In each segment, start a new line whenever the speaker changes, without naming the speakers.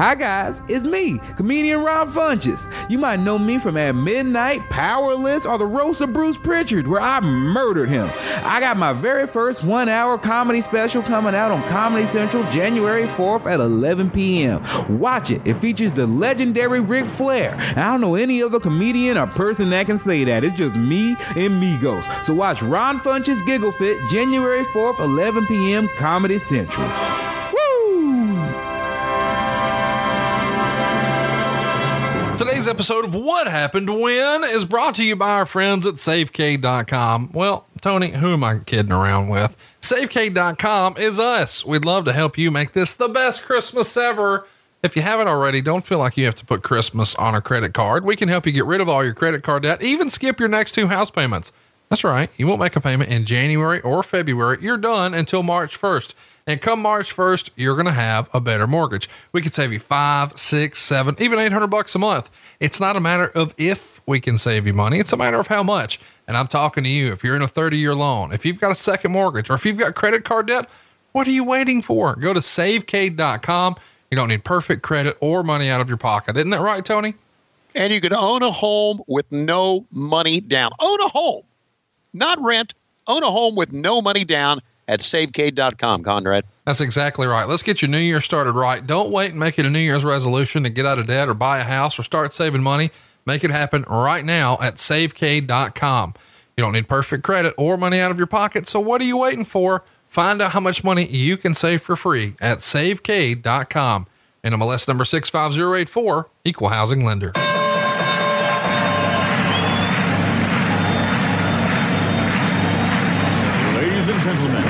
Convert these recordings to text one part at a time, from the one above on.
Hi guys, it's me, comedian Ron Funches. You might know me from At Midnight, Powerless, or the Roast of Bruce Pritchard, where I murdered him. I got my very first one-hour comedy special coming out on Comedy Central January 4th at 11 p.m. Watch it. It features the legendary Ric Flair. I don't know any other comedian or person that can say that. It's just me and Migos. So watch Ron Funches Giggle Fit January 4th, 11 p.m. Comedy Central.
Today's episode of What Happened When is brought to you by our friends at SafeCade.com. Well, Tony, who am I kidding around with? SafeCade.com is us. We'd love to help you make this the best Christmas ever. If you haven't already, don't feel like you have to put Christmas on a credit card. We can help you get rid of all your credit card debt, even skip your next two house payments. That's right. You won't make a payment in January or February. You're done until March 1st. And come March 1st, you're going to have a better mortgage. We could save you five, six, seven, even 800 bucks a month. It's not a matter of if we can save you money. It's a matter of how much. And I'm talking to you. If you're in a 30 year loan, if you've got a second mortgage, or if you've got credit card debt, what are you waiting for? Go to savecade.com. You don't need perfect credit or money out of your pocket. Isn't that right, Tony?
And you can own a home with no money down. Own a home, not rent. Own a home with no money down at savecade.com, Conrad.
That's exactly right. Let's get your new year started right. Don't wait and make it a New Year's resolution to get out of debt or buy a house or start saving money. Make it happen right now at savecade.com. You don't need perfect credit or money out of your pocket. So what are you waiting for? Find out how much money you can save for free at savecade.com. NMLS number 65084, equal housing lender.
Ladies and gentlemen, welcome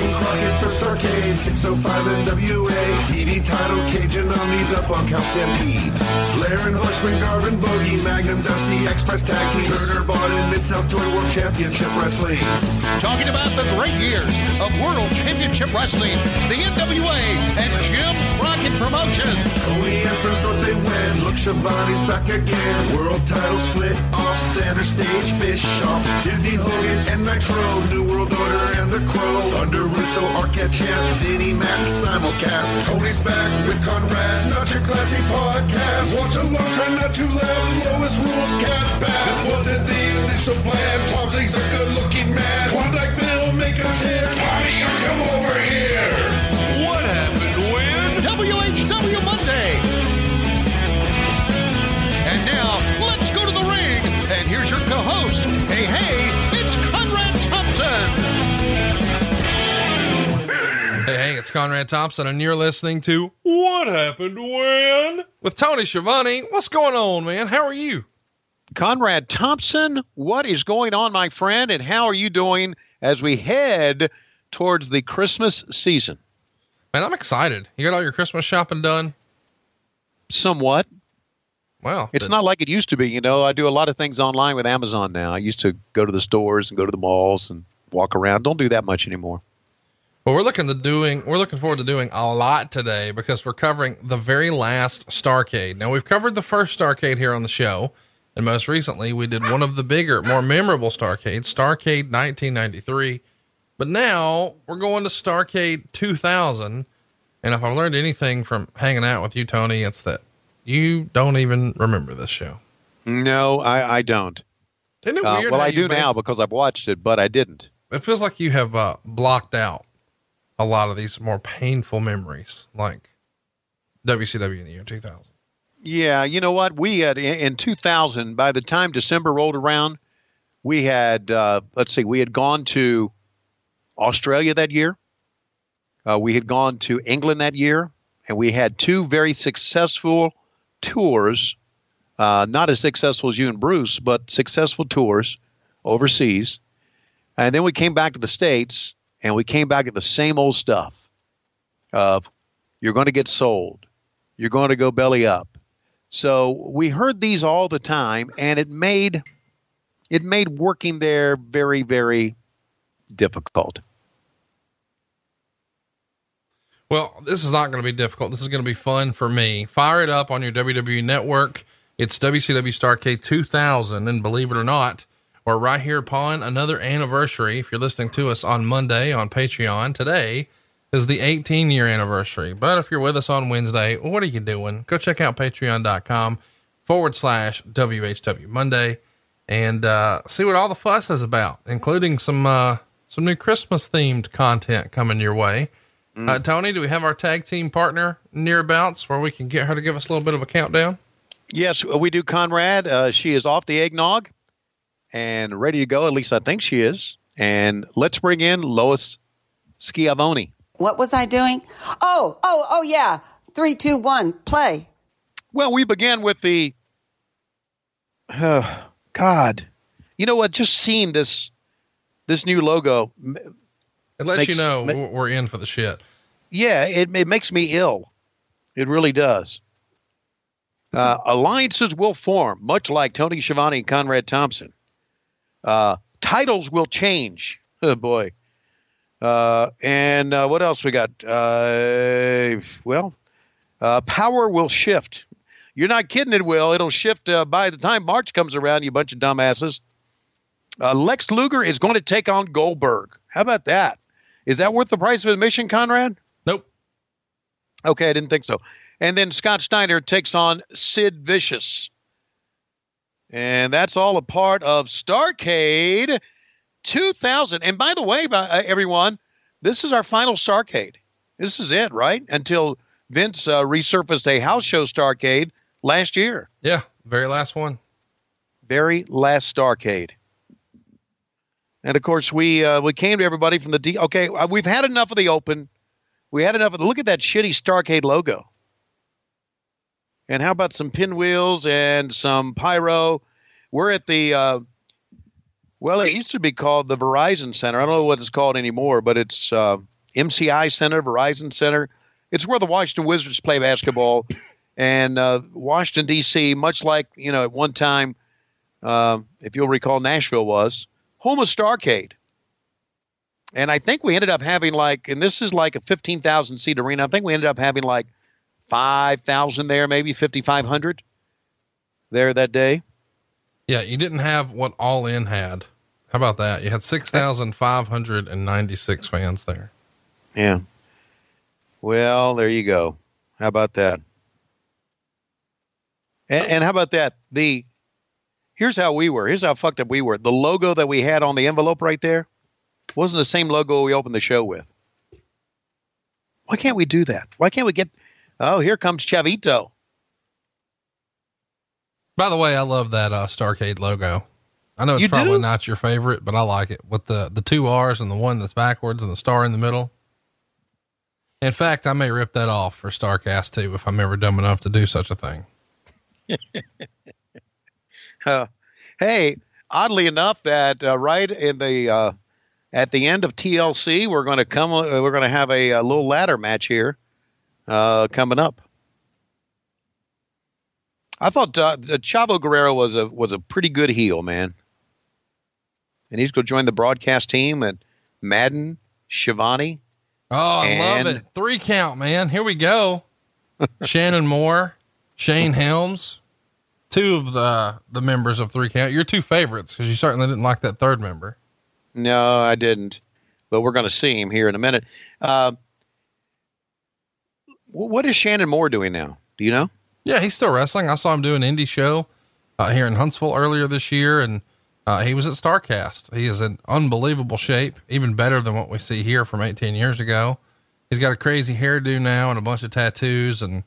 Jim Crockett for Starrcade, 605 NWA. TV title, Cajun Omni, the Bunkhouse Stampede. Flair and Horseman, Garvin, Bogey, Magnum, Dusty, Express Tag Team. Turner, bought in Mid-South Joy World Championship Wrestling.
Talking about the great years of World Championship Wrestling, the NWA, and Jim Crockett Promotions.
Tony and North, they win. Look, Schiavone's back again. World title split off center stage, Bischoff. Disney, Hogan, and Nitro. New World Order and The Crow. Thunder, Russo, Arquette, Champ, Vinnie, Mac, simulcast. Tony's back with Conrad, not your classy podcast. Watch along, try not to laugh. Lowest rules, cat back. This wasn't the initial plan. Tom Zigg's a good looking man. Klondike Bill, make a chair. Tommy, you come over here.
What happened when?
WHW Monday. And now, let's go to the ring. And here's your co-host. Hey, hey,
Hey, hey, it's Conrad Thompson, and you're listening to What Happened When? With Tony Schiavone. What's going on, man? How are you?
Conrad Thompson, what is going on, my friend? And how are you doing as we head towards the Christmas season?
Man, I'm excited. You got all your Christmas shopping done?
Somewhat.
Wow.
It's not like it used to be. You know, I do a lot of things online with Amazon now. I used to go to the stores and go to the malls and walk around. Don't do that much anymore.
Well, we're looking to doing we're looking forward to doing a lot today because we're covering the very last Starrcade. Now we've covered the first Starrcade here on the show, and most recently we did one of the bigger, more memorable Starrcades, Starrcade 1993. But now we're going to Starrcade 2000, and if I've learned anything from hanging out with you, Tony, it's that you don't even remember this show.
No, I, I don't.
Isn't it
Uh,
weird?
well, I do now because I've watched it, but I didn't.
it feels like you have uh, blocked out a lot of these more painful memories, like WCW in the year 2000.
Yeah, you know what? We had in, in 2000. By the time December rolled around, we had uh, let's see, we had gone to Australia that year. Uh, we had gone to England that year. and we had two very successful tours. Uh, not as successful as you and Bruce, but successful tours overseas. And then we came back to the States and we came back at the same old stuff of you're going to get sold, you're going to go belly up. So we heard these all the time, and it made it made working there very, very difficult.
Well, this is not going to be difficult. This is going to be fun for me. Fire it up on your WWE network. It's WCW Starrcade 2000. And believe it or not, we're right here upon another anniversary. If you're listening to us on Monday on Patreon, today is the 18 year anniversary. But if you're with us on Wednesday, what are you doing? Go check out patreon.com forward slash WHW Monday and uh, see what all the fuss is about, including some, uh, some new Christmas themed content coming your way. Uh, Tony, do we have our tag team partner nearabouts where we can get her to give us a little bit of a countdown?
Yes, we do, Conrad. Uh, she is off the eggnog and ready to go. At least I think she is. And let's bring in Lois Schiavone.
What was I doing? Oh, oh, oh, yeah. Three, two, one, play.
Well, we began with the. Uh, God, you know what? Just seeing this, this new logo, m-
It lets you know
ma-
we're- we're in for the shit.
yeah, it, it makes me ill. It really does. Uh, alliances will form, much like Tony Schiavone and Conrad Thompson. Uh, titles will change. Oh boy. Uh, and uh, what else we got? Uh, well, uh, power will shift. You're not kidding, it will. It'll shift uh, by the time March comes around, you bunch of dumbasses. Uh, Lex Luger is going to take on Goldberg. How about that? Is that worth the price of admission, Conrad?
Nope.
Okay, I didn't think so. And then Scott Steiner takes on Sid Vicious. And that's all a part of Starrcade 2000. And by the way, by, uh, everyone, this is our final Starrcade. This is it, right? Until Vince uh, resurfaced a house show Starrcade last year.
Yeah. Very last one.
Very last Starrcade. And of course, we uh, we came to everybody from the D. Okay, uh, we've had enough of the open. We had enough of look at that shitty Starrcade logo. And how about some pinwheels and some pyro? We're at the uh, well, it used to be called the Verizon Center. I don't know what it's called anymore, but it's uh, MCI Center, Verizon Center. It's where the Washington Wizards play basketball. and uh, Washington D.C., much like you know at one time, uh, if you'll recall, Nashville was home of Starrcade. And I think we ended up having like, and this is like a 15,000 seat arena. I think we ended up having like 5,000 there, maybe 5,500 there that day.
Yeah. You didn't have what All In had. How about that? You had 6,596 fans there.
Yeah. Well, there you go. How about that? And, and how about that? The here's how we were. Here's how fucked up we were. The logo that we had on the envelope right there wasn't the same logo we opened the show with. Why can't we do that? Why can't we get? Oh, here comes Chavito.
By the way, I love that, uh, Starrcade logo. I know it's
You
probably
do?
not your favorite, but I like it with the, the two R's and the one that's backwards and the star in the middle. In fact, I may rip that off for Starrcast too, if I'm ever dumb enough to do such a thing.
Uh, hey, oddly enough, that uh, right in the uh, at the end of TLC, we're going to come. Uh, we're going to have a, a little ladder match here uh, coming up. I thought uh, Chavo Guerrero was a was a pretty good heel, man, and he's going to join the broadcast team at Madden, Schiavone.
Oh, I love it. Three count, man. Here we go. Shannon Moore, Shane Helms, two of the, the members of three count. Your two favorites, cause you certainly didn't like that third member.
No, I didn't, but we're going to see him here in a minute. Uh, what is Shannon Moore doing now? Do you know?
Yeah, he's still wrestling. I saw him do an indie show uh, here in Huntsville earlier this year, and uh, he was at Starrcast. He is in unbelievable shape, even better than what we see here from 18 years ago. He's got a crazy hairdo now and a bunch of tattoos, and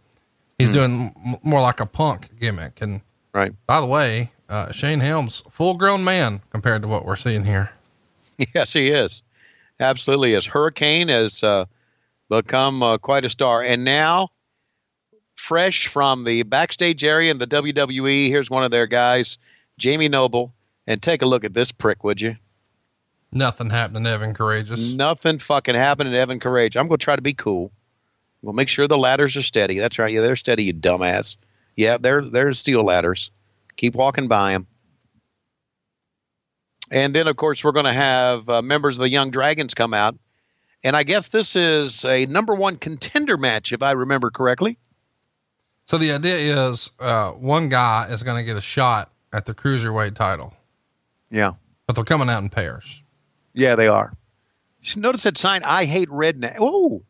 he's doing m- more like a punk gimmick. And
Right.
by the way, uh, Shane Helms, full grown man compared to what we're seeing here.
Yes, he is. Absolutely is. Hurricane uh, become uh, quite a star. And now fresh from the backstage area in the WWE. Here's one of their guys, Jamie Noble. And take a look at this prick, would you?
Nothing happened to Evan Karagias.
Nothing fucking happened to Evan Karagias. I'm going to try to be cool. We'll make sure the ladders are steady. That's right. Yeah, they're steady, you dumbass. Yeah, they're they're steel ladders. Keep walking by them. And then, of course, we're going to have uh, members of the Jung Dragons come out. And I guess this is a number one contender match, if I remember correctly.
So the idea is, uh, one guy is going to get a shot at the cruiserweight title,
Yeah.
but they're coming out in pairs.
Yeah, they are. Just notice that sign, I hate redneck. Oh,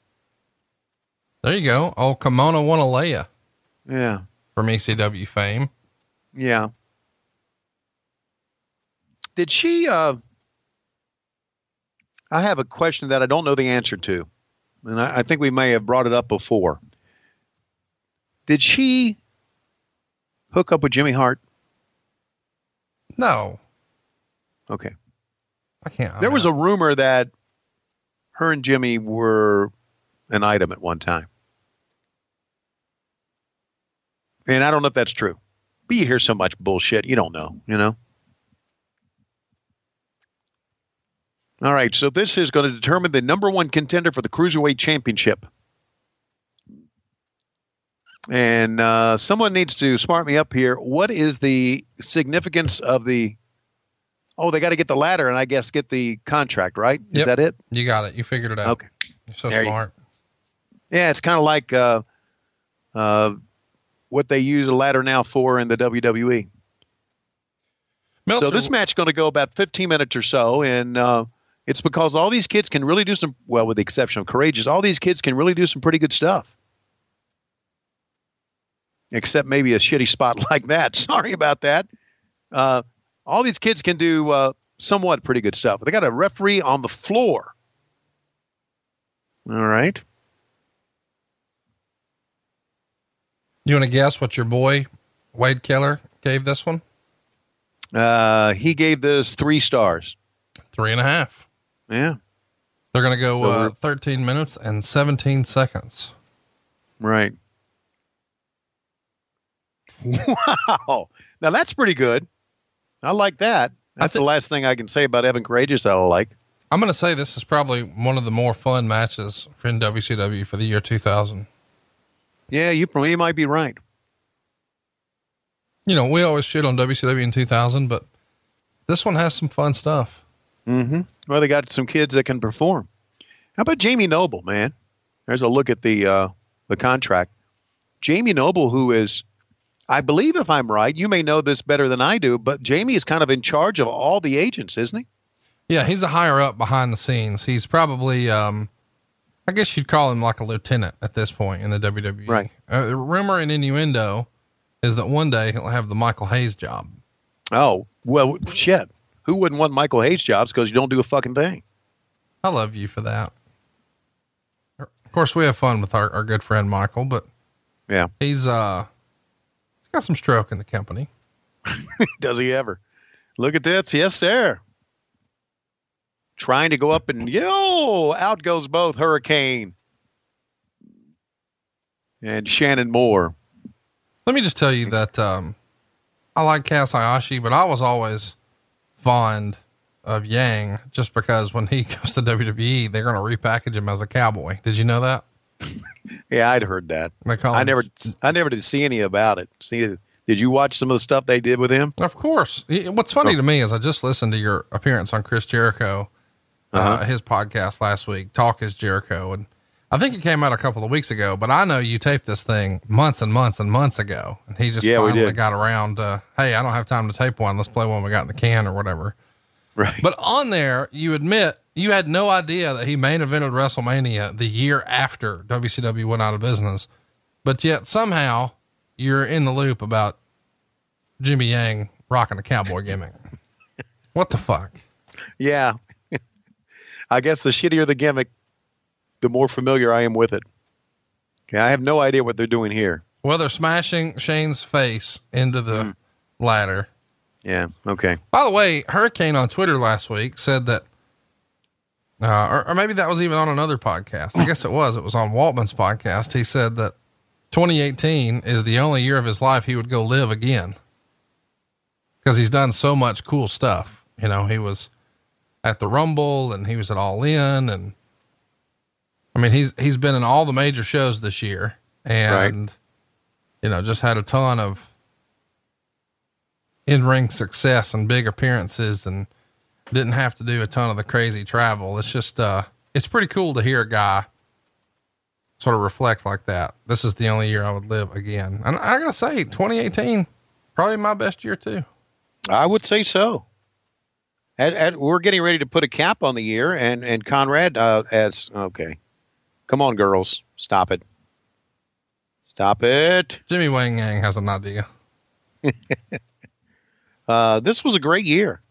There you go. Oh, Kimona Wanalaya
yeah.
from ECW fame.
Yeah. Did she uh I have a question that I don't know the answer to. And I, I think we may have brought it up before. Did she hook up with Jimmy Hart?
No,
Okay.
I can't.
There was a rumor that her and Jimmy were an item at one time. And I don't know if that's true. But you hear so much bullshit, you don't know, you know? All right, so this is going to determine the number one contender for the Cruiserweight Championship. And uh, someone needs to smart me up here. What is the significance of the. Oh, they got to get the ladder and I guess get the contract, right? Is that it?
You got it. You figured it out.
Okay.
You're so
There you-
smart.
Yeah, it's kind of like uh, uh, what they use a ladder now for in the WWE.
Meltzer,
so this match is going to go about 15 minutes or so, and uh, it's because all these kids can really do some. Well, with the exception of Karagias, all these kids can really do some pretty good stuff. Except maybe a shitty spot like that. Sorry about that. Uh, all these kids can do uh, somewhat pretty good stuff. They got a referee on the floor. All right.
You want to guess what your boy Wade Keller gave this one?
Uh, he gave this three stars.
Three and a half.
Yeah,
They're going to go uh, 13 minutes and 17 seconds.
right. Wow. Now that's pretty good. I like that. That's
thi-
the last thing I can say about Evan Karagias that I like.
I'm going to say this is probably one of the more fun matches for in WCW for the year 2000.
Yeah, you, you might be right.
You know, we always shit on WCW in 2000, but this one has some fun stuff.
Mm-hmm. Well, they got some kids that can perform. How about Jamie Noble, man? There's a look at the uh, the contract. Jamie Noble, who is, I believe, if I'm right, you may know this better than I do, but Jamie is kind of in charge of all the agents, isn't he?
Yeah, he's a higher up behind the scenes. He's probably, um, I guess you'd call him like a lieutenant at this point in the WWE.
Right.
Uh, rumor and innuendo is that one day he'll have the Michael Hayes job.
Oh, well, shit. Who wouldn't want Michael Hayes jobs because you don't do a fucking thing?
I love you for that. Of course, we have fun with our, our good friend Michael, but
Yeah.
he's, uh, he's got some stroke in the company.
Does he ever? Look at this. Yes, sir. Trying to go up and yo, out goes both Hurricane and Shannon Moore.
Let me just tell you that, um, I like Kaz Hayashi, but I was always fond of Yang just because when he goes to WWE, they're going to repackage him as a cowboy. Did you know that?
Yeah, I'd heard that. I never, I never did see any about it. See, did you watch some of the stuff they did with him?
Of course. What's funny to me is I just listened to your appearance on Chris Jericho, uh,
Uh-huh.
his podcast last week, Talk is Jericho. And I think it came out a couple of weeks ago, but I know you taped this thing months and months and months ago. And he just
Yeah,
finally got around to, Hey, I don't have time to tape one. Let's play one we got in the can or whatever.
Right.
But on there, you admit you had no idea that he main evented WrestleMania the year after WCW went out of business, but yet somehow you're in the loop about Jimmy Yang rocking a cowboy gimmick. what the fuck?
yeah. I guess the shittier the gimmick, the more familiar I am with it. Okay, I have no idea what they're doing here.
Well, they're smashing Shane's face into the
Hmm.
ladder.
Yeah. Okay.
By the way, Hurricane on Twitter last week said that, uh, or, or maybe that was even on another podcast. I guess it was. It was on Waltman's podcast. He said that 2018 is the only year of his life he would go live again because he's done so much cool stuff. You know, he was at the Rumble and he was at All In, and I mean, he's he's been in all the major shows this year, and you know, just had a ton of in ring success and big appearances, and didn't have to do a ton of the crazy travel. It's just uh, it's pretty cool to hear a guy sort of reflect like that. This is the only year I would live again, and I gotta say, 2018 probably my best year too.
I would say so. At, at, we're getting ready to put a cap on the year, and and Conrad uh, as okay, come on, girls, stop it, stop it.
Jimmy Wang Yang has an idea.
Uh, this was a great year,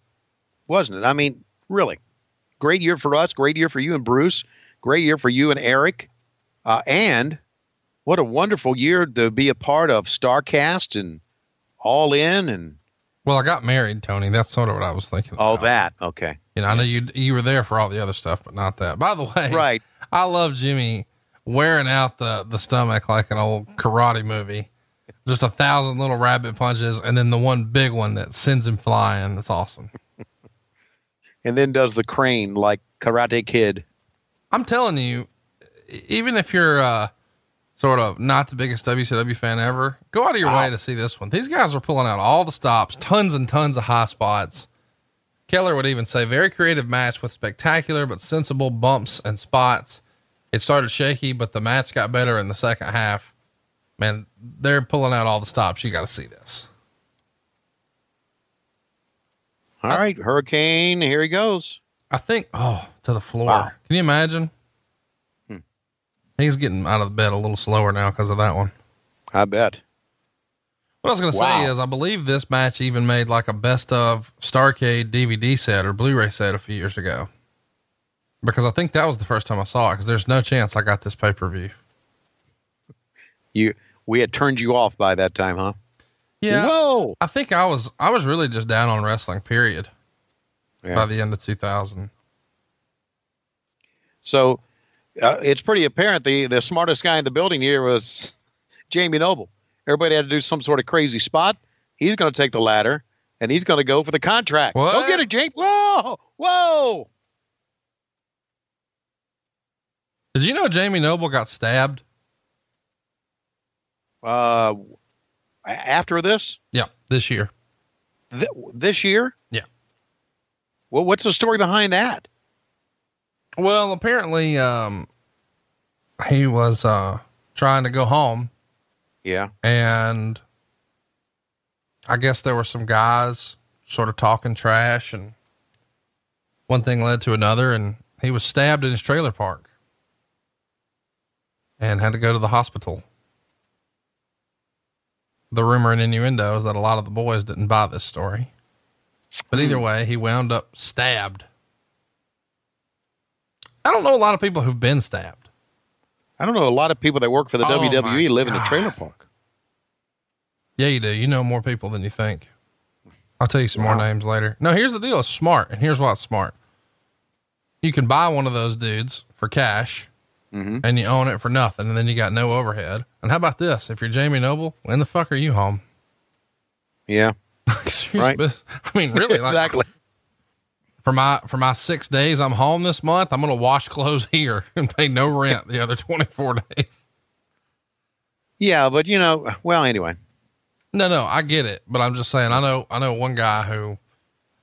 wasn't it? I mean, really, great year for us, great year for you and Bruce, great year for you and Eric, uh, and what a wonderful year to be a part of Starrcast and All In and
Well, I got married, Tony. That's sort of what I was thinking.
all
about.
that. Okay,
You know, I know you you were there for all the other stuff, but not that. By the way,
right.
I love Jimmy wearing out the the stomach like an old karate movie. Just a thousand little rabbit punches, and then the one big one that sends him flying. That's awesome.
And then does the crane like Karate Kid.
I'm telling you, even if you're uh, sort of not the biggest WCW fan ever, go out of your way to see this one. These guys are pulling out all the stops, tons and tons of high spots. Keller would even say, very creative match with spectacular but sensible bumps and spots. It started shaky, but the match got better in the second half. Man, they're pulling out all the stops. You got to see this.
All right, Hurricane. Here he goes.
I think, oh, to the floor.
Wow.
Can you imagine?
Hmm.
He's getting out of the bed a little slower now because of that one.
I bet.
What I was going to
Wow.
say is, I believe this match even made like a best of Starrcade DVD set or Blu ray set a few years ago. Because I think that was the first time I saw it. Because there's no chance I got this pay per view.
You we had turned you off by that time, huh?
Yeah.
Whoa.
I think I was, I was really just down on wrestling, period,
Yeah.
by the end of 2000.
So uh, it's pretty apparent the the smartest guy in the building here was Jamie Noble. Everybody had to do some sort of crazy spot. He's going to take the ladder and he's going to go for the contract.
What?
Go get it, Jamie. Whoa, whoa.
Did you know Jamie Noble got stabbed?
Uh, after this,
Yeah. This year.
th- this year.
Yeah.
Well, what's the story behind that?
Well, apparently, um, he was, uh, trying to go home
Yeah.
and I guess there were some guys sort of talking trash and one thing led to another and he was stabbed in his trailer park and had to go to the hospital. The rumor and innuendo is that a lot of the boys didn't buy this story. But either hmm. way, he wound up stabbed. I don't know a lot of people who've been stabbed.
I don't know. A lot of people that work for the
Oh,
WWE
my
live in a trailer park.
Yeah, you do. You know more people than you think. I'll tell you some
Wow.
more names later. No, here's the deal. It's smart. And here's why it's smart. You can buy one of those dudes for cash
Mm-hmm.
and you own it for nothing. And then you got no overhead. And how about this? If you're Jamie Noble, when the fuck are you home?
Yeah.
Serious
Right.
bus- I mean, really, like,
exactly.
For my, for my six days I'm home this month, I'm going to wash clothes here and pay no rent the other 24 days.
Yeah, but you know, well, anyway.
No, no, I get it, but I'm just saying, I know, I know one guy who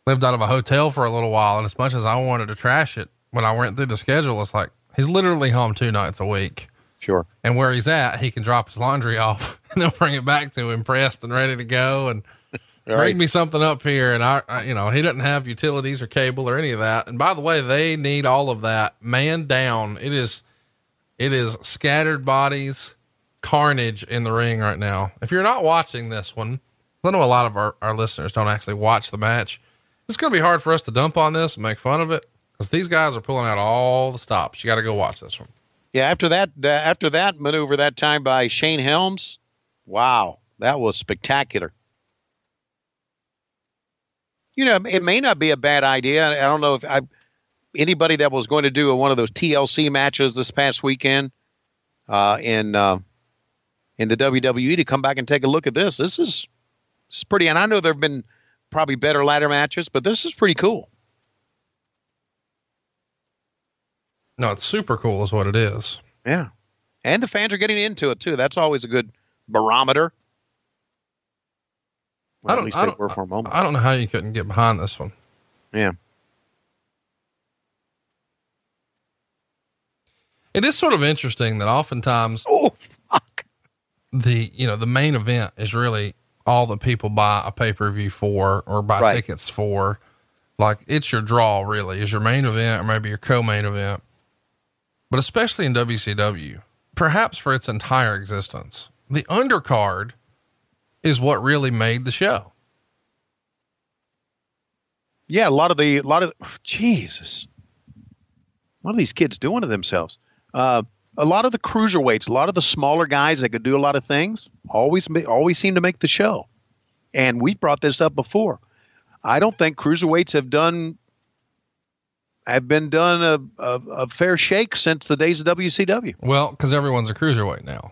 lived out of a hotel for a little while, and as much as I wanted to trash it, when I went through the schedule, it's like he's literally home two nights a week,
Sure.
and where he's at, he can drop his laundry off, and they'll bring it back to him pressed and ready to go, and
All
bring
right.
me something up here, and I, I, you know, he doesn't have utilities or cable or any of that. And by the way, they need all of that man down. It is, it is scattered bodies, carnage in the ring right now. If you're not watching this one, I know a lot of our, our listeners don't actually watch the match. It's going to be hard for us to dump on this and make fun of it because these guys are pulling out all the stops. You got to go watch this one.
Yeah, after that, uh, after that maneuver that time by Shane Helms, wow, that was spectacular. You know, it may not be a bad idea. I don't know if I anybody that was going to do one of those TLC matches this past weekend uh, in uh, in the WWE to come back and take a look at this. This is, this is pretty, and I know there have been probably better ladder matches, but this is pretty cool.
No, it's super cool, is what it is.
Yeah. And the fans are getting into it too. That's always a good barometer. Well,
I don't,
least
I don't,
were for a moment.
I don't know how you couldn't get behind this one.
yeah.
It is sort of interesting that oftentimes
Oh, fuck.
the, you know, the main event is really all that people buy a pay per view for or buy
Right.
tickets for. Like it's your draw really is your main event or maybe your co-main event. But especially in WCW, perhaps for its entire existence, the undercard is what really made the show.
Yeah, a lot of the, a lot of, Jesus. What are these kids doing to themselves? Uh, a lot of the cruiserweights, a lot of the smaller guys that could do a lot of things, always, always seem to make the show. And we brought this up before. I don't think cruiserweights have done, have been done a, a, a fair shake since the days of WCW.
Well, cause everyone's a cruiserweight now.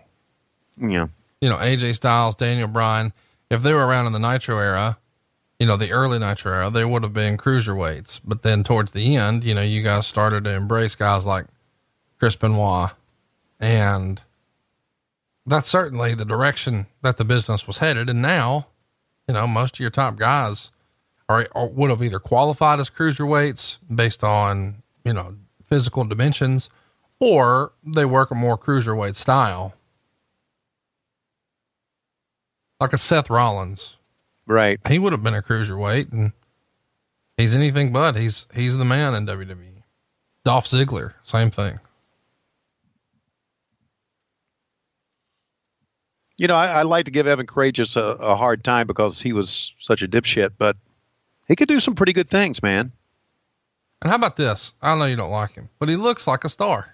Yeah.
You know, AJ Styles, Daniel Bryan, if they were around in the Nitro era, you know, the early Nitro era, they would have been cruiserweights. But then towards the end, you know, you guys started to embrace guys like Chris Benoit. And that's certainly the direction that the business was headed. And now, you know, most of your top guys are, or would have either qualified as cruiserweights based on, you know, physical dimensions, or they work a more cruiserweight style like a Seth Rollins.
Right.
He would have been a cruiserweight and he's anything but he's, he's the man in WWE. Dolph Ziggler, same thing.
You know, I, I like to give Evan Karagias a, a hard time because he was such a dipshit, but he could do some pretty good things, man.
And how about this? I know you don't like him, but he looks like a star.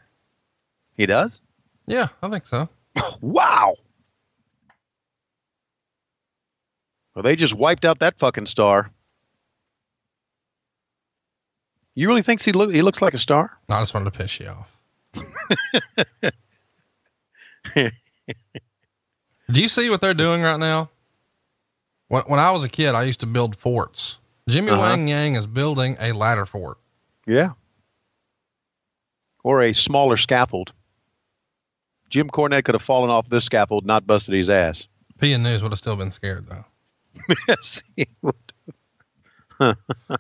He does?
Yeah, I think so.
Wow. Well, they just wiped out that fucking star. You really think he, look, he looks like a star?
I just wanted to piss you off. Do you see what they're doing right now? When, when I was a kid, I used to build forts. Jimmy
Uh-huh.
Wang Yang is building a ladder fort.
Yeah. Or a smaller scaffold. Jim Cornette could have fallen off this scaffold, not busted his ass.
P and News would have still been scared though.
Yes, he would.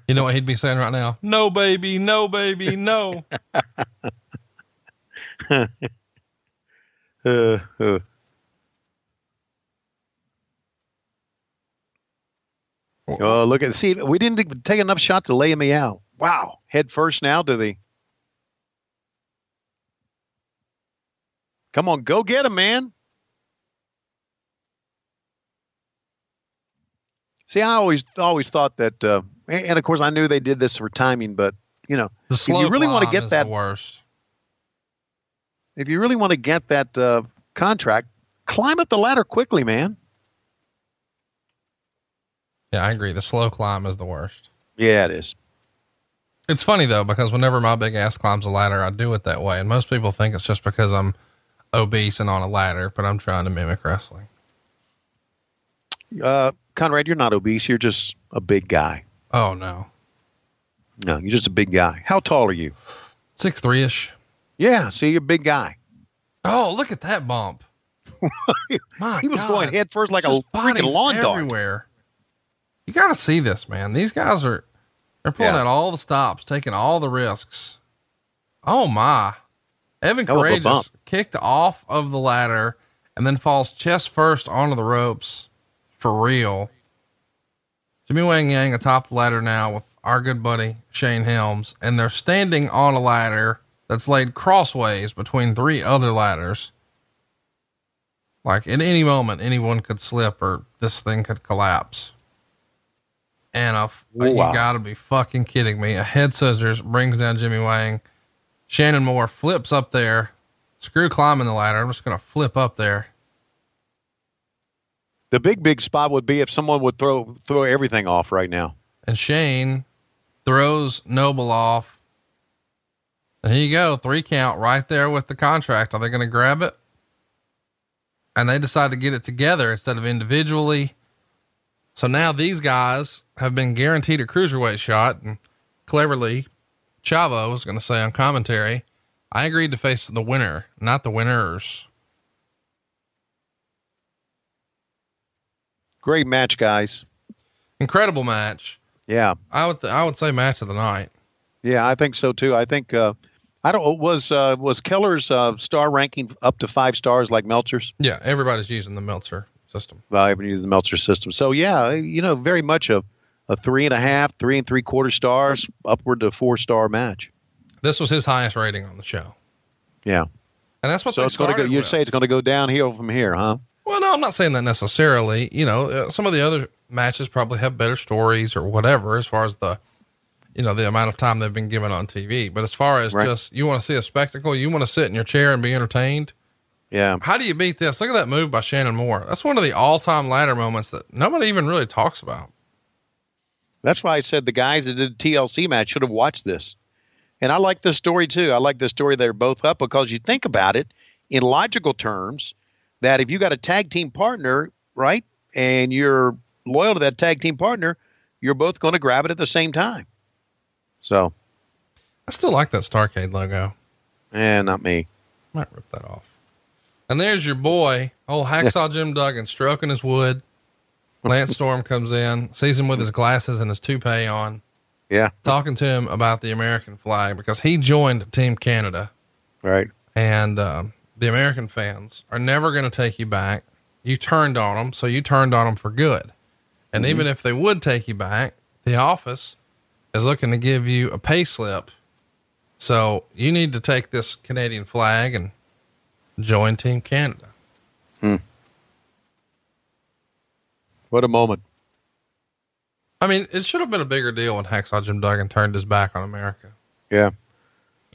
You know what he'd be saying right now? No, baby, no, baby, no.
Uh, uh. Oh, look at see, we didn't take enough shots to lay me out. Wow, head first now to the. Come on, go get him, man. See, I always always thought that, uh, and, of course, I knew they did this for timing, but you know,
slow
you really wanna get that-
the worst.
if you really want to get that uh, contract, climb up the ladder quickly, man.
Yeah, I agree. The slow climb is the worst.
Yeah, it is.
It's funny though, because whenever my big ass climbs a ladder, I do it that way. And most people think it's just because I'm obese and on a ladder, but I'm trying to mimic wrestling.
Uh, Conrad, you're not obese. You're just a big guy.
Oh no.
No, you're just a big guy. How tall are you?
Six three ish.
Yeah, see, you're a big guy.
Oh, look at that bump. My
he was
God.
going head first like a freaking lawn dog.
everywhere. You got to see this, man. These guys are they're pulling
Yeah.
out all the stops, taking all the risks. Oh my! Evan
Hell Karagias
kicked off of the ladder and then falls chest first onto the ropes for real. Jimmy Wang Yang atop the ladder now with our good buddy Shane Helms, and they're standing on a ladder that's laid crossways between three other ladders. Like at any moment, anyone could slip or this thing could collapse. And a,
Wow.
you gotta be fucking kidding me. A head scissors brings down Jimmy Wang. Shannon Moore flips up there. Screw climbing the ladder. I'm just to flip up there.
The big, big spot would be if someone would throw throw everything off right now.
And Shane throws Noble off. And here you go. Three count right there with the contract. Are they going to grab it? and they decide to get it together instead of individually. So now these guys have been guaranteed a cruiserweight shot, and cleverly, Chavo was going to say on commentary, I agreed to face the winner, not the winners.
Great match, guys.
Incredible match.
Yeah.
I would, th- I would say match of the night.
Yeah, I think so too. I think uh, I don't was uh, was Keller's uh, star ranking up to five stars like Meltzer's.
Yeah, everybody's using the Meltzer system.
Well, haven't used the Meltzer system, so yeah, you know, very much a a three and a half, three and three quarter stars, upward to four star match.
This was his highest rating on the show,
Yeah,
and that's what
so it's going to go. You'd say it's going to go downhill from here, huh?
Well, no, I'm not saying that necessarily. You know, uh, some of the other matches probably have better stories or whatever as far as the, you know, the amount of time they've been given on TV. But as far as
Right.
just you want to see a spectacle, you want to sit in your chair and be entertained.
Yeah,
How do you beat this? Look at that move by Shannon Moore. That's one of the all time ladder moments that nobody even really talks about.
that's why I said the guys that did the TLC match should have watched this. And I like this story too. I like the story they're both up because you think about it in logical terms that if you got a tag team partner, right, and you're loyal to that tag team partner, you're both going to grab it at the same time. So,
I still like that Starrcade logo.
eh, not me.
Might rip that off. And there's your boy, old hacksaw Jim Duggan, stroking his wood. Lance Storm comes in, sees him with his glasses and his toupee on,
Yeah,
talking to him about the American flag because he joined Team Canada,
right.
and um, the American fans are never going to take you back. You turned on them, so you turned on them for good. And even if they would take you back, the office is looking to give you a pay slip. So you need to take this Canadian flag and join Team Canada. Hmm.
What a moment.
I mean, it should have been a bigger deal when Hacksaw Jim Duggan turned his back on America.
Yeah.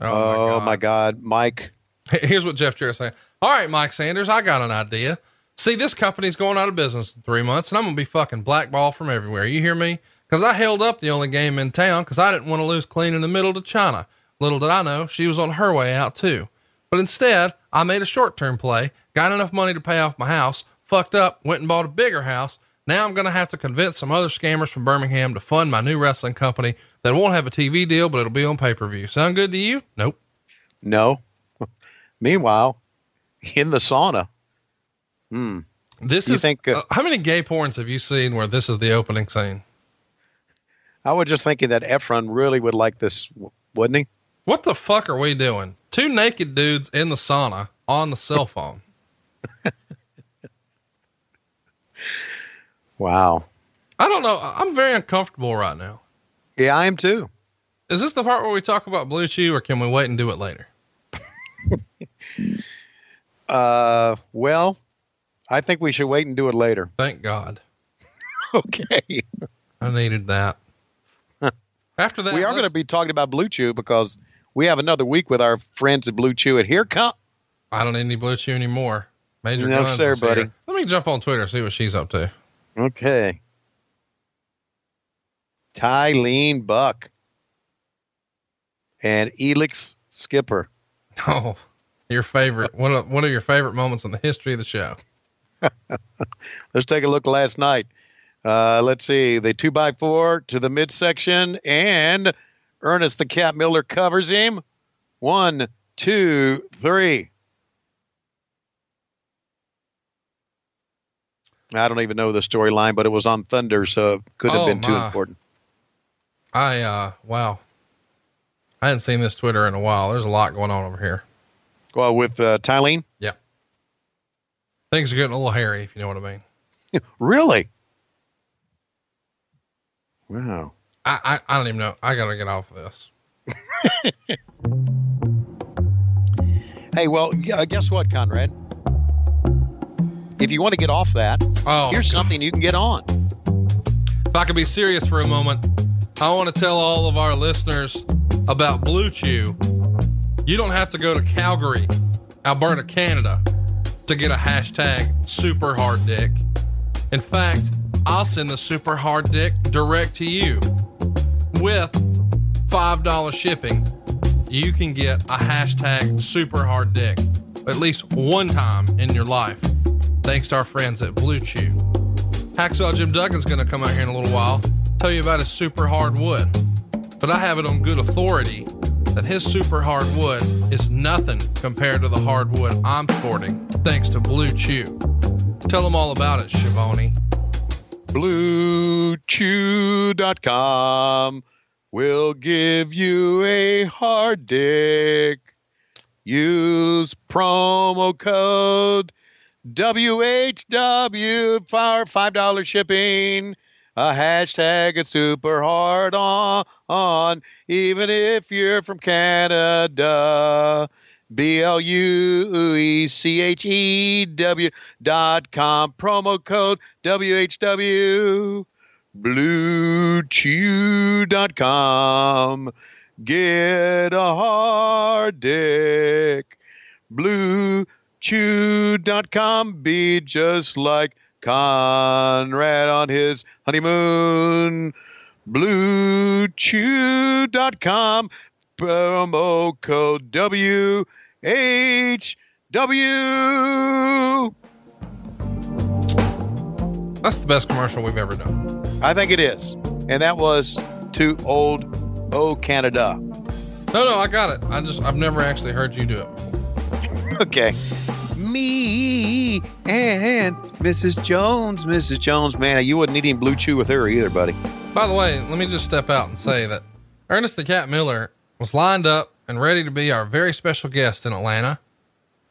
Oh,
Oh, my God, Mike.
Here's what Jeff Jarrett saying. All right, Mike Sanders, I got an idea. See, this company's going out of business in three months, and I'm gonna be fucking blackballed from everywhere. You hear me? Because I held up the only game in town because I didn't want to lose clean in the middle to Chyna. Little did I know she was on her way out too. But instead, I made a short term play, got enough money to pay off my house, fucked up, went and bought a bigger house. Now I'm gonna have to convince some other scammers from Birmingham to fund my new wrestling company that won't have a TV deal, but it'll be on pay per view. Sound good to you? Nope.
No. Meanwhile, in the sauna. Hmm.
This
You
is
think, uh,
uh, how many gay porns have you seen where this is the opening scene?
I was just thinking that Efron really would like this, wouldn't he?
What the fuck are we doing? Two naked dudes in the sauna on the cell phone.
Wow.
I don't know. I'm very uncomfortable right now.
Yeah, I am too.
Is this the part where we talk about Blue Chew or can we wait and do it later?
Uh, well, I think we should wait and do it later.
Thank God.
Okay.
I needed that. After that,
we are going to be talking about Blue Chew because we have another week with our friends at Blue Chew. And here come.
I don't need any Blue Chew anymore. Major
No, sir,
here.
buddy.
Let me jump on Twitter and see what she's up to.
Okay. Tylene Buck and Elix Skipper.
Oh, your favorite. One of, one of your favorite moments in the history of the show.
Let's take a look last night. Uh, let's see. The two by four to the midsection, and Ernest the Cat Miller covers him. One, two, three. I don't even know the storyline, but it was on Thunder, so it could have
Oh,
been too important.
I, uh, wow. I hadn't seen this Twitter in a while. There's a lot going on over here.
Well, with uh, Tylene?
Yeah. Things are getting a little hairy, if you know what I mean.
Really? Wow.
I, I, I don't even know. I got to get off of this.
Hey, well, uh, guess what, Conrad? If you want to get off that,
Oh,
here's something you can get on.
If I could be serious for a moment, I want to tell all of our listeners about Blue Chew. You don't have to go to Calgary, Alberta, Canada to get a hashtag super hard dick. In fact, I'll send the super hard dick direct to you with $5 shipping. You can get a hashtag super hard dick at least one time in your life. thanks to our friends at Blue Chew. Hacksaw Jim Duggan's going to come out here in a little while, tell you about his super hard wood. But I have it on good authority that his super hard wood is nothing compared to the hardwood I'm sporting, thanks to Blue Chew. Tell them all about it, Shivani.
BlueChew.com will give you a hard dick. Use promo code WHW for $5 shipping. A hashtag it's super hard on, on, even if you're from Canada. B L U E C H E W dot com. Promo code WHW. BlueChew.com. Get a hard dick. BlueChew.com. Be just like Conrad on his honeymoon. BlueChew.com. Promo code WHW.
That's the best commercial we've ever done.
I think it is. And that was to old O Canada.
No, no, I got it. I just, I've never actually heard you do it.
Okay. Me and Mrs. Jones. Mrs. Jones, man, you wouldn't need any blue chew with her either, buddy.
By the way, let me just step out and say that Ernest the Cat Miller was lined up and ready to be our very special guest in Atlanta.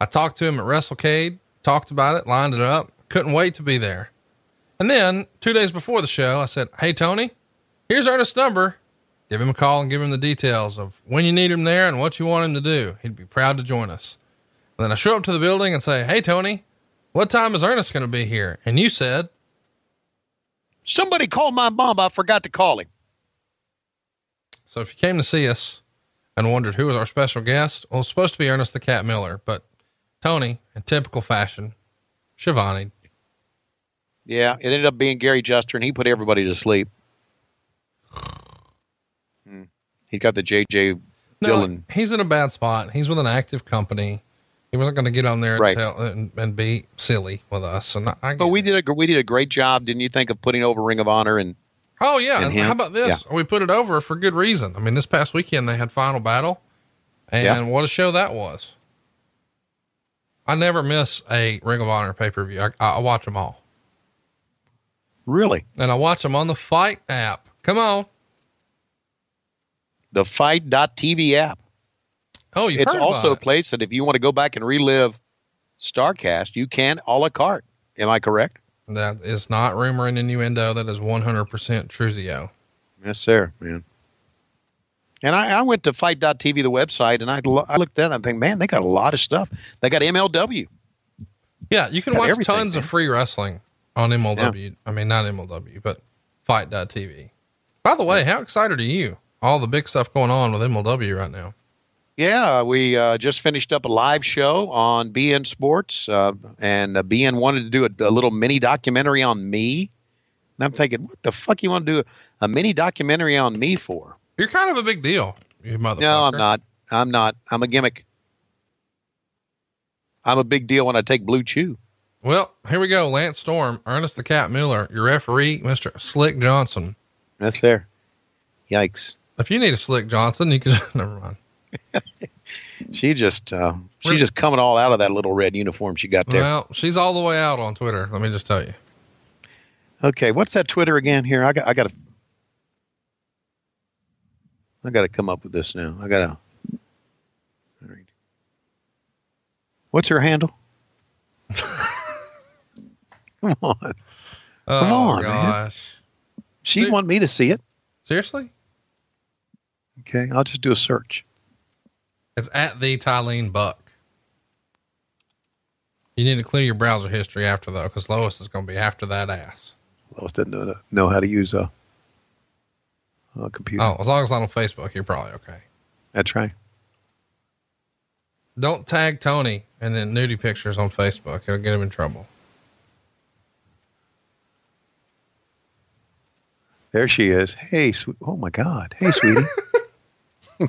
I talked to him at WrestleCade, talked about it, lined it up, couldn't wait to be there. And then two days before the show, I said, Hey, Tony, here's Ernest's number. Give him a call and give him the details of when you need him there and what you want him to do. He'd be proud to join us. And then I show up to the building and say, Hey, Tony, what time is Ernest going to be here? And you said,
Somebody called my mom. I forgot to call him.
So if you came to see us and wondered who was our special guest, well, it's supposed to be Ernest the Cat Miller, but Tony, in typical fashion, Shivani.
Yeah, it ended up being Gary Juster, and he put everybody to sleep. Hmm. He got the JJ
No, he's in a bad spot. He's with an active company. He wasn't going to get on there
Right.
and, tell, and, and be silly with us. And I, I
But we did a we did a great job, didn't you think, of putting over Ring of Honor and
Oh yeah.
and
And how about this? We put it over for good reason. I mean, this past weekend they had final battle and
Yeah.
what a show that was. I never miss a Ring of Honor pay per view. I, I watch them all
really
and I watch them on the fight app. Come on.
the FITE.tv app.
Oh, you've
it's
heard
also a place that if you want to go back and relive Starrcast, you can a la carte. Am I correct?
That is not rumor and innuendo. That is 100% Truzio.
Yes, sir, man. And I, I went to FITE.tv, the website, and I, lo- I looked at it and I think, man, they got a lot of stuff. They got MLW.
Yeah, you can
Got
watch tons of free wrestling on MLW. I mean, not MLW, but fite.tv. By the way, how excited are you? All the big stuff going on with MLW right now.
Yeah, we uh, just finished up a live show on beIN Sports, uh, and uh, beIN wanted to do a, a little mini documentary on me. And I'm thinking, what the fuck you want to do a, a mini documentary on me for?
You're kind of a big deal, you motherfucker.
No, I'm not. I'm not. I'm a gimmick. I'm a big deal when I take Blue Chew.
Well, here we go. Lance Storm, Ernest the Cat Miller, your referee, Mr. Slick Johnson.
That's fair. Yikes.
If you need a Slick Johnson, you can, never mind.
She just uh, she's just coming all out of that little red uniform she got there.
Well, she's all the way out on Twitter. Let me just tell you.
Okay, what's that Twitter again? Here, I got I got to I got to come up with this now. I got to. All right. What's her handle? Come on,
Oh,
on, man. she'd
See-
want me to see it.
Seriously?
Okay, I'll just do a search.
It's at the Tylene Buck. You need to clear your browser history after though, because Lois is going to be after that ass.
Lois doesn't know, know how to use a, a computer.
Oh, as long as it's not on Facebook, you're probably okay.
That's right.
Don't tag Tony and then nudie pictures on Facebook. It'll get him in trouble.
There she is. Hey, sweet. Oh my God. Hey, sweetie.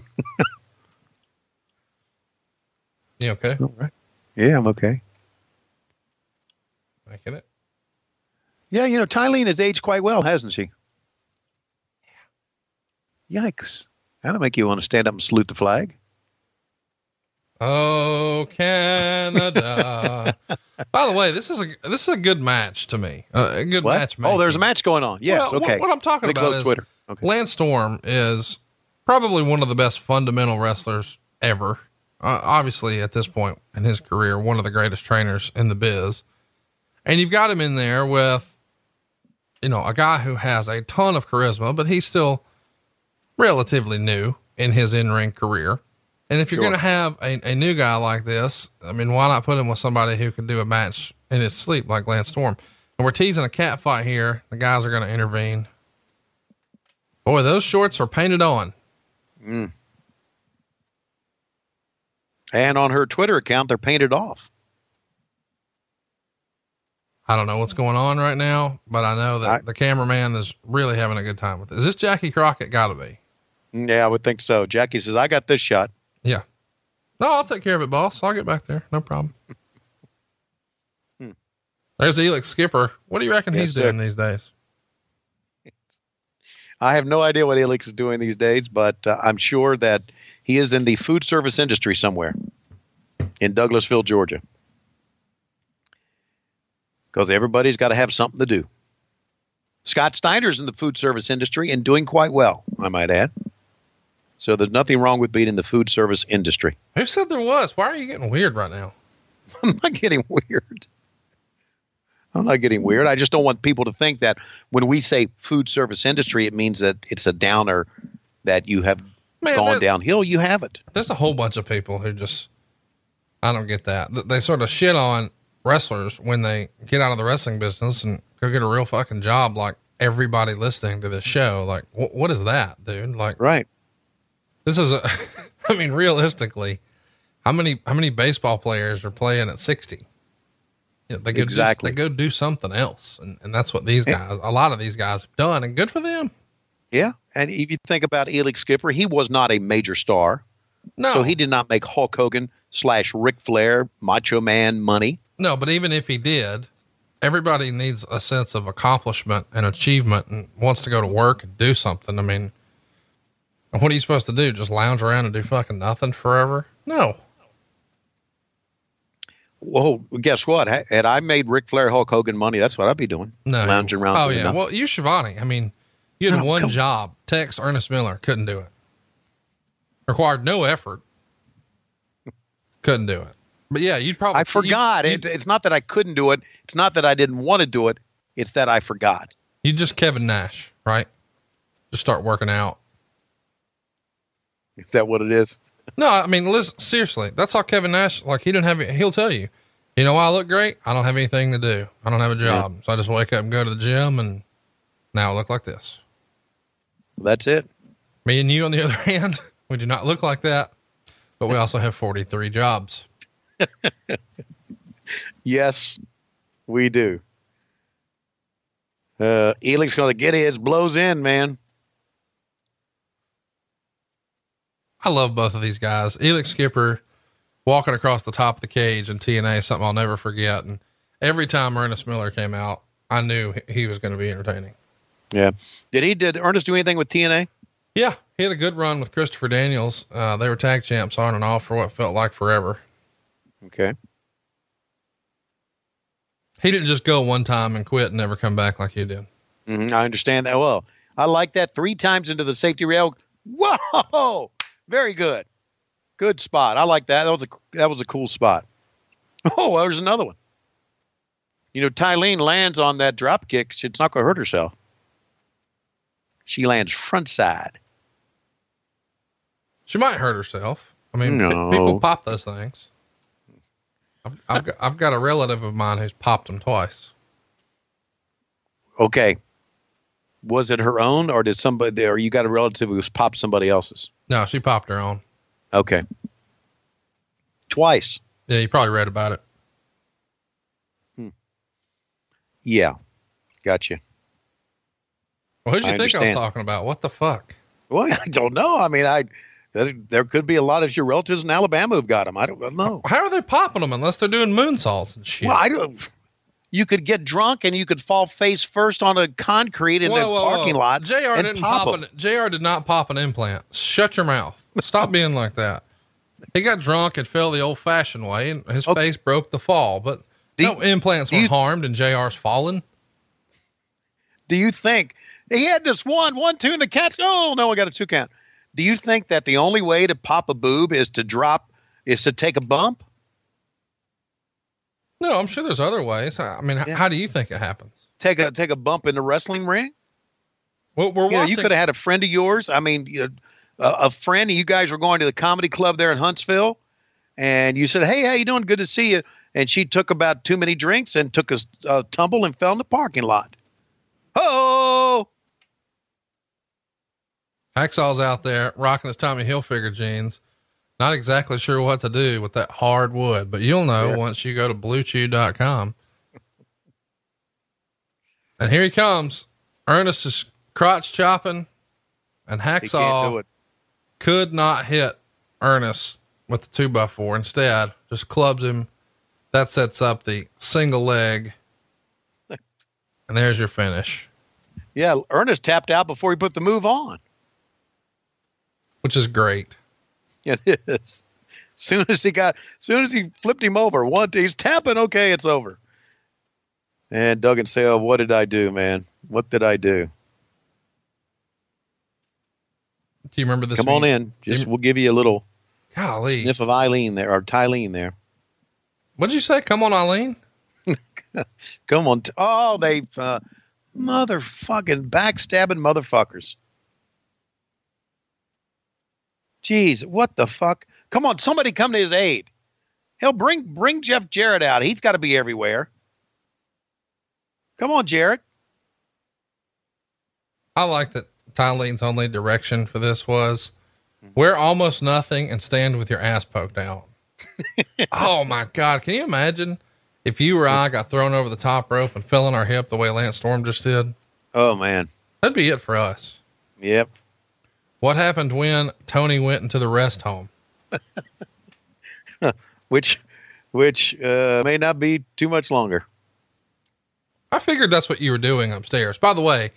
You okay?
All right. Yeah, I'm okay.
making it.
Yeah, you know, Tylene has aged quite well, hasn't she? Yeah. Yikes. That'll make you want to stand up and salute the flag.
Oh, Canada. By the way, this is a this is a good match to me. Uh, a good
What?
match.
Oh, there's a match going on. Yes,
Well,
okay.
What, I'm talking about is
Twitter. Okay.
Lance Storm is probably one of the best fundamental wrestlers ever. Uh, obviously, at this point in his career, one of the greatest trainers in the biz. And you've got him in there with, you know, a guy who has a ton of charisma, but he's still relatively new in his in ring career. And if you're
Sure.
going to have a, a new guy like this, I mean, why not put him with somebody who can do a match in his sleep like Lance Storm? And we're teasing a cat fight here. The guys are going to intervene. Boy, those shorts are painted on.
And on her Twitter account, they're painted off.
I don't know what's going on right now, but I know that
I-
the cameraman is really having a good time with it. Is this Jackie Crockett? Gotta be.
Yeah, I would think so. Jackie says, I got this shot.
Yeah. No, I'll take care of it, boss. I'll get back there. No problem.
Hmm.
There's Elix Skipper. What do you reckon
Yes,
he's
sir.
doing these days?
I have no idea what Elix is doing these days, but uh, I'm sure that he is in the food service industry somewhere in Douglasville, Georgia. Because everybody's got to have something to do. Scott Steiner's in the food service industry and doing quite well, I might add. So there's nothing wrong with being in the food service industry.
Who said there was? Why are you getting weird right now?
I'm not getting weird. I'm not getting weird. I just don't want people to think that when we say food service industry, it means that it's a downer that you have
Man,
gone downhill. You haven't.
There's a whole bunch of people who just, I don't get that. They sort of shit on wrestlers when they get out of the wrestling business and go get a real fucking job. Like everybody listening to this show, like, wh- what is that, dude? Like,
Right.
this is a, I mean, realistically, how many, how many baseball players are playing at 60? Yeah, they go
Exactly.
do, they go do something else. And, and that's what these eh. guys, a lot of these guys have done and good for them.
Yeah. And if you think about Elix Skipper, he was not a major star.
No,
So he did not make Hulk Hogan slash Ric Flair, Macho Man money.
No, but even if he did, everybody needs a sense of accomplishment and achievement and wants to go to work and do something. I mean, what are you supposed to do? Just lounge around and do fucking nothing forever? No.
Well, guess what? Ha- Had I made Ric Flair, Hulk Hogan money, that's what I'd be doing.
No.
Lounging around.
Oh, yeah.
nothing.
Well, you, Shivani, I mean, you had
No,
one job. Text Ernest Miller. Couldn't do it. Required no effort. Couldn't do it. But yeah, you'd probably.
I forgot.
You,
it, it's not that I couldn't do it. It's not that I didn't want to do it. It's that I forgot.
you just Kevin Nash, right? Just start working out.
Is that what it is?
No, I mean, listen, seriously, that's how Kevin Nash, like, he didn't have, he'll tell you, you know, why I look great. I don't have anything to do. I don't have a job. So I just wake up and go to the gym and now I look like this.
That's it.
Me and you, on the other hand, we do not look like that, but we also have 43 jobs.
Yes, we do. Uh, Elix going to get his blows in, man.
I love both of these guys. Elix Skipper walking across the top of the cage in TNA, is something I'll never forget. And every time Ernest Miller came out, I knew he- he was going to be entertaining.
Yeah. Did he? Did Ernest do anything with TNA?
Yeah, he had a good run with Christopher Daniels. Uh, they were tag champs on and off for what felt like forever.
Okay.
He didn't just go one time and quit and never come back like you did.
hmm I understand that well. I like that. Three times into the safety rail. Whoa! Very good. Good spot. I like that. That was a that was a cool spot. Oh, there's another one. You know, Tylene lands on that drop kick. She's not going to hurt herself. She lands front side.
She might hurt herself. I mean,
No.
people pop those things. I've, I've, got, I've got a relative of mine who's popped them twice.
Okay. Was it her own, or did somebody, or you got a relative who's popped somebody else's?
No, she popped her own.
Okay. Twice.
Yeah, you probably read about it. Hmm.
Yeah. Gotcha.
Well, who'd you
I
think I was talking about? What the fuck?
Well, I don't know. I mean, I there could be a lot of your relatives in Alabama who've got them. I don't know.
How are they popping them unless they're doing moonsaults and shit?
Well, I don't. you could get drunk and you could fall face first on a concrete in the parking lot.
Jr. didn't
pop
pop an, Jr. did not pop an implant. Shut your mouth. Stop being like that. He got drunk and fell the old fashioned way and his
Okay.
face broke the fall, but
Do
no
you-
implants were
you-
harmed and JR's fallen.
Do you think he had this one, one, two, and the catch? Oh no, I got a two count. Do you think that the only way to pop a boob is to drop, is to take a bump?
No, I'm sure there's other ways. I mean,
Yeah.
how do you think it happens?
Take a take a bump in the wrestling ring?
Well, we're
You, know, you could have had a friend of yours. I mean, you know, a, a friend. You guys were going to the comedy club there in Huntsville, and you said, "Hey, how you doing? Good to see you." And she took about too many drinks and took a tumble and fell in the parking lot. Oh,
Hacksaw's out there rocking his Tommy Hilfiger jeans. Not exactly sure what to do with that hard wood, but you'll know
Yeah.
once you go to bluechew.com. and here he comes. Ernest is crotch chopping and Hacksaw could not hit Ernest with the two by four. Instead, just clubs him. That sets up the single leg. And there's your finish,
Yeah, Ernest tapped out before he put the move on.
Which is great.
It is. Soon as he got, soon as he flipped him over, one he's tapping. Okay, it's over. And Duggan say, "Oh, what did I do, man? What did I do?
Do you remember this?
Come on
meet-
in. Just
You-
we'll give you a little
Golly.
sniff of Eileen there or Tylene there.
What'd you say? Come on, Eileen.
Come on. T- oh, they uh, motherfucking backstabbing motherfuckers. Jeez, what the fuck? Come on, somebody come to his aid. Hell, bring bring Jeff Jarrett out. He's got to be everywhere. Come on, Jarrett.
I like that Tylene's only direction for this was wear almost nothing and stand with your ass poked out. oh my God. Can you imagine if you or I got thrown over the top rope and fell on our hip the way Lance Storm just did?
Oh man.
That'd be it for us.
Yep.
What happened when Tony went into the rest home?
Which which uh, may not be too much longer.
I figured that's what you were doing upstairs. By the way,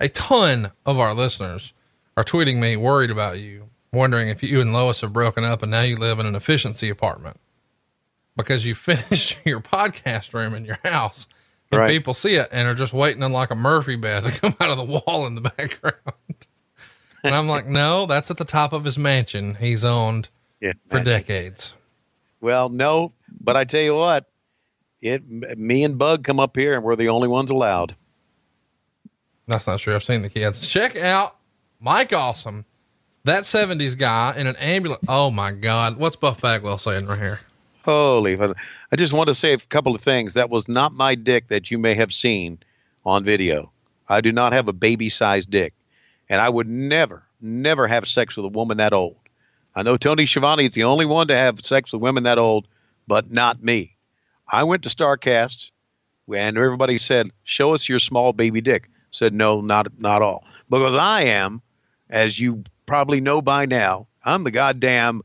a ton of our listeners are tweeting me worried about you, wondering if you and Lois have broken up and now you live in an efficiency apartment because you finished your podcast room in your house. And
Right.
people see it and are just waiting on like a Murphy bed to come out of the wall in the background. and I'm like, no, that's at the top of his mansion he's owned
Yeah.
for decades.
Well, no, but I tell you what, it me and Bug come up here and we're the only ones allowed.
That's not true. I've seen the kids. Check out Mike Awesome, that 70s guy in an ambulance. Oh my God. What's Buff Bagwell saying right here?
Holy. I just want to say a couple of things. That was not my dick that you may have seen on video. I do not have a baby sized dick, and I would never, never have sex with a woman that old. I know Tony Schiavone is the only one to have sex with women that old, but not me. I went to Starrcast, and everybody said, "Show us your small baby dick." Said, "No, not not all," because I am, as you probably know by now, I'm the goddamn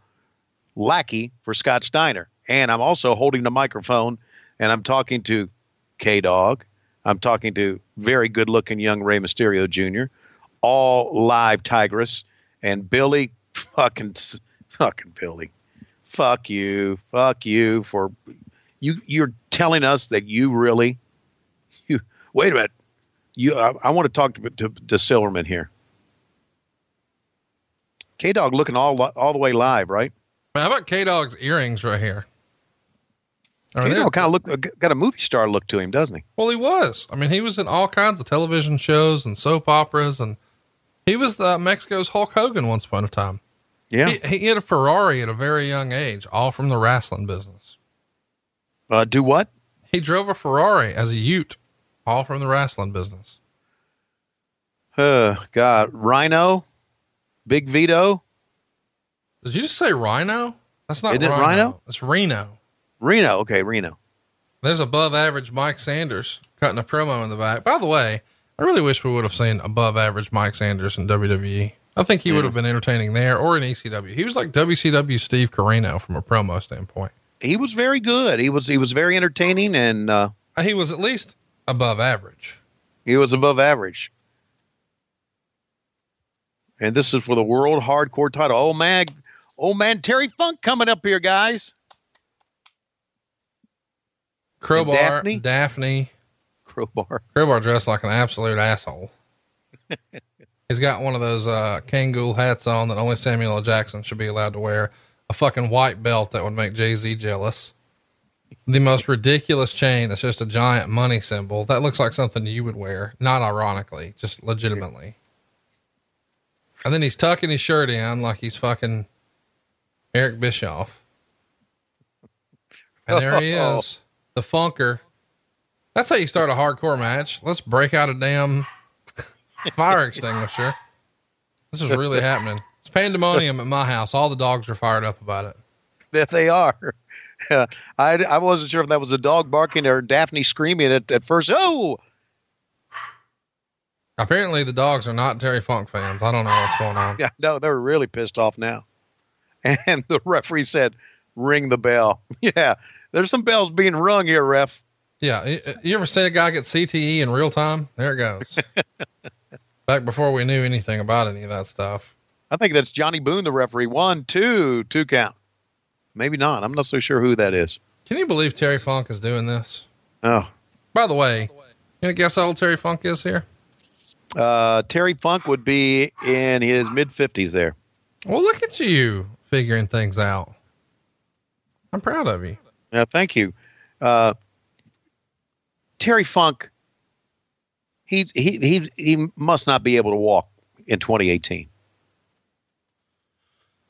lackey for Scott Steiner. And I'm also holding the microphone and I'm talking to K Dog. I'm talking to very good looking young Rey Mysterio Jr., all live Tygress, and Billy fucking fucking Billy. Fuck you. Fuck you for you you're telling us that you really you wait a minute. You I, I want to talk to, to, to Silverman here. K Dog looking all all the way live, right?
How about K Dog's earrings right here? I mean,
K Dog kind of look got a movie star look to him, doesn't he?
well, he was. I mean, he was in all kinds of television shows and soap operas, and he was the Mexico's Hulk Hogan once upon a time.
Yeah.
He, he had a Ferrari at a very young age, all from the wrestling business.
Uh, do what?
He drove a Ferrari as a Ute, all from the wrestling business.
Uh, God, Rhino, Big Vito,
Did you just say Rhino? That's not
Isn't it
Rhino.
Rhino?
It's Reno.
Reno. Okay, Reno.
There's above average Mike Sanders cutting a promo in the back. By the way, I really wish we would have seen above average Mike Sanders in WWE. I think he would have been entertaining there or in ECW. He was like WCW Steve Corino from a promo standpoint.
He was very good. He was he was very entertaining, and uh,
he was at least above average.
He was above average. And this is for the world hardcore title. Oh man, oh man, Terry Funk coming up here, guys.
Crowbar,
Daphne?
Daphne,
Crowbar.
Crowbar dressed like an absolute asshole. He's got one of those uh, Kangol hats on that only Samuel L. Jackson should be allowed to wear. A fucking white belt that would make Jay Z jealous. The most ridiculous chain that's just a giant money symbol. That looks like something you would wear, not ironically, just legitimately. And then he's tucking his shirt in like he's fucking Eric Bischoff. And there he is, the funker. That's how you start a hardcore match. Let's break out a damn fire extinguisher. This is really happening. It's pandemonium at my house. All the dogs are fired up about it.
That they are. I, I wasn't sure if that was a dog barking or Daphne screaming at, at first. Oh,
Apparently, the dogs are not Terry Funk fans. I don't know what's going on.
yeah, no, they're really pissed off now. And the referee said, ring the bell. Yeah, there's some bells being rung here, ref.
Yeah. You, ever see a guy get CTE in real time? There it goes. Back before we knew anything about any of that stuff.
I think that's Johnny Boone, the referee. One, two, two count. Maybe not. I'm not so sure who that is.
Can you believe Terry Funk is doing this?
Oh,
By the way, you guess how old Terry Funk is here?
uh, Terry Funk would be in his mid 50s there.
Well, look at you figuring things out. I'm proud of you.
Yeah, thank you. Uh, Terry Funk, he, he, he, he must not be able to walk in 2018.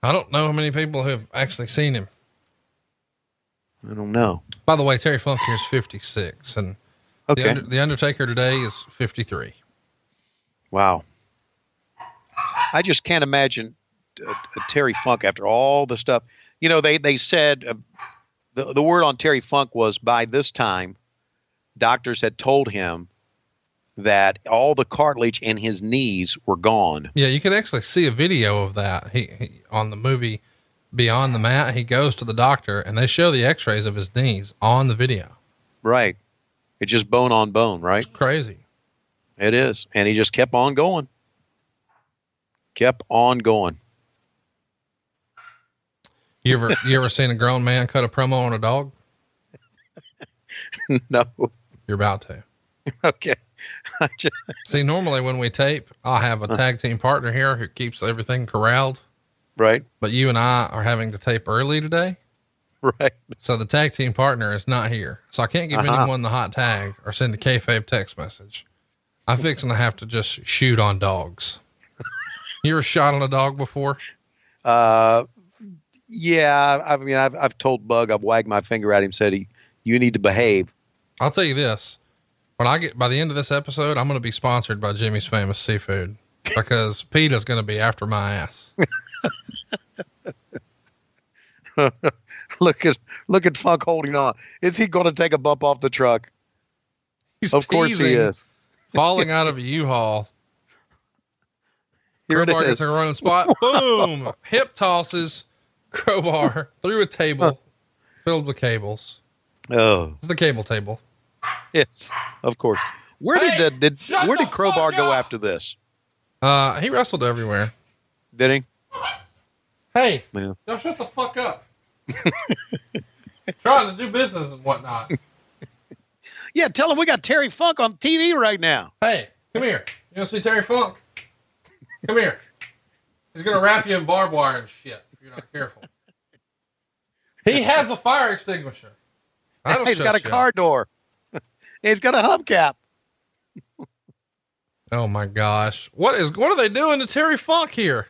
I don't know how many people have actually seen him.
I don't know.
By the way, Terry Funk here is 56 and
Okay.
the, under, the Undertaker today is 53.
Wow. I just can't imagine uh, uh, Terry Funk after all the stuff. You know, they they said uh, the the word on Terry Funk was by this time, doctors had told him that all the cartilage in his knees were gone.
Yeah, you can actually see a video of that. He, he on the movie Beyond the Mat, he goes to the doctor and they show the x-rays of his knees on the video.
Right. It's just bone on bone, right?
It's crazy.
It is. And he just kept on going. Kept on going.
You ever you ever seen a grown man cut a promo on a dog?
no.
You're about to.
Okay. Just,
See, normally when we tape, I'll have a tag team partner here who keeps everything corralled.
right.
But you and I are having to tape early today.
Right.
So the tag team partner is not here. So I can't give
Uh-huh.
anyone the hot tag or send a kayfabe text message. I'm fixing to have to just shoot on dogs. you ever shot on a dog before?
Uh, yeah, I mean, I've, I've told Bug, I've wagged my finger at him, said he, you need to behave.
I'll tell you this. When I get by the end of this episode, I'm going to be sponsored by Jimmy's Famous Seafood because Pete is going to be after my ass.
look at, look at Funk holding on. Is he going to take a bump off the truck?
He's
Of course he is.
Falling out of a U-Haul.
Here it
Crowbar
is.
gets a running spot. Boom! Hip tosses. Crowbar through a table filled with cables.
Oh,
It's the cable table.
Yes, of course. Where
Hey,
did the, did where did Crowbar go after this?
Uh, he wrestled everywhere.
Did he?
Hey,
Yeah.
don't shut the fuck up. Trying to do business and whatnot.
Yeah, tell him we got Terry Funk on TV right now.
Hey, come here. You want to see Terry Funk? Come here. He's gonna wrap you in barbed wire and shit if you're not careful. He has a fire extinguisher. That'll
He's
shut
got a
you up.
car door. He's got a hubcap.
Oh my gosh. What is what are they doing to Terry Funk here?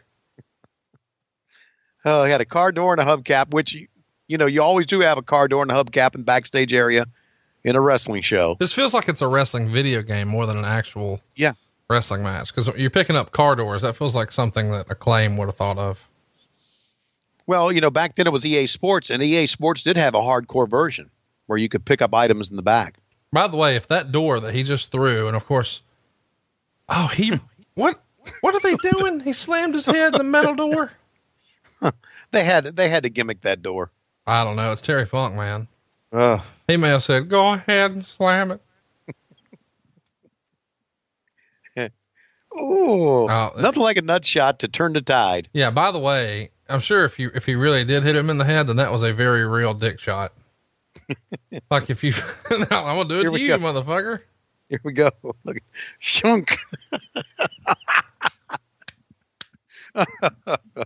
Oh, he had a car door and a hubcap, which you, you know you always do have a car door and a hubcap in backstage area in a wrestling show.
This feels like it's a wrestling video game more than an actual
Yeah.
wrestling match because you're picking up car doors. That feels like something that Acclaim would have thought of.
Well, you know, back then it was EA Sports, and EA Sports did have a hardcore version where you could pick up items in the back.
By the way, if that door that he just threw, and of course, oh, he, what, what are they doing? He slammed his head in the metal door.
They had they had to gimmick that door.
I don't know. It's Terry Funk, man.
Uh,
He may have said, "Go ahead and slam it."
Oh,
Oh,
nothing like a nut shot to turn the tide.
Yeah. By the way, I'm sure if you if he really did hit him in the head, then that was a very real dick shot. Like if you, no, I'm gonna do it
Here
to you,
go.
motherfucker.
Here we go. Look, shunk.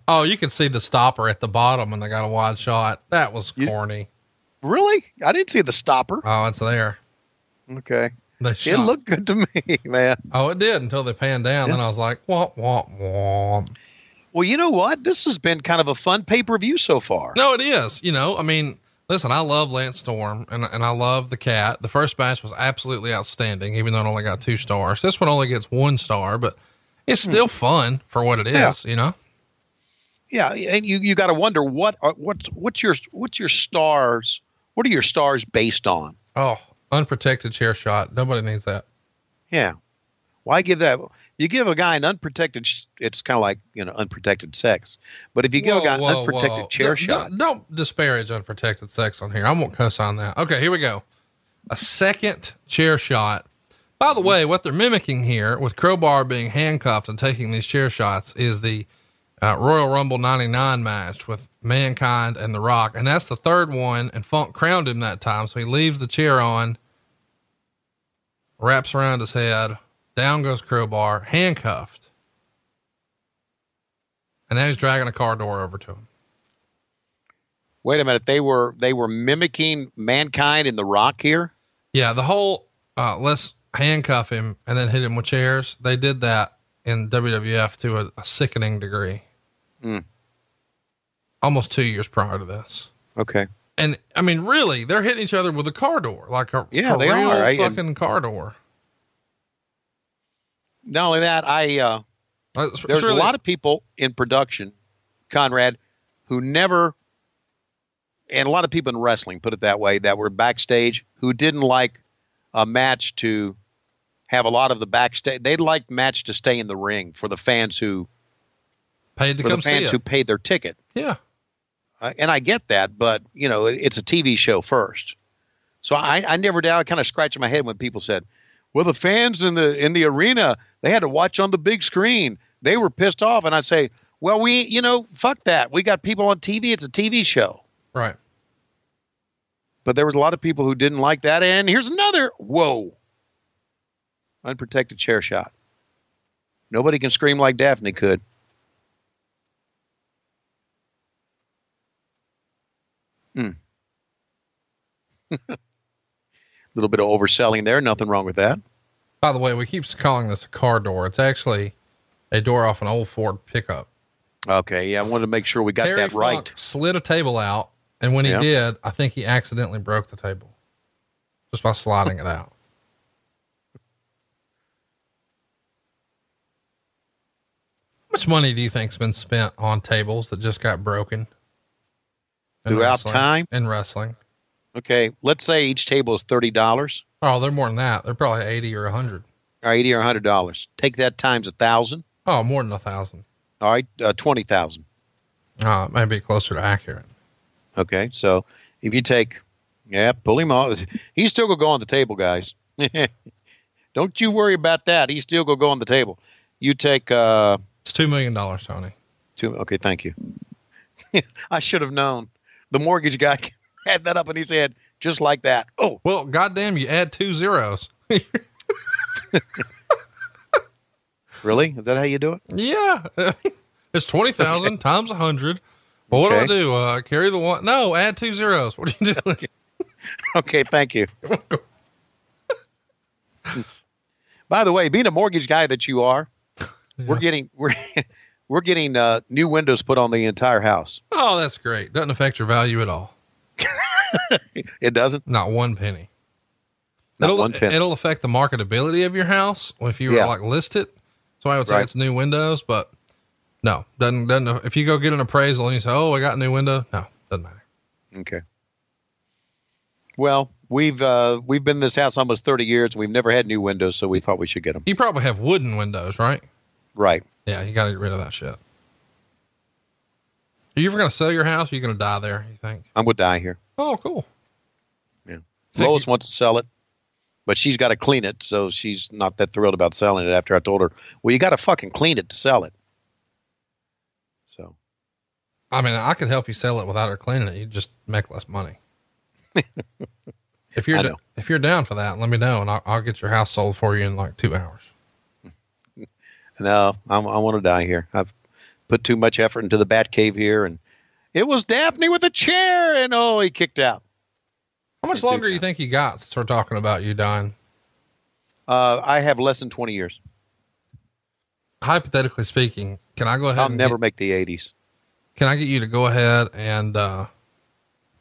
Oh, you can see the stopper at the bottom and they got a wide shot. That was
You-
corny.
Really? I didn't see the stopper.
Oh, it's there.
Okay. It looked good to me, man.
Oh, it did until they panned down. Then I was like, womp, womp, womp.
Well, you know what? This has been kind of a fun pay per view so far.
No, it is. You know, I mean, listen, I love Lance Storm and, and I love the cat. The first match was absolutely outstanding, even though it only got two stars. This one only gets one star, but it's hmm. still fun for what it is,
Yeah.
you know?
Yeah, and you you got to wonder what uh, are, what's what's your what's your stars? What are your stars based on?
Oh, unprotected chair shot. Nobody needs that.
Yeah. Why give that? You give a guy an unprotected. sh- It's kind of like you know unprotected sex. But if you give a guy
Whoa, whoa,
unprotected
whoa.
chair
Don't-
shot,
Don't, don't disparage unprotected sex on here. I won't cuss on that. Okay, here we go. A second chair shot. By the way, what they're mimicking here with Crowbar being handcuffed and taking these chair shots is the uh, Royal Rumble 99 match with Mankind and The Rock. And that's the third one. And Funk crowned him that time. So he leaves the chair on, wraps around his head, down goes Crowbar, handcuffed. And now he's dragging a car door over to him.
wait a minute. They were they were mimicking mankind in the Rock here.
Yeah, the whole uh, let's handcuff him and then hit him with chairs. They did that in WWF to a, a sickening degree.
Hmm.
Almost two years prior to this,
Okay.
and I mean, really, they're hitting each other with a car door, like a
Yeah, they
real
are. I-
fucking car door.
Not only that, I uh,
Uh,
there's
really-
a lot of people in production, Conrad, who never, and a lot of people in wrestling, put it that way, that were backstage who didn't like a match to have a lot of the backstage. They'd like match to stay in the ring for the fans who
paid to
for the
come see
fans who paid their ticket.
yeah,
Uh, and I get that, but you know, it's a TV show first. So I, I never doubt. I kind of scratched my head when people said, "Well, the fans in the in the arena they had to watch on the big screen. They were pissed off." And I say, "Well, we, you know, fuck that. We got people on TV. It's a TV show."
right.
But there was a lot of people who didn't like that. And here's another. Whoa, unprotected chair shot. Nobody can scream like Daphne could. Hmm. A little bit of overselling there. Nothing wrong with that.
By the way, we keep calling this a car door. It's actually a door off an old Ford pickup.
Okay, yeah, I wanted to make sure we got
Terry
that right.
Funk slid a table out, and when he
Yeah.
did, I think he accidentally broke the table just by sliding it out. How much money do you think's been spent on tables that just got broken
Throughout
wrestling-
time?
in wrestling?
Okay, let's say each table is thirty dollars,
Oh, they're more than that. They're probably eighty or a hundred.
or eighty or a hundred dollars. Take that times a thousand.
Oh, more than a thousand.
All right, uh, twenty thousand.
Uh, maybe closer to accurate.
Okay, so if you take, yeah, pull him off. He's still gonna go on the table, guys. Don't you worry about that. He's still gonna go on the table. You take uh,
It's two million dollars, Tony.
two. Okay, thank you. I should have known. The mortgage guy had that up in his head just like that. Oh,
Well, goddamn, you add two zeros.
really? Is that how you do it?
Yeah, it's twenty thousand times a hundred. Well, what do I do? Uh, carry the one? No, add two zeros. What are you doing?
Okay, thank you. By the way, being a mortgage guy that you are, we're getting we're we're getting uh, new windows put on the entire house.
Oh, that's great. Doesn't affect your value at all.
It doesn't.
Not one penny.
Not
it'll,
one penny.
It'll affect the marketability of your house if you were
Yeah.
like list it. So I would say
Right.
it's new windows, but no, doesn't doesn't. If you go get an appraisal and you say, "Oh, I got a new window," no, doesn't matter.
Okay. Well, we've uh, we've been in this house almost thirty years. and We've never had new windows, so we thought we should get them.
You probably have wooden windows, right?
Right.
Yeah, you got to get rid of that shit. Are you ever going to sell your house? Or are you going to die there? You think?
I'm gonna die here.
Oh, cool. Think
Lois
you-
wants to sell it, but she's got to clean it, so she's not that thrilled about selling it. After I told her, well, you got to fucking clean it to sell it. So
I mean, I could help you sell it without her cleaning it. You just make less money. if you're
know.
if you're down for that, let me know, and I'll, I'll get your house sold for you in like two hours.
no, I'm, I want to die here. I've put too much effort into the bat cave here, and it was Daphne with a chair, and oh, he kicked out.
How much longer do you think he got since we're talking about you Don?
Uh, I have less than 20 years.
Hypothetically speaking, can I go ahead?
I'll
and
never
get,
make the 80s.
Can I get you to go ahead and uh,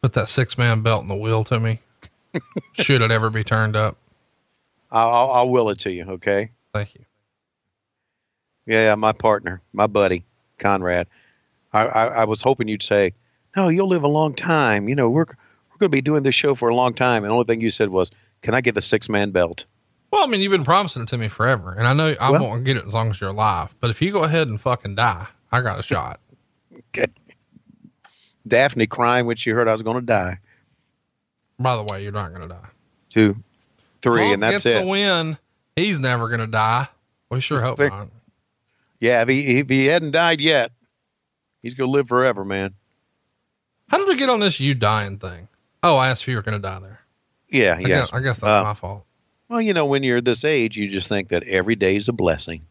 put that six man belt in the wheel to me? Should it ever be turned up?
I'll, I'll, I'll will it to you, okay?
Thank you.
Yeah, my partner, my buddy, Conrad. I, I, I was hoping you'd say, "No, you'll live a long time. You know, we're we're going to be doing this show for a long time." And the only thing you said was, "Can I get the six man belt?"
Well, I mean, you've been promising it to me forever, and I know I
Well-
won't get it as long as you're alive. But if you go ahead and fucking die, I got a shot.
Okay. Daphne crying when she heard I was going to die.
By the way, you're not going to die.
Two, three,
Trump
and that's
gets
it.
the win. He's never going to die. We sure hope not.
Yeah, if he if he hadn't died yet, he's going to live forever, man.
How did we get on this you dying thing? Oh, I asked if you were going to die there.
Yeah,
I, guess, I guess that's
Uh,
my fault.
Well, you know, when you're this age, you just think that every day is a blessing.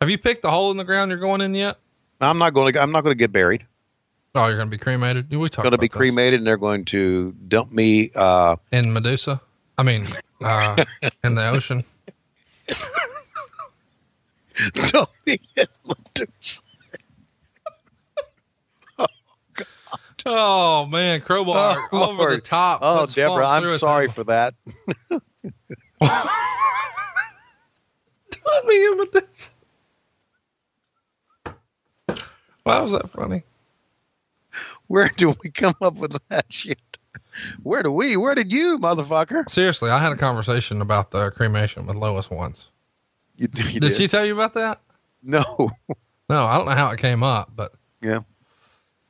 Have you picked the hole in the ground you're going in yet?
I'm not going to. I'm not going to get buried.
Oh, you're going to be cremated. We talked
going to be
this.
cremated, and they're going to dump me. Uh,
in Medusa. I mean, uh, in the ocean.
dump me in Medusa.
Oh man, crowbar
Oh,
over the top.
Oh,
puts
Deborah, I'm sorry for that.
Put me in. Why was that funny?
Where do we come up with that shit? Where do we? Where did you, motherfucker?
Seriously, I had a conversation about the cremation with Lois once.
You, you
Did, she tell you about that?
No.
No, I don't know how it came up, but
Yeah.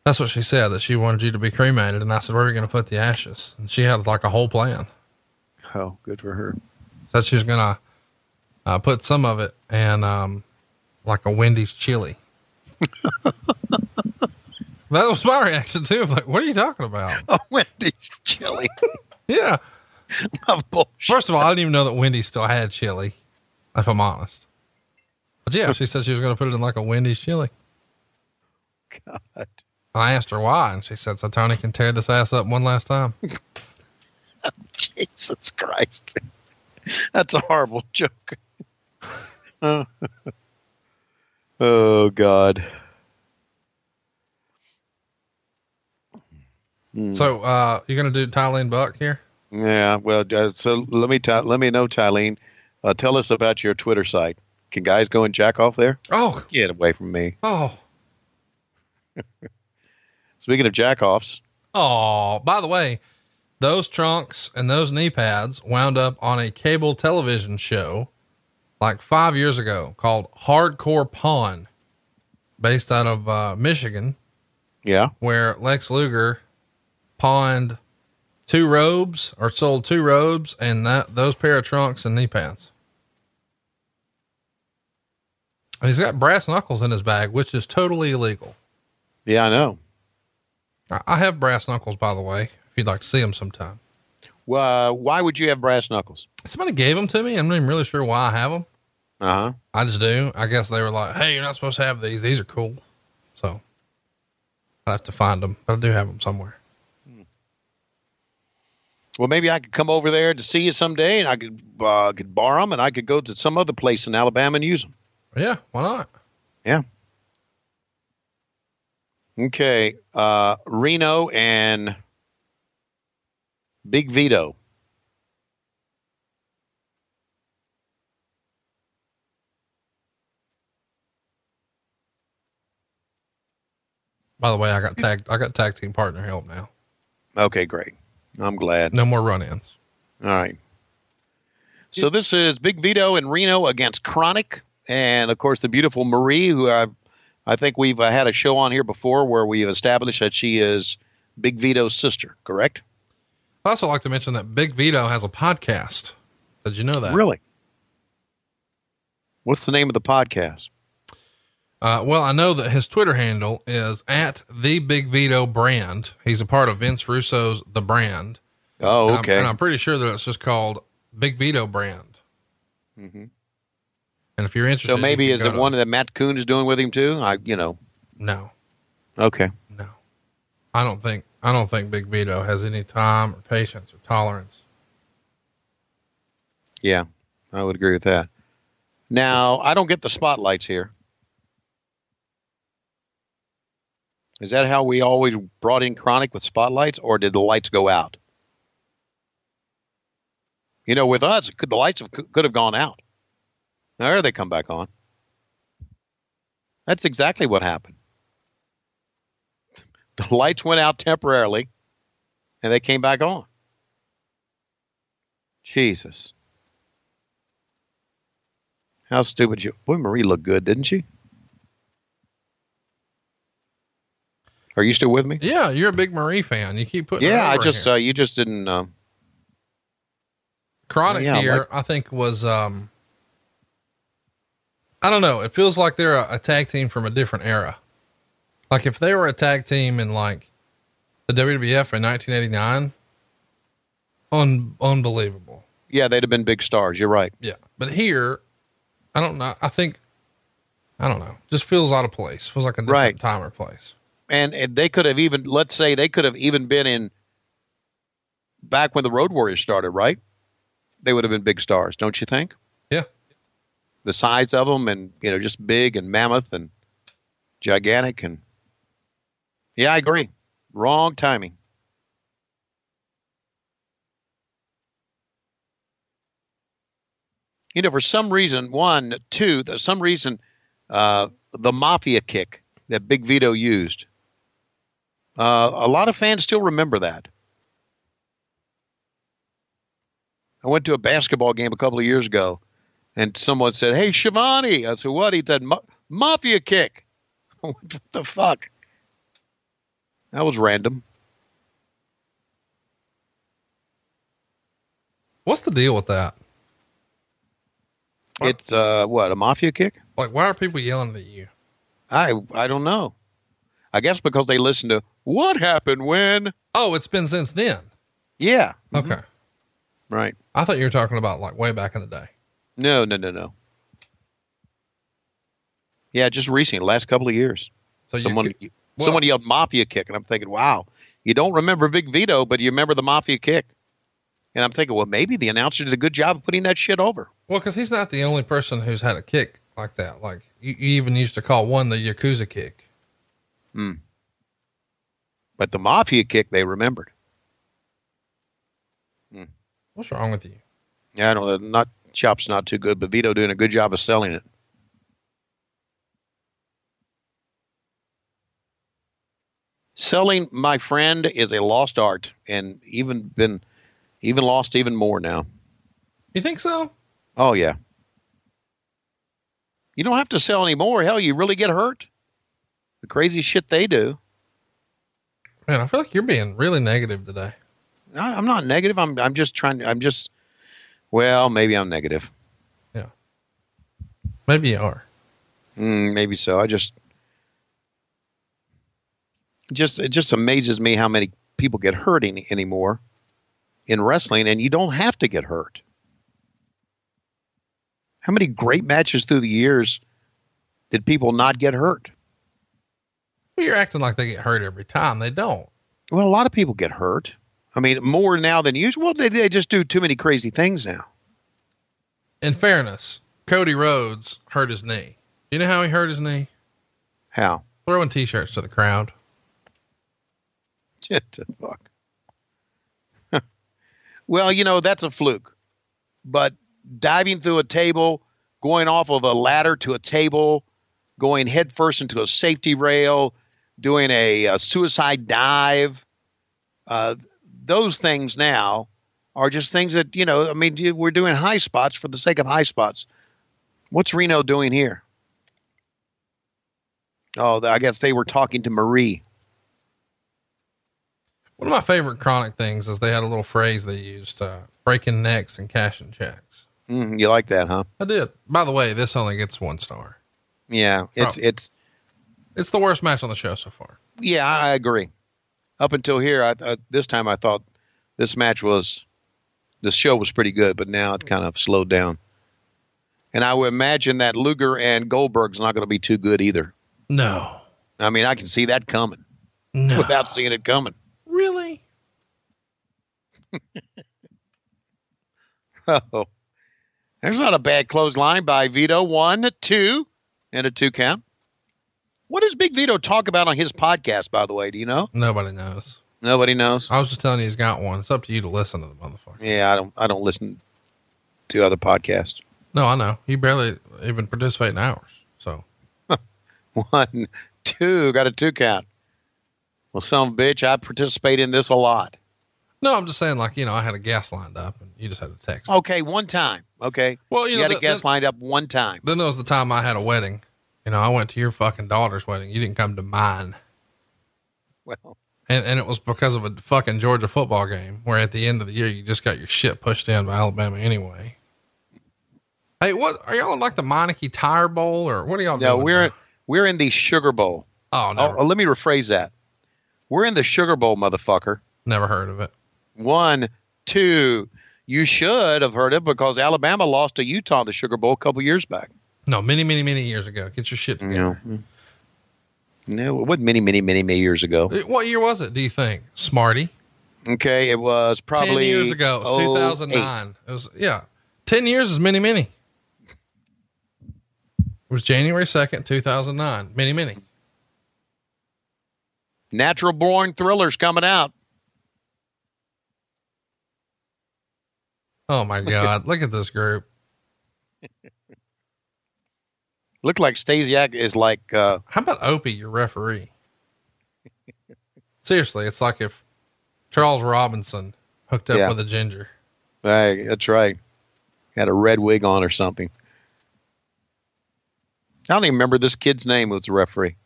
that's what she said that she wanted you to be cremated. And I said, Where are you going to put the ashes? And she had like a whole plan.
Oh, good for her.
Said she was going to uh, put some of it in um, like a Wendy's chili. that was my reaction too. I'm like, What are you talking about?
A Wendy's chili.
Yeah.
Bullshit.
First of all, I didn't even know that Wendy still had chili, if I'm honest. But yeah, she said she was going to put it in like a Wendy's chili.
God.
And I asked her why, and she said, so Tony can tear this ass up one last time.
Jesus Christ. That's a horrible joke. oh, God. Hmm.
So, uh, you going to do Tylene Buck here?
Yeah, well, uh, so let me ta- let me know, Tylene. Uh, tell us about your Twitter site. Can guys go and jack off there?
Oh,
Get away from me.
oh,
Speaking of jack offs,
oh, by the way, those trunks and those knee pads wound up on a cable television show like five years ago called Hardcore Pawn, based out of uh, Michigan.
yeah,
where Lex Luger pawned two robes or sold two robes and that those pair of trunks and knee pads. And he's got brass knuckles in his bag, which is totally illegal.
yeah, I know.
I, have brass knuckles, by the way, if you'd like to see them sometime.
Well, uh, why would you have brass knuckles?
Somebody gave them to me. I'm not even really sure why I have them.
Uh huh.
I just do. I guess they were like, Hey, you're not supposed to have these. These are cool. So I have to find them, but I do have them somewhere.
Well, maybe I could come over there to see you someday, and I could uh, could borrow them, and I could go to some other place in Alabama and use them.
Yeah. Why not?
Yeah. Okay. Uh, Reno and Big Vito.
By the way, I got tagged. I got tag team partner help now.
Okay, great. I'm glad.
No more run-ins.
All right. So this is Big Vito and Reno against Kronik, and of course the beautiful Marie, who I, I think we've uh, had a show on here before where we have established that she is Big Vito's sister. Correct?
I'd also like to mention that Big Vito has a podcast. Did you know that?
Really? What's the name of the podcast?
Uh, well, I know that his Twitter handle is at the Big Vito brand. He's a part of Vince Russo's The Brand.
Oh,
And I'm-
okay.
and I'm pretty sure that it's just called Big Vito brand.
Mhm.
And if you're interested,
So maybe is it
to-
one that Matt Coon is doing with him too? I, you know,
No,
okay.
no, I don't think, I don't think Big Vito has any time or patience or tolerance.
Yeah, I would agree with that. Now, I don't get the spotlights here. Is that how we always brought in Kronik with spotlights, or did the lights go out? You know, with us, could, the lights have, could have gone out. Now, there they come back on. That's exactly what happened. The lights went out temporarily, and they came back on. Jesus. How stupid you boy Marie looked good, didn't she? Are you still with me?
Yeah, you're a big Marie fan. You keep putting.
Yeah, I just uh, you just didn't uh,
Kronik
yeah,
here,
like-
I think was, um, I don't know. It feels like they're a, a tag team from a different era. Like if they were a tag team in like the WWF in 1989, un- unbelievable.
yeah, they'd have been big stars. You're right.
Yeah. But here, I don't know. I think, I don't know. Just feels out of place. Feels like a different
Right.
time or place.
And, and they could have even let's say they could have even been in back when the Road Warriors started, right? They would have been big stars, don't you think? The size of them and you know just big and mammoth and gigantic and yeah, I agree. Wrong timing. you know, for some reason, one, two, there's some reason, uh, the mafia kick that Big Vito used. Uh, a lot of fans still remember that. I went to a basketball game a couple of years ago, and someone said, "Hey, Schiavone," I said, "What?" He said, "Ma- "Mafia kick." what the fuck? That was random.
What's the deal with that?
It's uh, what a mafia kick.
Like, why are people yelling at you?
I I don't know. I guess because they listen to what happened when.
Oh, it's been since then.
Yeah.
Okay.
Right.
I thought you were talking about like way back in the day.
No, no, no, no. Yeah, just recently, last couple of years.
So
Someone
could- well-
someone yelled mafia kick, and I'm thinking, wow, you don't remember Big Vito, but you remember the mafia kick. And I'm thinking, well, maybe the announcer did a good job of putting that shit over.
Well, because he's not the only person who's had a kick like that. Like you, you even used to call one the Yakuza kick. Hmm.
But the mafia kick, they remembered. Hmm.
What's wrong with you?
Yeah, I don't know. Not Chop's not too good, but Vito doing a good job of selling it. Selling my friend is a lost art, and even been even lost even more now.
You think so?
Oh yeah. You don't have to sell anymore. Hell, you really get hurt. The crazy shit they do.
Man, I feel like you're being really negative today.
I- I'm not negative. I'm I'm just trying. To, I'm just. Well, maybe I'm negative. Yeah.
Maybe you are.
Mm, maybe so. I just, just it just amazes me how many people get hurt any, anymore in wrestling, and you don't have to get hurt. How many great matches through the years did people not get hurt?
Well, you're acting like they get hurt every time. They don't.
Well, a lot of people get hurt. I mean, more now than usual. Well, they, they just do too many crazy things now.
In fairness, Cody Rhodes hurt his knee. You know how he hurt his knee?
How?
Throwing t-shirts to the crowd.
Shit the fuck. well, you know, that's a fluke. But diving through a table, going off of a ladder to a table, going headfirst into a safety rail, doing a, a suicide dive, uh, those things now are just things that, you know, I mean, we're doing high spots for the sake of high spots. What's Reno doing here? Oh, I guess they were talking to Marie.
One of my favorite Kronik things is they had a little phrase they used, uh, breaking necks and cashing checks.
Mm, you like that, huh?
I did. By the way, this only gets one star.
Yeah, it's it's
It's the worst match on the show so far.
yeah, I agree. Up until here, I, I this time I thought this match was this show was pretty good, but now it mm. kind of slowed down. And I would imagine that Luger and Goldberg's not going to be too good either.
No,
I mean, I can see that coming
no.
without seeing it coming.
really?
Oh, there's not a bad clothesline by Vito. One, two, and a two count. What does Big Vito talk about on his podcast? By the way, do you know?
Nobody knows.
Nobody knows.
I was just telling you he's got one. It's up to you to listen to the motherfucker.
Yeah, I don't. I don't listen to other podcasts.
No, I know. You barely even participate in ours. So
One, two, got a two count. Well, some bitch, I participate in this a lot.
no, I'm just saying like, you know, I had a guest lined up and you just had to text.
Okay, one time. Okay.
Well, you
You,
know,
had a guest
the-
lined up one time.
Then there was the time I had a wedding. You know, I went to your fucking daughter's wedding. You didn't come to mine.
Well,
And, and it was because of a fucking Georgia football game where at the end of the year, you just got your shit pushed in by Alabama anyway. Hey, what are y'all in like the Meineke Tire Bowl or what are y'all
no,
doing?
we're
now?
we're in the Sugar Bowl.
oh,
Oh, let me rephrase that. We're in the Sugar Bowl, motherfucker.
never heard of it.
One, two. You should have heard it because Alabama lost to Utah in the Sugar Bowl a couple years back.
No, many, many, many years ago. Get your shit together.
No, it wasn't many, many, many, many years ago.
It- What year was it? Do you think Smarty?
Okay, it was probably
10 years ago. It was 2009. It was, yeah. 10 years is many, many. It was January 2nd, 2009. Many, many.
Natural Born Thrillers coming out.
Oh my God. Look at this group.
Look like Stasiak is like uh,
How about Opie, your referee? Seriously, it's like if Charles Robinson hooked up
Yeah.
with a ginger.
Hey, that's right. Had a red wig on or something. I don't even remember this kid's name was the referee.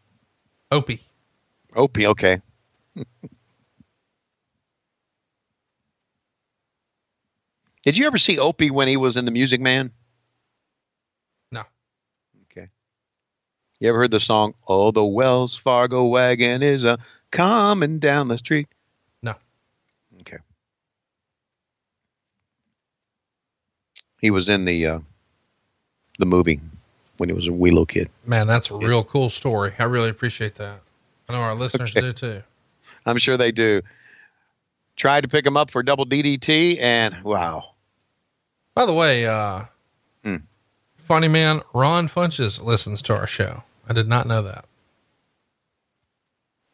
Opie.
Opie, okay. Did you ever see Opie when he was in the Music Man?
No.
Okay. You ever heard the song, Oh, the Wells Fargo wagon is a coming down the street?
No.
Okay. He was in the uh, the movie when he was a wee little kid.
Man, that's a real cool story. I really appreciate that. I know our listeners
Okay.
do too.
I'm sure they do. Tried to pick him up for double DDT, and wow.
By the way, uh,
Hmm.
funny man, Ron Funches listens to our show. I did not know that.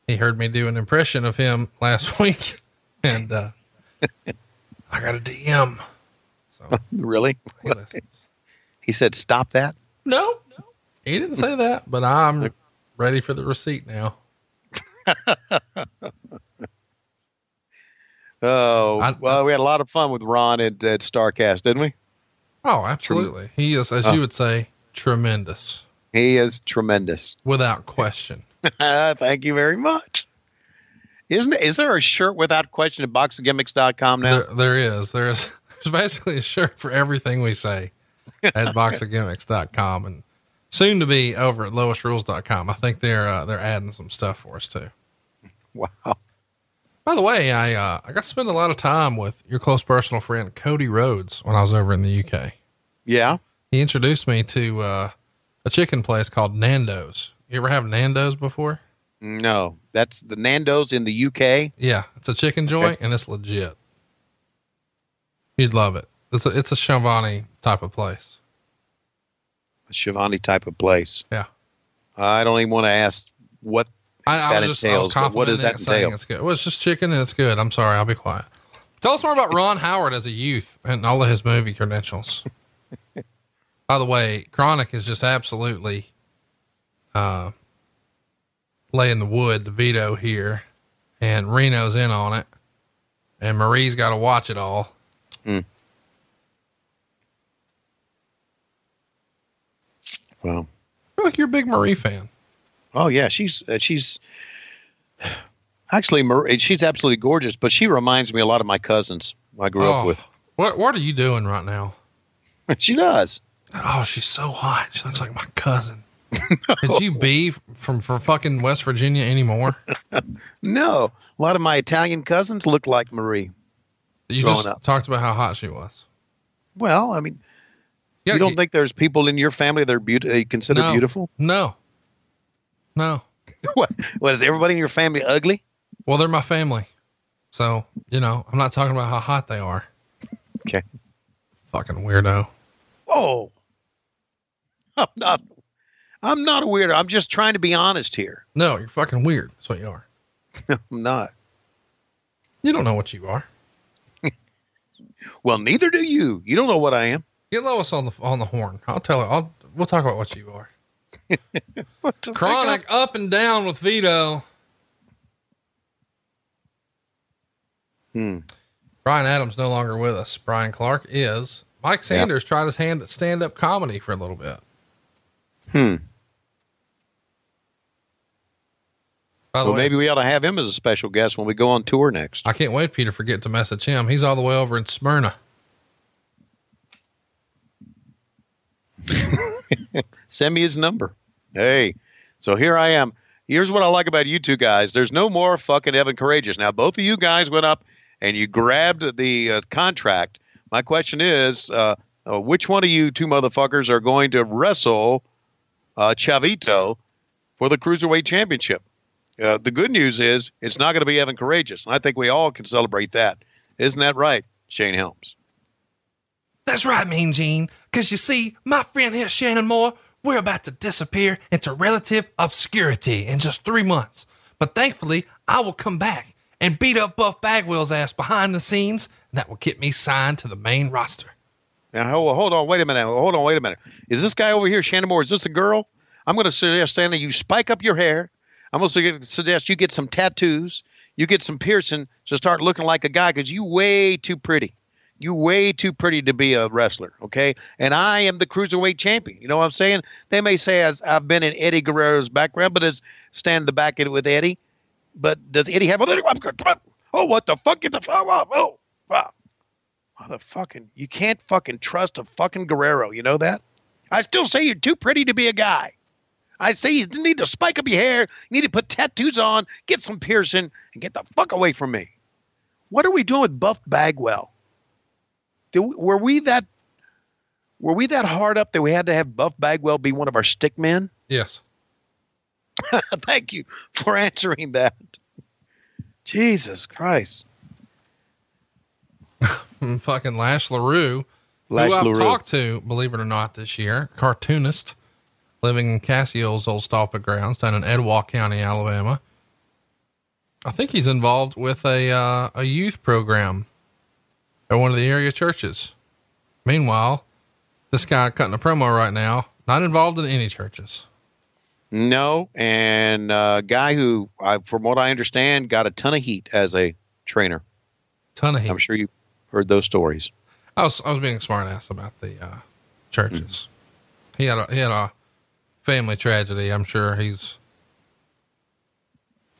He heard me do an impression of him last week and, uh, I got a DM. So
Really?
he.
He said, "Stop that."
No, he didn't say that, but I'm ready for the receipt now.
Oh,
I-
well, we had a lot of fun with Ron at, at Starrcast, didn't we?
Oh, absolutely. He is, as you would say, tremendous
He is tremendous.
without question.
Thank you very much. Isn't is there a shirt without question at boxofgimmicks.com now?
There, there is. There's, there's basically a shirt for everything we say at boxofgimmicks.com and soon to be over at lowestrules.com. I think they're, uh, they're adding some stuff for us too.
Wow.
By the way, I, uh, I got to spend a lot of time with your close personal friend, Cody Rhodes, when I was over in the UK.
Yeah.
He introduced me to, uh, a chicken place called Nando's. You ever have Nando's before?
No, that's the Nando's in the UK.
Yeah, it's a chicken joint and it's legit. You'd love it. It's a, it's a Schiavone type of place.
A Schiavone type of place.
Yeah.
I don't even want to ask what
I, I
That
just, I was
entails, what does that
saying
entail?
It's good. Well, it's just chicken and it's good. I'm sorry. I'll be quiet. Tell us more about Ron Howard as a youth and all of his movie credentials. By the way, Kronik is just absolutely, uh, laying the wood to Vito here and Reno's in on it and Marie's got to watch it all.
well.
I feel like you're a big Marie fan.
Oh yeah, she's uh, she's. Actually, Marie, she's absolutely gorgeous, but she reminds me a lot of my cousins I grew up
Oh,
with.
What What are you doing right now?
she does.
Oh, she's so hot. She looks like my cousin. Could you be from from fucking West Virginia anymore?
No, a lot of my Italian cousins look like Marie.
You just
up.
talked about how hot she was.
Well, I mean,
Yeah,
you don't think there's people in your family that are beautiful? They consider
no,
beautiful?
No, no.
what? What is everybody in your family ugly?
Well, they're my family, so you know I'm not talking about how hot they are.
Okay.
Fucking weirdo.
Oh, I'm not. I'm not a weirdo. I'm just trying to be honest here.
No, you're fucking weird. That's what you are.
I'm not.
You don't know what you are.
Well, neither do you. You don't know what I am.
Get Lois on the on the horn. I'll tell her. I'll we'll talk about what you are.
What
Kronik up and down with Vito.
Hmm.
Brian Adams no longer with us. Brian Clark is. Mike Sanders tried his hand at stand up comedy for a little bit.
Hmm.
By the
Well,
way,
maybe we ought to have him as a special guest when we go on tour next.
I can't wait for you to forget to message him. He's all the way over in Smyrna.
Send me his number. Hey, so here I am. Here's what I like about you two guys. There's no more fucking Evan Karagias. Now, both of you guys went up and you grabbed the uh, contract. My question is, uh, uh, which one of you two motherfuckers are going to wrestle uh, Chavito for the Cruiserweight Championship? Uh, the good news is it's not going to be Evan Karagias, and I think we all can celebrate that. Isn't that right, Shane Helms?
That's right, Mean Gene. Because you see, my friend here, Shannon Moore, we're about to disappear into relative obscurity in just three months. But thankfully, I will come back and beat up Buff Bagwell's ass behind the scenes, and that will get me signed to the main roster.
Now, hold, hold on, wait a minute. Hold on, wait a minute. Is this guy over here, Shannon Moore, is this a girl? I'm going to suggest, Stanley, you spike up your hair. I'm going to suggest you get some tattoos, you get some piercing to start looking like a guy because you way too pretty. You way too pretty to be a wrestler, okay? And I am the cruiserweight champion. You know what I'm saying? They may say I've been in Eddie Guerrero's background, but it's stand in the back end with Eddie. But does Eddie have? Oh, what the fuck? Get the fuck up! Oh, wow. Motherfucking, you can't fucking trust a fucking Guerrero. You know that? I still say you're too pretty to be a guy. I say you need to spike up your hair, you need to put tattoos on, get some piercing, and get the fuck away from me. What are we doing with Buff Bagwell? Did, were we that were we that hard up that we had to have Buff Bagwell be one of our stick men?
Yes.
Thank you for answering that. Jesus Christ.
Fucking Lash LaRue,
Lash
who I've
LaRue.
talked to, believe it or not, this year, cartoonist living in Cassio's old stomping grounds down in Etowah County, Alabama. I think he's involved with a uh, a youth program at one of the area churches. Meanwhile, this guy cutting a promo right now, not involved in any churches.
No, and a guy who, I, from what I understand, got a ton of heat as a trainer.
Ton of heat.
I'm sure you heard those stories.
I was I was being a smart ass about the uh, churches. He had a he had a family tragedy. I'm sure he's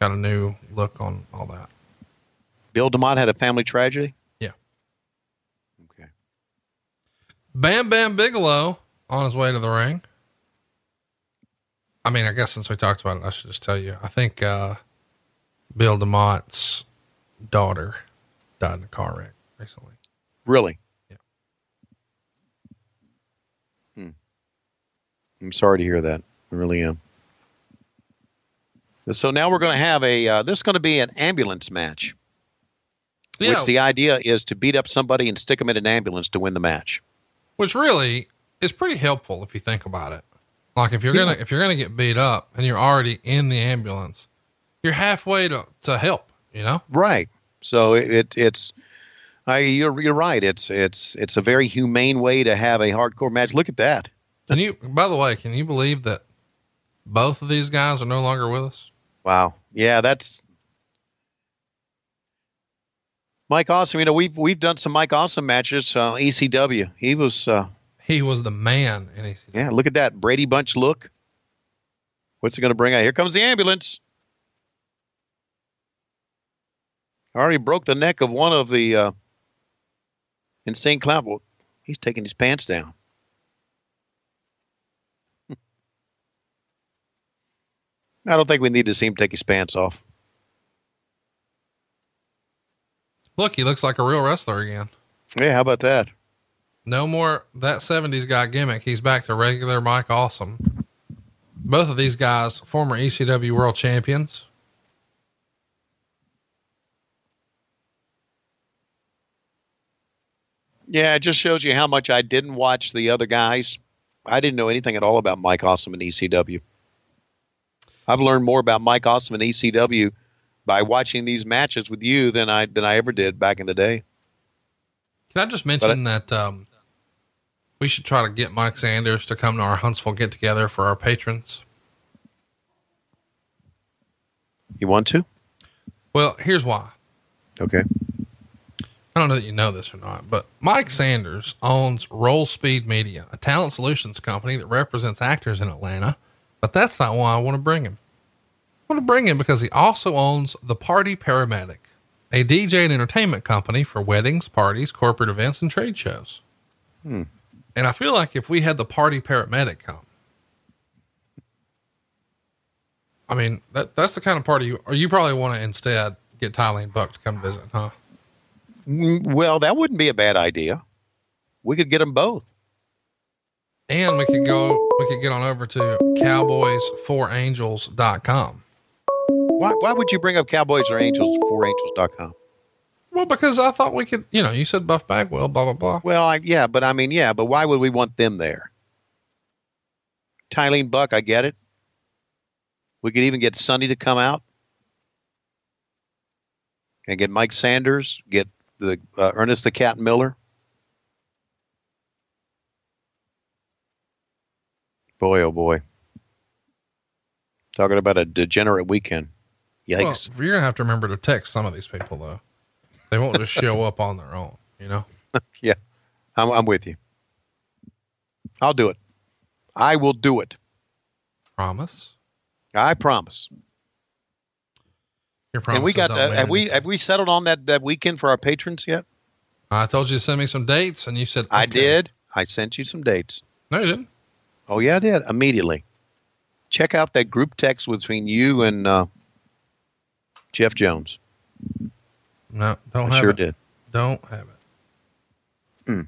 got a new look on all that.
Bill DeMott had a family tragedy.
Yeah.
Okay.
Bam Bam Bigelow on his way to the ring. I mean, I guess since we talked about it, I should just tell you. I think uh, Bill DeMott's daughter died in a car wreck recently.
Really?
Yeah.
Hmm. I'm sorry to hear that. I really am. So now we're going to have a. Uh, this is going to be an ambulance match,
Yeah,
which the idea is to beat up somebody and stick them in an ambulance to win the match.
which really is pretty helpful if you think about it. Like if you're
Yeah.
gonna if you're gonna get beat up and you're already in the ambulance, you're halfway to to help. You know,
Right. So it, it it's. I, you're you're right. It's it's it's a very humane way to have a hardcore match. Look at that.
can you? By the way, can you believe that both of these guys are no longer with us?
Wow. Yeah, that's Mike Awesome. You know, we've we've done some Mike Awesome matches. Uh, ECW. He was. Uh,
He was the man in ECW.
yeah. Look at that Brady Bunch look. What's it going to bring out? Here comes the ambulance. already broke the neck of one of the uh, insane clown. Well, he's taking his pants down. I don't think we need to see him take his pants off.
Look, he looks like a real wrestler again.
Yeah, how about that?
No more that 70s guy gimmick. He's back to regular Mike Awesome. Both of these guys, former ECW world champions.
Yeah, it just shows you how much I didn't watch the other guys. I didn't know anything at all about Mike Awesome and ECW. I've learned more about Mike Awesome and ECW by watching these matches with you than I than I ever did back in the day.
Can I just mention that um, we should try to get Mike Sanders to come to our Huntsville get together for our patrons?
You want to?
Well, here's why.
Okay.
I don't know that you know this or not, but Mike Sanders owns Roll Speed Media, a talent solutions company that represents actors in Atlanta. But that's not why I want to bring him. I want to bring him because he also owns The Party Paramedic, a DJ and entertainment company for weddings, parties, corporate events, and trade shows.
Hmm.
And I feel like if we had The Party Paramedic come, I mean, that that's the kind of party you, or you probably want to instead get Tylene Buck to come visit, huh?
Mm, Well, that wouldn't be a bad idea. We could get them both.
And we could go, we could get on over to cowboys4angels.com.
Why, why would you bring up Cowboys or Angels for Angels.com?
Well, because I thought we could, you know, you said Buff Bagwell, blah, blah, blah.
Well, I, yeah, but I mean, yeah, but why would we want them there? Tylene Buck, I get it. We could even get Sonny to come out and get Mike Sanders, get the uh, Ernest the Cat Miller. Boy, oh boy. Talking about a degenerate weekend.
Well,
Yikes.
you're going to have to remember to text some of these people, though. They won't just show up on their own, you know?
yeah, I'm, I'm with you. I'll do it. I will do it.
Promise.
I promise. And we got uh, have we have we settled on that that weekend for our patrons yet?
I told you to send me some dates, and you said,
I did. I sent you some dates.
No, you didn't.
Oh yeah, I did immediately. Check out that group text between you and uh, Jeff Jones.
No, don't
I
have
sure
it.
did.
Don't have it. Hmm.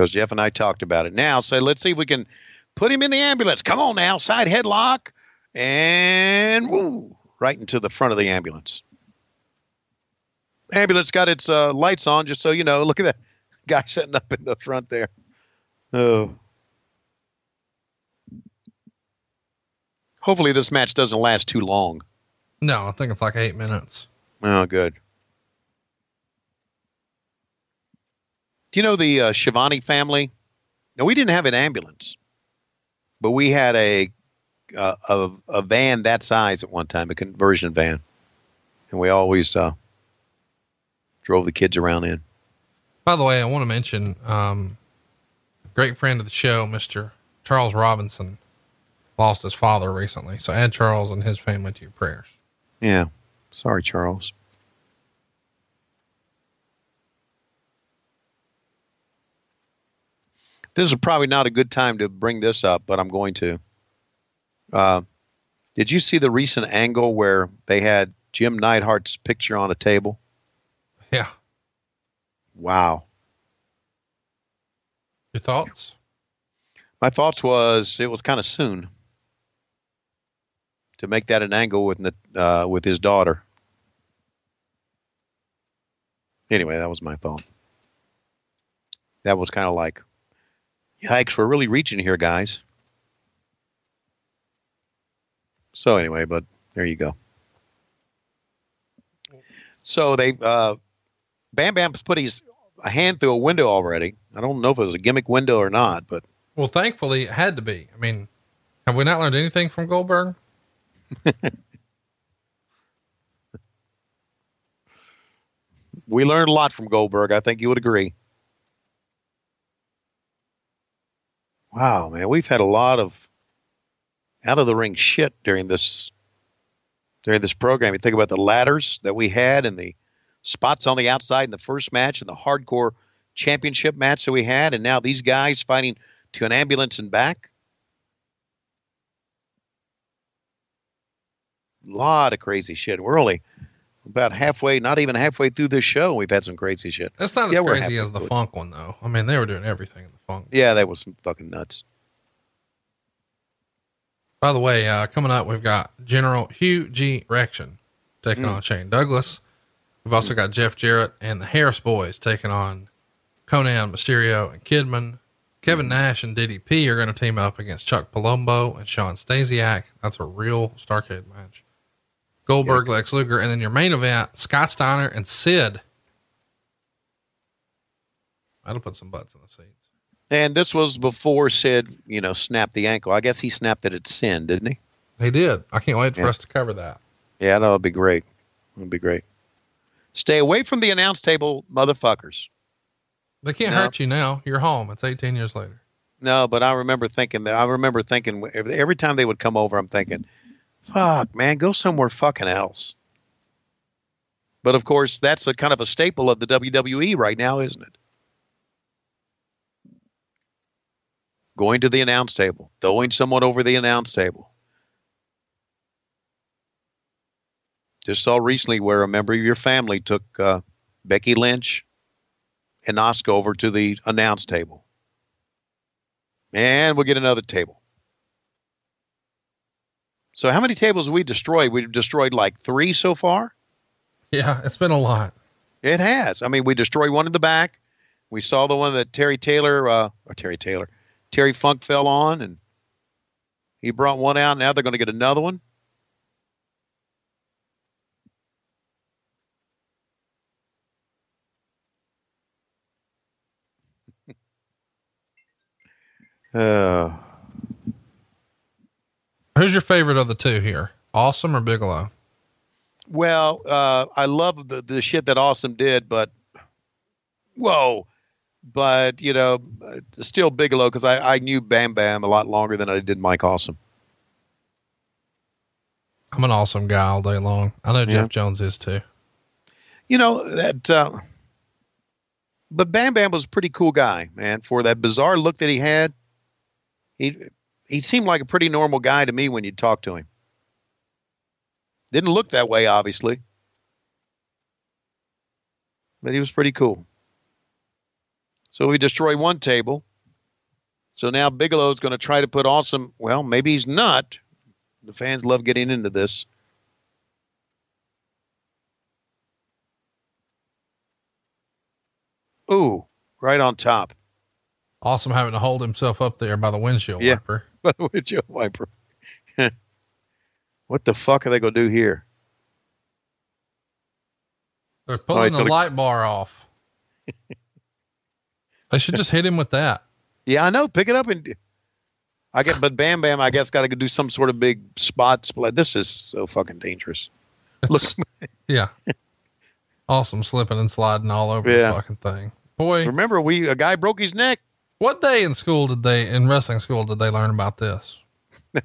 because Jeff and I talked about it. Now, so let's see if we can put him in the ambulance. Come on now, side headlock, and woo, right into the front of the ambulance. Ambulance got its uh, lights on, just so you know. Look at that guy sitting up in the front there. Oh. Hopefully, this match doesn't last too long.
No, I think it's like eight minutes.
Oh, good. Do you know the uh, Schiavone family? Now, we didn't have an ambulance, but we had a, uh, a a van that size at one time, a conversion van, and we always uh, drove the kids around in.
By the way, I want to mention, um, a great friend of the show, Mr. Charles Robinson, lost his father recently. So add Charles and his family to your prayers.
Yeah, sorry, Charles. This is probably not a good time to bring this up, but I'm going to. Uh, did you see the recent angle where they had Jim Neidhart's picture on a table?
Yeah.
Wow.
Your thoughts?
My thoughts was it was kind of soon to make that an angle with the, uh, with his daughter. Anyway, that was my thought. That was kind of like, yikes, we're really reaching here, guys. So anyway, but there you go. So they, uh, Bam Bam's put his a hand through a window already. I don't know if it was a gimmick window or not, but
Well, thankfully it had to be. I mean, have we not learned anything from Goldberg?
we learned a lot from Goldberg. I think you would agree. Wow, man, we've had a lot of out of the ring shit during this during this program. You think about the ladders that we had and the spots on the outside in the first match and the hardcore championship match that we had, and now these guys fighting to an ambulance and back. A lot of crazy shit. We're only about halfway, not even halfway through this show. We've had some crazy shit.
It's not
Yeah,
as crazy as the
it.
funk one though. I mean, they were doing everything in the funk.
Yeah, that was some fucking nuts.
By the way, uh, coming up, we've got General Hugh G. Rection taking
Hmm.
on Shane Douglas. We've also got Jeff Jarrett and the Harris Boys taking on Konnan, Mysterio, and Kidman. Kevin
Hmm.
Nash and DDP are going to team up against Chuck Palumbo and Shawn Stasiak. That's a real Starrcade match. Goldberg, Lex Luger, and then your main event, Scott Steiner and Sid. That'll put some butts in the seats.
And this was before Sid, you know, snapped the ankle. I guess he snapped it at sin, didn't he?
He did. I can't wait for
Yeah.
us to cover that.
Yeah, that'll be great. It'll be great. Stay away from the announce table, motherfuckers.
They can't
No.
hurt you now. You're home. It's 18 years later.
No, but I remember thinking that. I remember thinking every every time they would come over, I'm thinking, "Fuck, man, go somewhere fucking else." But of course, that's a kind of a staple of the WWE right now, isn't it? Going to the announce table, throwing someone over the announce table. Just saw recently where a member of your family took uh, Becky Lynch and Asuka over to the announce table. And we'll get another table. So, how many tables have we destroyed? We've destroyed like three so far.
Yeah, it's been a lot.
It has. I mean, we destroyed one in the back. We saw the one that Terry Taylor, uh, or Terry Taylor, Terry Funk fell on, and he brought one out. Now they're going to get another one. Uh,
Who's your favorite of the two here? Awesome or Bigelow?
Well, uh, I love the the shit that Awesome did, but whoa, but you know, still Bigelow because I, I knew Bam Bam a lot longer than I did Mike Awesome.
I'm an awesome guy all day long. I know
Yeah.
Jeff Jones is too.
You know that, uh, but Bam Bam was a pretty cool guy, man. For that bizarre look that he had, he he seemed like a pretty normal guy to me when you talk to him. Didn't look that way, obviously, but he was pretty cool. So we destroy one table. So now Bigelow's going to try to put awesome. Well, maybe he's not. The fans love getting into this. Ooh, right on top.
Awesome having to hold himself up there by the windshield
Yeah.
wiper.
By the Joe Viper. what the fuck are they going to do here?
They're pulling the
gonna-
light bar off. they should just hit him with that.
Yeah, I know. Pick it up and I get, but Bam Bam, I guess, got to do some sort of big spot split. This is so fucking dangerous. Look,
yeah. Awesome slipping and sliding all over
Yeah.
the fucking thing. Boy,
remember we a guy broke his neck.
what day in school did they, in wrestling school, did they learn about this?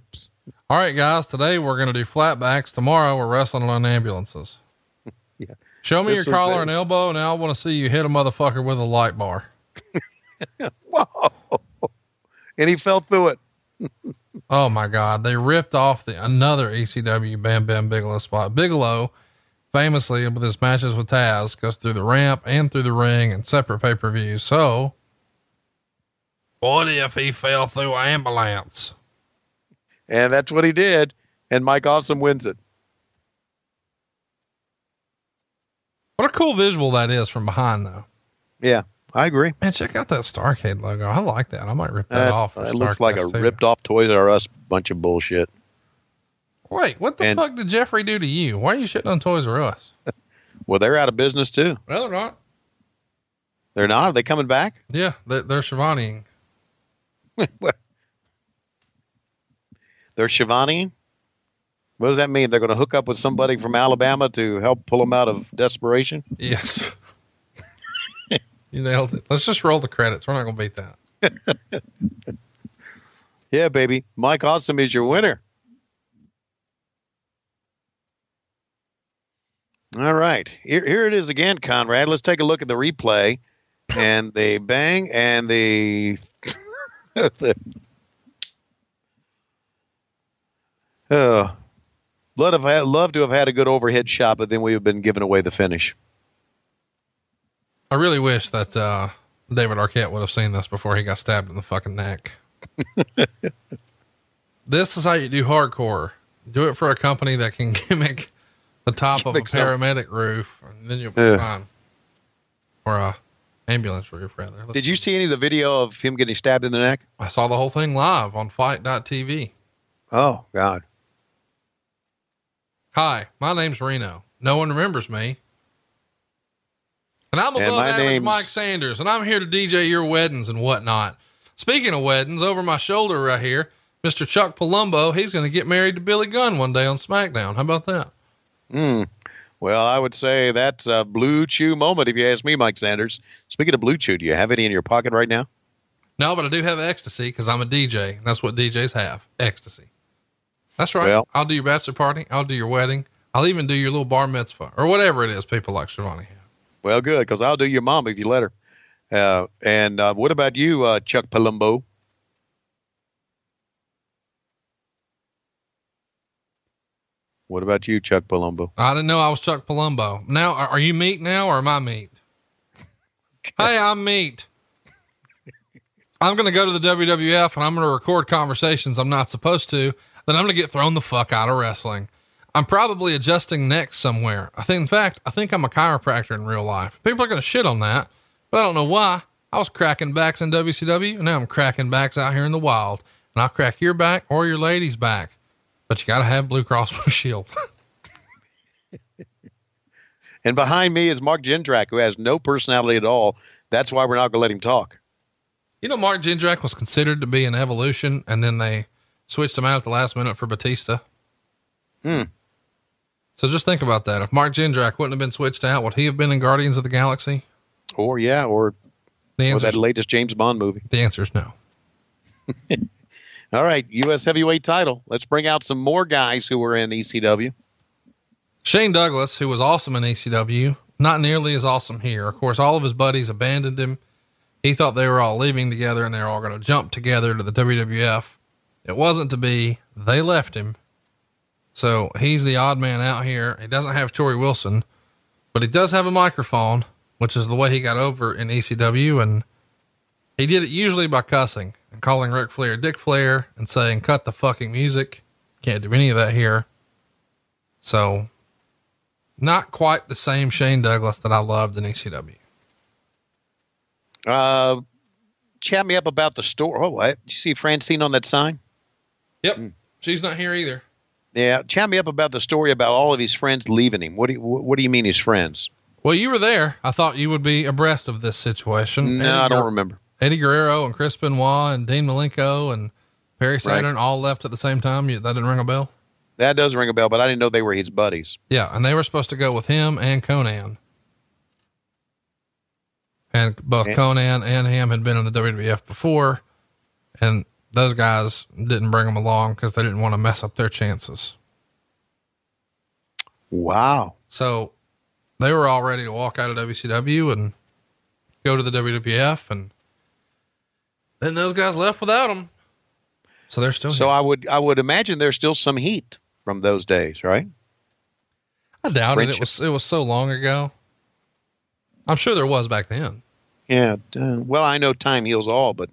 All right, guys, today we're going to do flatbacks. Tomorrow we're wrestling on ambulances.
Yeah.
Show me
This
your collar and elbow. Now I want to see you hit a motherfucker with a light bar.
Whoa! And he fell through it.
Oh my God. They ripped off the another ECW Bam Bam Bigelow spot. Bigelow famously with his matches with Taz goes through the ramp and through the ring and separate pay-per-views. So what if he fell through an ambulance?
And that's what he did. And Mike Awesome wins it.
What a cool visual that is from behind though.
Yeah, I agree.
Man, check out that Starrcade logo. I like that. I might rip that
That,
off.
it looks like a
too.
ripped off Toys R Us bunch of bullshit.
Wait, what the
And-
fuck did Jeffrey do to you? Why are you shitting on Toys R Us?
Well, they're out of business too.
No, they're not.
They're not. Are they coming back?
Yeah, they, they're Schiavone.
They're Schiavone. What does that mean? They're going to hook up with somebody from Alabama to help pull them out of desperation?
Yes. You nailed it. Let's just roll the credits. We're not going to beat that.
Yeah, baby. Mike Awesome is your winner. All right. Here, here it is again, Conrad. Let's take a look at the replay and the bang and the. the oh, love, have love to have had a good overhead shot, but then we have been giving away the finish.
I really wish that uh, David Arquette would have seen this before he got stabbed in the fucking neck. this is how you do hardcore. Do it for a company that can gimmick the top of a paramedic roof, and then you'll be fine. Or a ambulance roof, rather. Let's-
Did you see any of the video of him getting stabbed in the neck?
I saw the whole thing live on fite.tv.
Oh, God.
Hi, my name's Reno. No one remembers me. And I'm
And
above
my
average
name's-
Mike Sanders, and I'm here to DJ your weddings and whatnot. Speaking of weddings, over my shoulder right here, Mr. Chuck Palumbo, he's going to get married to Billy Gunn one day on SmackDown. How about that?
Hmm. Well, I would say that's a blue chew moment, if you ask me, Mike Sanders. Speaking of blue chew, do you have any in your pocket right now?
No, but I do have ecstasy because I'm a DJ. And that's what DJs have ecstasy. That's right.
Well-
I'll do your bachelor party. I'll do your wedding. I'll even do your little bar mitzvah or whatever it is people like Schiavone.
Well, good, because I'll do your mom if you let her. Uh, and uh, what about you, uh, Chuck Palumbo? What about you, Chuck Palumbo?
I didn't know I was Chuck Palumbo. Now, are, are you meat now or am I meat? hey, I'm meat. I'm going to go to the WWF and I'm going to record conversations I'm not supposed to. Then I'm going to get thrown the fuck out of wrestling. I'm probably adjusting necks somewhere. I think, in fact, I think I'm a chiropractor in real life. People are going to shit on that, but I don't know why. I was cracking backs in WCW and now I'm cracking backs out here in the wild. And I'll crack your back or your lady's back. But you got to have Blue Cross Blue Shield.
And behind me is Mark Jindrak, who has no personality at all. That's why we're not going to let him talk.
You know, Mark Jindrak was considered to be an evolution, and then they switched him out at the last minute for Batista.
Hmm.
So just think about that. If Mark Jindrak wouldn't have been switched out, would he have been in Guardians of the Galaxy?
Or, yeah, or,
The
or that latest James Bond movie.
the answer is no.
All right, U.S. heavyweight title. Let's bring out some more guys who were in ECW.
Shane Douglas, who was awesome in ECW, not nearly as awesome here. Of course, all of his buddies abandoned him. He thought they were all leaving together and they were all going to jump together to the WWF. It wasn't to be. They left him. So he's the odd man out here. He doesn't have Torrie Wilson, but he does have a microphone, which is the way he got over in ECW. And he did it usually by cussing and calling Ric Flair Dick Flair and saying, cut the fucking music. Can't do any of that here. So not quite the same Shane Douglas that I loved in ECW.
Uh, chat me up about the store. Oh, what? Did you see Francine on that sign?
Yep. She's not here either.
Yeah, chat me up about the story about all of his friends leaving him. What do you, what do you mean his friends?
Well, you were there. I thought you would be abreast of this situation.
No,
Eddie
I don't
Guer-
remember.
Eddie Guerrero and Chris Benoit and Dean Malenko and Perry Saturn all left at the same time. You, that didn't ring a bell?
That does ring a bell, but I didn't know they were his buddies.
Yeah. And they were supposed to go with him and Konnan. And both
And-
Konnan and him had been in the WWF before. And those guys didn't bring them along because they didn't want to mess up their chances.
Wow.
So they were all ready to walk out of WCW and go to the WWF. And then those guys left without them. So they're still
So
here.
I would I would imagine there's still some heat from those days, right?
I doubt it. It was, it was so long ago. I'm sure there was back then.
Yeah. Uh, well, I know time heals all, but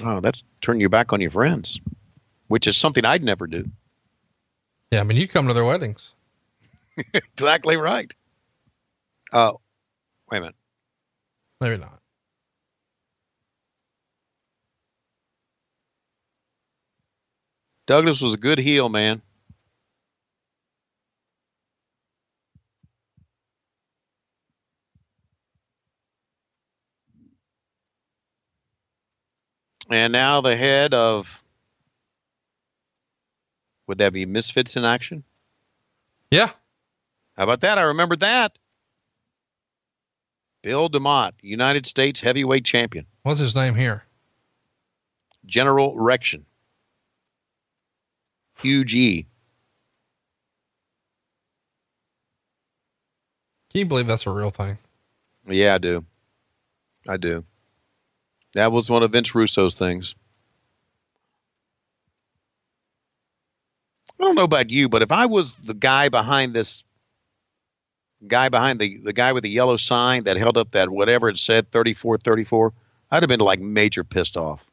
wow, that's turning your back on your friends, which is something I'd never do.
Yeah. I mean, you come to their weddings.
Exactly right. Oh, wait a minute.
Maybe not.
Douglas was a good heel, man. And now the head of would that be Misfits in action?
Yeah.
How about that? I remembered that. Bill DeMott, United States heavyweight champion.
What's his name here?
General Rection. Huge E.
Can you believe that's a real thing?
Yeah, I do. I do. That was one of Vince Russo's things. I don't know about you, but if I was the guy behind this guy behind the the guy with the yellow sign that held up that whatever it said 34 34, I'd have been like major pissed off.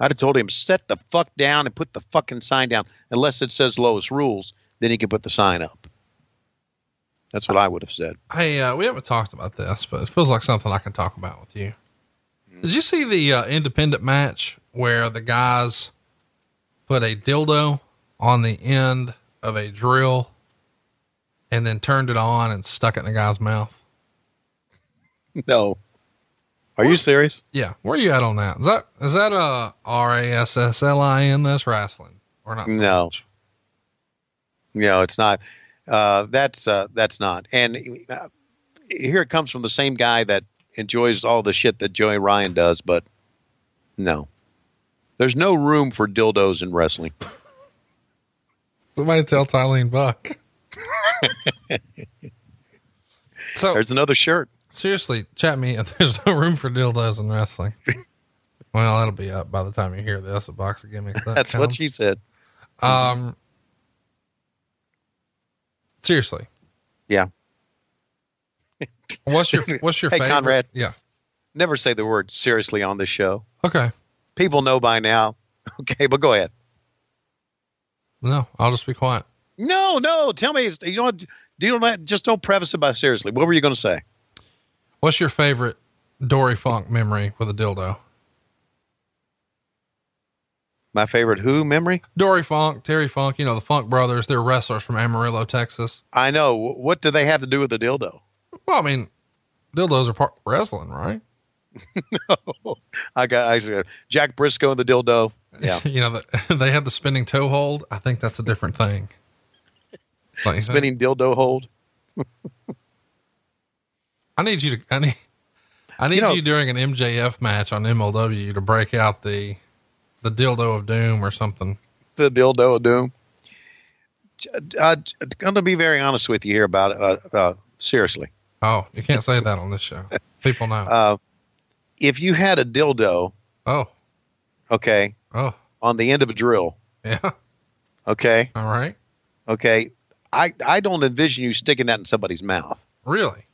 I'd have told him set the fuck down and put the fucking sign down unless it says lowest rules, then he can put the sign up. That's what I would have said.
Hey, uh, we haven't talked about this, but it feels like something I can talk about with you. Did you see the uh, independent match where the guys put a dildo on the end of a drill and then turned it on and stuck it in the guy's mouth?
No. Are you serious?
Yeah. Where are you at on that? Is that, is that a R A S S L I N this wrestling or not? so
No.
much?
No, it's not. Uh, that's uh, that's not. And uh, here it comes from the same guy that enjoys all the shit that Joey Ryan does, but no, there's no room for dildos in wrestling.
Somebody tell Tylene Buck. so
There's another shirt.
seriously, chat me. There's no room for dildos in wrestling. well, that'll be up by the time you hear this. A box of gimmicks.
That's what she said.
Um. Seriously,
Yeah.
What's your what's your
Hey,
favorite?
Conrad.
Yeah.
Never say the word seriously on this show.
Okay.
People know by now. Okay, but go ahead.
No, I'll just be quiet.
No, no. Tell me. You know what? Do you not just don't preface it by seriously. What were you going to say?
What's your favorite Dory Funk memory with a dildo?
My favorite who memory?
Dory Funk, Terry Funk, you know, the Funk brothers, they're wrestlers from Amarillo, Texas.
I know. What do they have to do with the dildo?
Well, I mean, dildos are part wrestling, right?
No, I got I got Jack Brisco and the dildo. Yeah.
you know, the, they have the spinning toe hold. I think that's a different thing. Like,
Spinning dildo hold.
I need you to, I need, I need you,
know-
during an MJF match on MLW to break out the, the dildo of doom or something.
The dildo of doom. Uh, I'm going to be very honest with you here about it. Uh, uh, seriously.
Oh, you can't say that on this show. People know.
Uh, if you had a dildo,
oh,
okay,
oh,
on the end of a drill,
yeah.
okay,
All right.
okay, I, I don't envision you sticking that in somebody's mouth.
Really?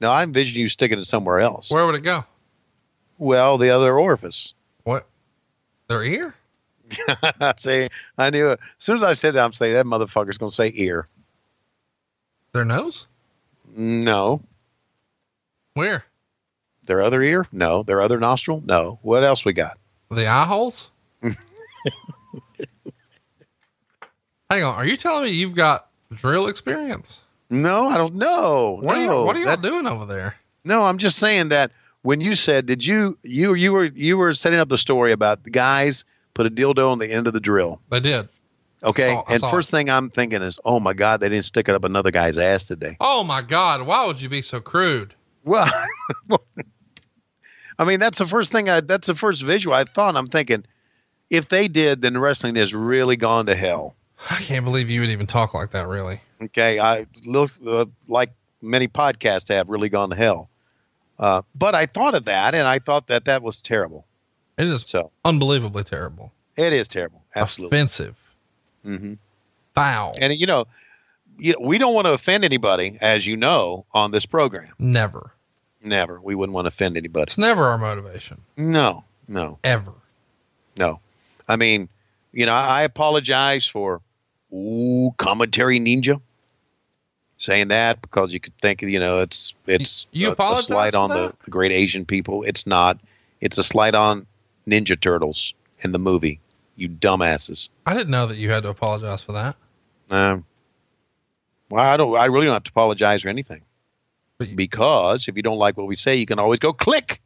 No, I envision you sticking it somewhere else.
Where would it go?
Well, the other orifice.
What? Their ear?
See, I knew it. As soon as I said that, I'm saying that motherfucker's going to say ear.
Their nose?
No.
Where?
Their other ear? No. Their other nostril? No. What else we got?
The eye holes? Hang on. Are you telling me you've got drill experience?
No, I don't know.
What are you, what are y'all
that-
doing over there?
no, I'm just saying that when you said, did you you you were you were setting up the story about the guys put a dildo on the end of the drill?
They did.
Okay,
saw-
and first thing I'm thinking is, oh my god, they didn't stick it up another guy's ass today.
Oh my God. Why would you be so crude?
Well, I mean that's the first thing I that's the first visual I thought. I'm thinking, if they did, then wrestling has really gone to hell.
I can't believe you would even talk like that, really.
Okay, I look uh, like many podcasts have really gone to hell. Uh, but I thought of that, and I thought that that was terrible.
It is
So
unbelievably terrible.
it is terrible, absolutely.
Offensive.
Hmm
Foul.
And you know, you know, we don't want to offend anybody, as you know, on this program.
never.
Never, we wouldn't want to offend anybody.
It's never our motivation.
No, no,
Ever.
no. I mean, you know, I, I apologize for ooh commentary ninja saying that because you could think, you know, it's it's
You
a, a
apologize
slight on the, the great Asian people. It's not. It's a slight on Ninja Turtles in the movie. You dumbasses.
I didn't know that you had to apologize for that.
Um, well, I don't. I really don't have to apologize for anything
But you,
because if you don't like what we say, you can always go click.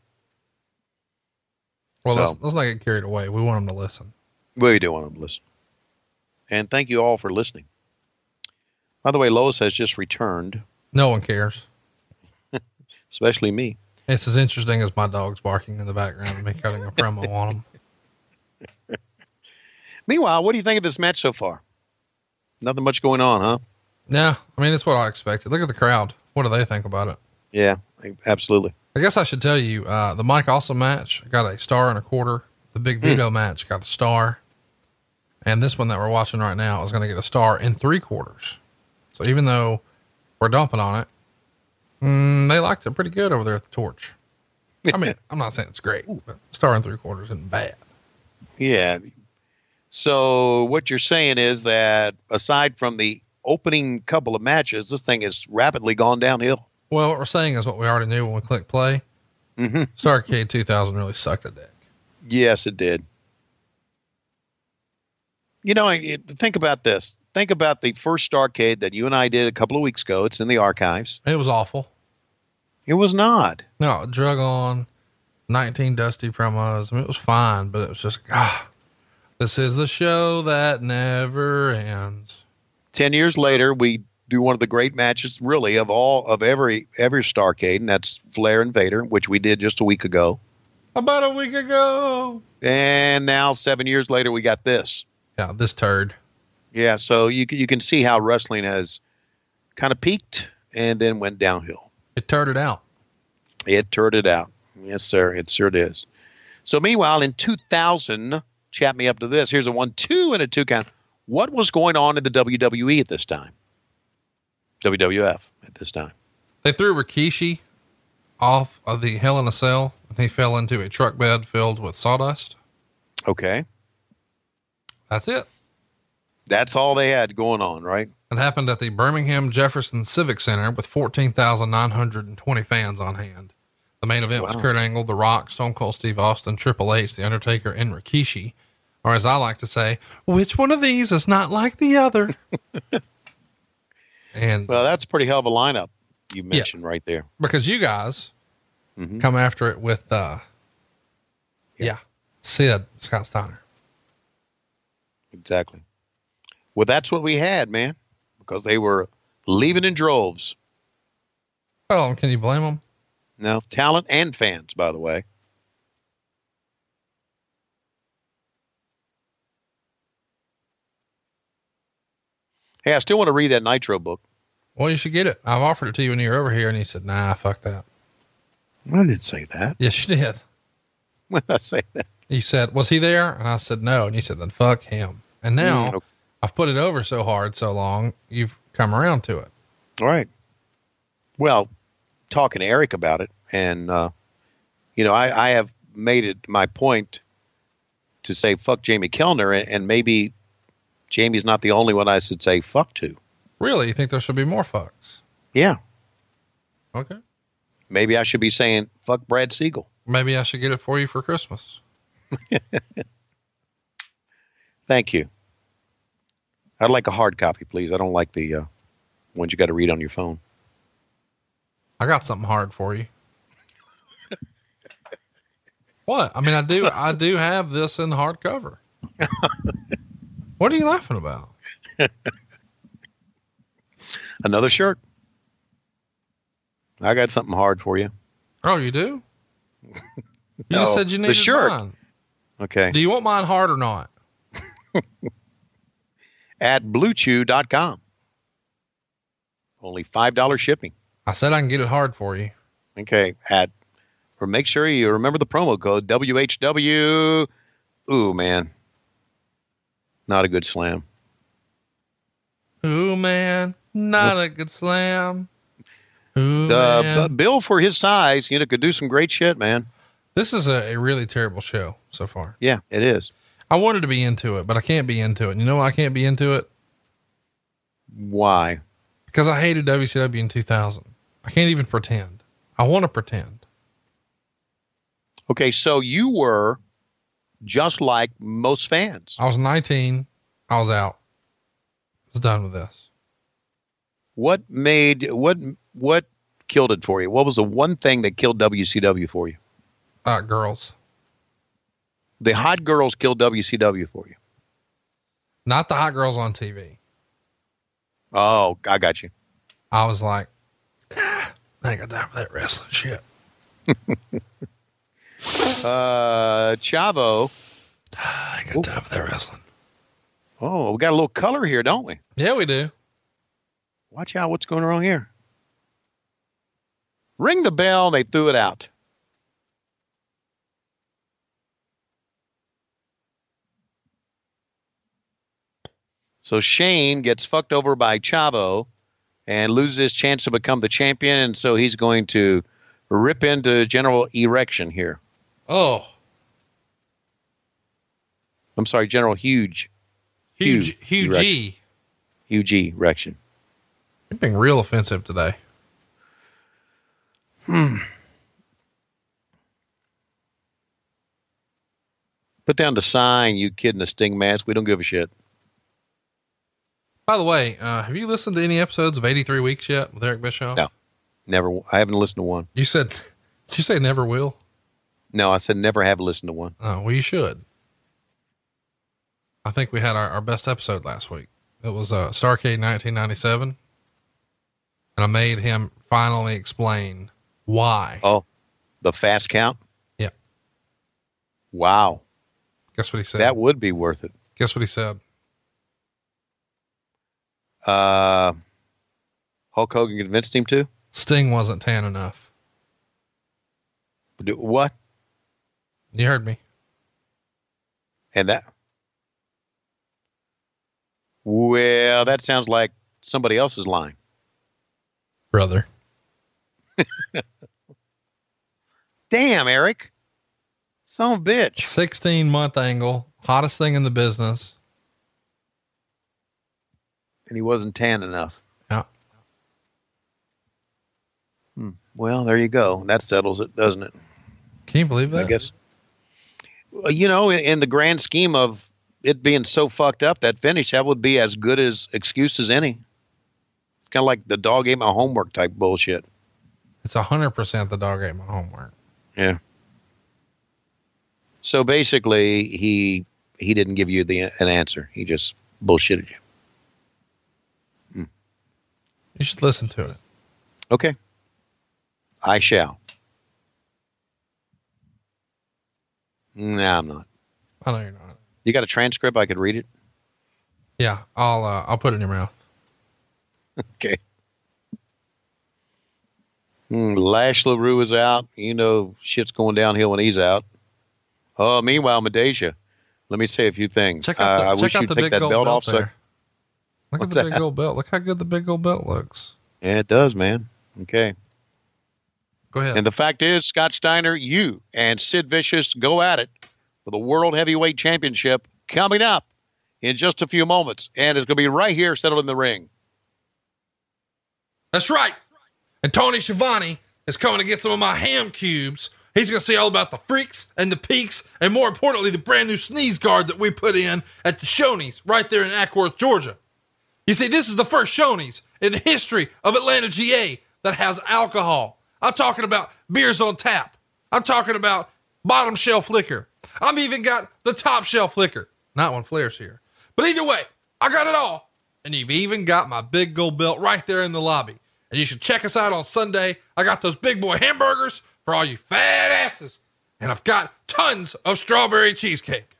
well,
so-
let's, let's not get carried away. We want them to listen.
We do want them to listen. And thank you all for listening. By the way, Lois has just returned,
No one cares.
especially me.
It's as interesting as my dogs barking in the background and me cutting a promo on them.
Meanwhile, what do you think of this match so far? Nothing much going on, huh?
Yeah. I mean, it's what I expected. Look at the crowd. What do they think about it?
Yeah, absolutely.
I guess I should tell you, uh, the Mike Awesome match got a star and a quarter. The Big Vito match got a star. And this one that we're watching right now is going to get a star in three quarters. So even though we're dumping on it, mm, they liked it pretty good over there at the torch. I mean, I'm not saying it's great, but star and three quarters isn't bad.
Yeah. So what you're saying is that aside from the opening couple of matches, this thing has rapidly gone downhill.
Well, what we're saying is what we already knew when we clicked play.
Mm-hmm.
Starcade 2000 really sucked a dick.
Yes, it did. You know, think about this. Think about the first Starcade that you and I did a couple of weeks ago. It's in the archives.
It was awful.
It was not.
No, drug on, 19 dusty promos. I mean, it was fine, but it was just, ah, this is the show that never ends.
Ten years later, we do one of the great matches, really, of all of every every Starcade, and that's Flair and Vader, which we did just a week ago.
About a week ago.
And now, seven years later, we got this.
Yeah, this turd.
Yeah, so you can- you can see how wrestling has kind of peaked and then went downhill.
It turded out.
It turned it out. Yes, sir. It sure is. So meanwhile, in 2000, chat me up to this. Here's a one, two, and a two count. What was going on in the WWE at this time? WWF at this time.
They threw Rikishi off of the Hell in a Cell, and he fell into a truck bed filled with sawdust.
Okay.
That's it.
That's all they had going on, right?
It happened at the Birmingham Jefferson Civic Center with 14,920 fans on hand. The main event was Kurt Angle, The Rock, Stone Cold Steve Austin, Triple H, The Undertaker, and Rikishi. Or as I like to say, which one of these is not like the other? and
Well, that's a pretty hell of a lineup you mentioned right there.
because you guys
Mhm.
come after it with, uh, yeah, Sid, Scott Steiner.
Exactly. Well, that's what we had, man, because they were leaving in droves.
Oh, can you blame them?
No, talent and fans, by the way. Hey, I still want to read that Nitro book.
Well, you should get it. I've offered it to you when you were over here, and you said, "Nah, fuck that."
I didn't say that.
Yes, you did.
When I say that?
You said, "Was he there?" And I said, "No." And you said, "Then fuck him." And now
Mm, okay.
I've put it over so hard, so long, you've come around to it.
All right. Well, talking to Eric about it, and uh, you know, I, I have made it my point to say fuck Jamie Kellner, and, and maybe Jamie's not the only one I should say fuck to.
Really, you think there should be more fucks?
Yeah,
Okay.
maybe I should be saying fuck Brad Siegel.
Maybe I should get it for you for Christmas.
Thank you. I'd like a hard copy, please. I don't like the uh, ones you got to read on your phone.
I got something hard for you. what? I mean, I do. I do have this in hardcover. what are you laughing about?
Another shirt. I got something hard for you.
Oh, you do? You
No,
just said you
the
needed
shirt.
mine.
Okay.
Do you want mine hard or not?
At bluechew.com. Only $5 shipping.
I said I can get it hard for you.
Okay. At, or make sure you remember the promo code WHW. Ooh, man. Not a good slam.
Ooh, man, not a good slam. Ooh,
Uh,
man.
Bill, for his size, you know, could do some great shit, man.
This is a, a really terrible show so far.
Yeah, it is.
I wanted to be into it, but I can't be into it. You know why I can't be into it?
Why?
Because I hated WCW in 2000. I can't even pretend. I want to pretend.
Okay, so you were just like most fans.
I was 19. I was out. I was done with this.
What made what what killed it for you? What was the one thing that killed WCW for you?
Uh, girls,
The hot girls killed WCW for you.
not the hot girls on TV.
Oh, I got you.
I was like, ah, I ain't got time for that wrestling shit.
Uh, Chavo.
I got
Ooh.
time for that wrestling.
Oh, we got a little color here, don't we?
Yeah, we do.
Watch out! What's going wrong here? Ring the bell. They threw it out. So Shane gets fucked over by Chavo and loses his chance to become the champion. And so he's going to rip into General Erection here.
Oh,
I'm sorry, General Huge.
huge,
Huge
huge.
erect-
E.
Huge Erection.
You're being real offensive today. Hmm.
Put down the sign, you kid in a sting mask. We don't give a shit.
By the way, uh, have you listened to any episodes of 83 Weeks yet with Eric Bischoff?
No. Never. I haven't listened to one.
You said, did you say never will?
No, I said never have listened to one.
Oh, well, you should. I think we had our, our best episode last week. It was uh, Starcade 1997. And I made him finally explain why.
Oh, the fast count.
Yeah.
Wow,
Guess what he said?
that would be worth it.
Guess what he said?
Uh, Hulk Hogan convinced him to
Sting wasn't tan enough.
what?
You heard me.
And that. Well, that sounds like somebody else's line.
Brother.
Damn, Eric. Some bitch.
16 month angle, hottest thing in the business.
And he wasn't tan enough.
Yeah. Hmm.
Well, there you go. That settles it, doesn't it?
Can you believe that?
I guess. You know, in, in the grand scheme of it being so fucked up, that finish, that would be as good as excuse as any. It's kind of like the dog ate my homework type bullshit.
It's a 100% the dog ate my homework.
Yeah. So basically, he he didn't give you the an answer. He just bullshitted you. Hmm.
You should listen to it.
Okay. I shall. No, I'm not.
I know you're not.
You got a transcript? I could read it.
Yeah, I'll uh, I'll put it in your mouth.
Okay. Mm, Lash LaRue is out. You know, shit's going downhill when he's out. Oh, meanwhile, Medeja. Let me say a few things.
Check out the,
Uh, I wish you'd take
big
that belt
belt
off. So,
there. Look
What's
at the big
that?
gold belt. Look how good the big gold belt looks.
yeah, it does, man. Okay.
Go ahead.
And the fact is, Scott Steiner, you and Sid Vicious go at it for the World Heavyweight Championship coming up in just a few moments. And it's going to be right here, settled in the ring.
That's right. And Tony Schiavone is coming to get some of my ham cubes. He's going to see all about the freaks and the peaks, and more importantly, the brand new sneeze guard that we put in at the Shoney's right there in Acworth, Georgia. You see, this is the first Shoney's in the history of Atlanta, GA that has alcohol. I'm talking about beers on tap. I'm talking about bottom shelf liquor. I'm even got the top shelf liquor. Not when flares here. But either way, I got it all. And you've even got my big gold belt right there in the lobby. And you should check us out on Sunday. I got those big boy hamburgers for all you fat asses. And I've got tons of strawberry cheesecake.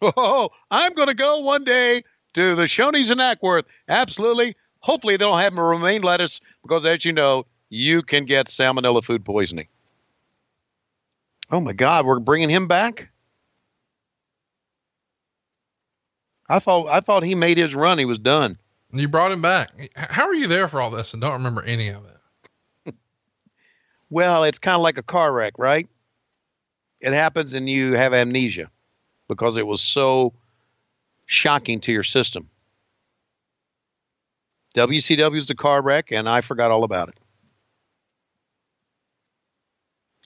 Oh, I'm going to go one day to the Shoney's in Acworth. Absolutely. Hopefully, they don't have romaine lettuce because, as you know, you can get salmonella food poisoning. Oh my God, we're bringing him back. I thought I thought he made his run. He was done.
You brought him back. How are you there for all this and don't remember any of it?
Well, it's kind of like a car wreck, right? It happens and you have amnesia because it was so shocking to your system. WCW is a car wreck, and I forgot all about it.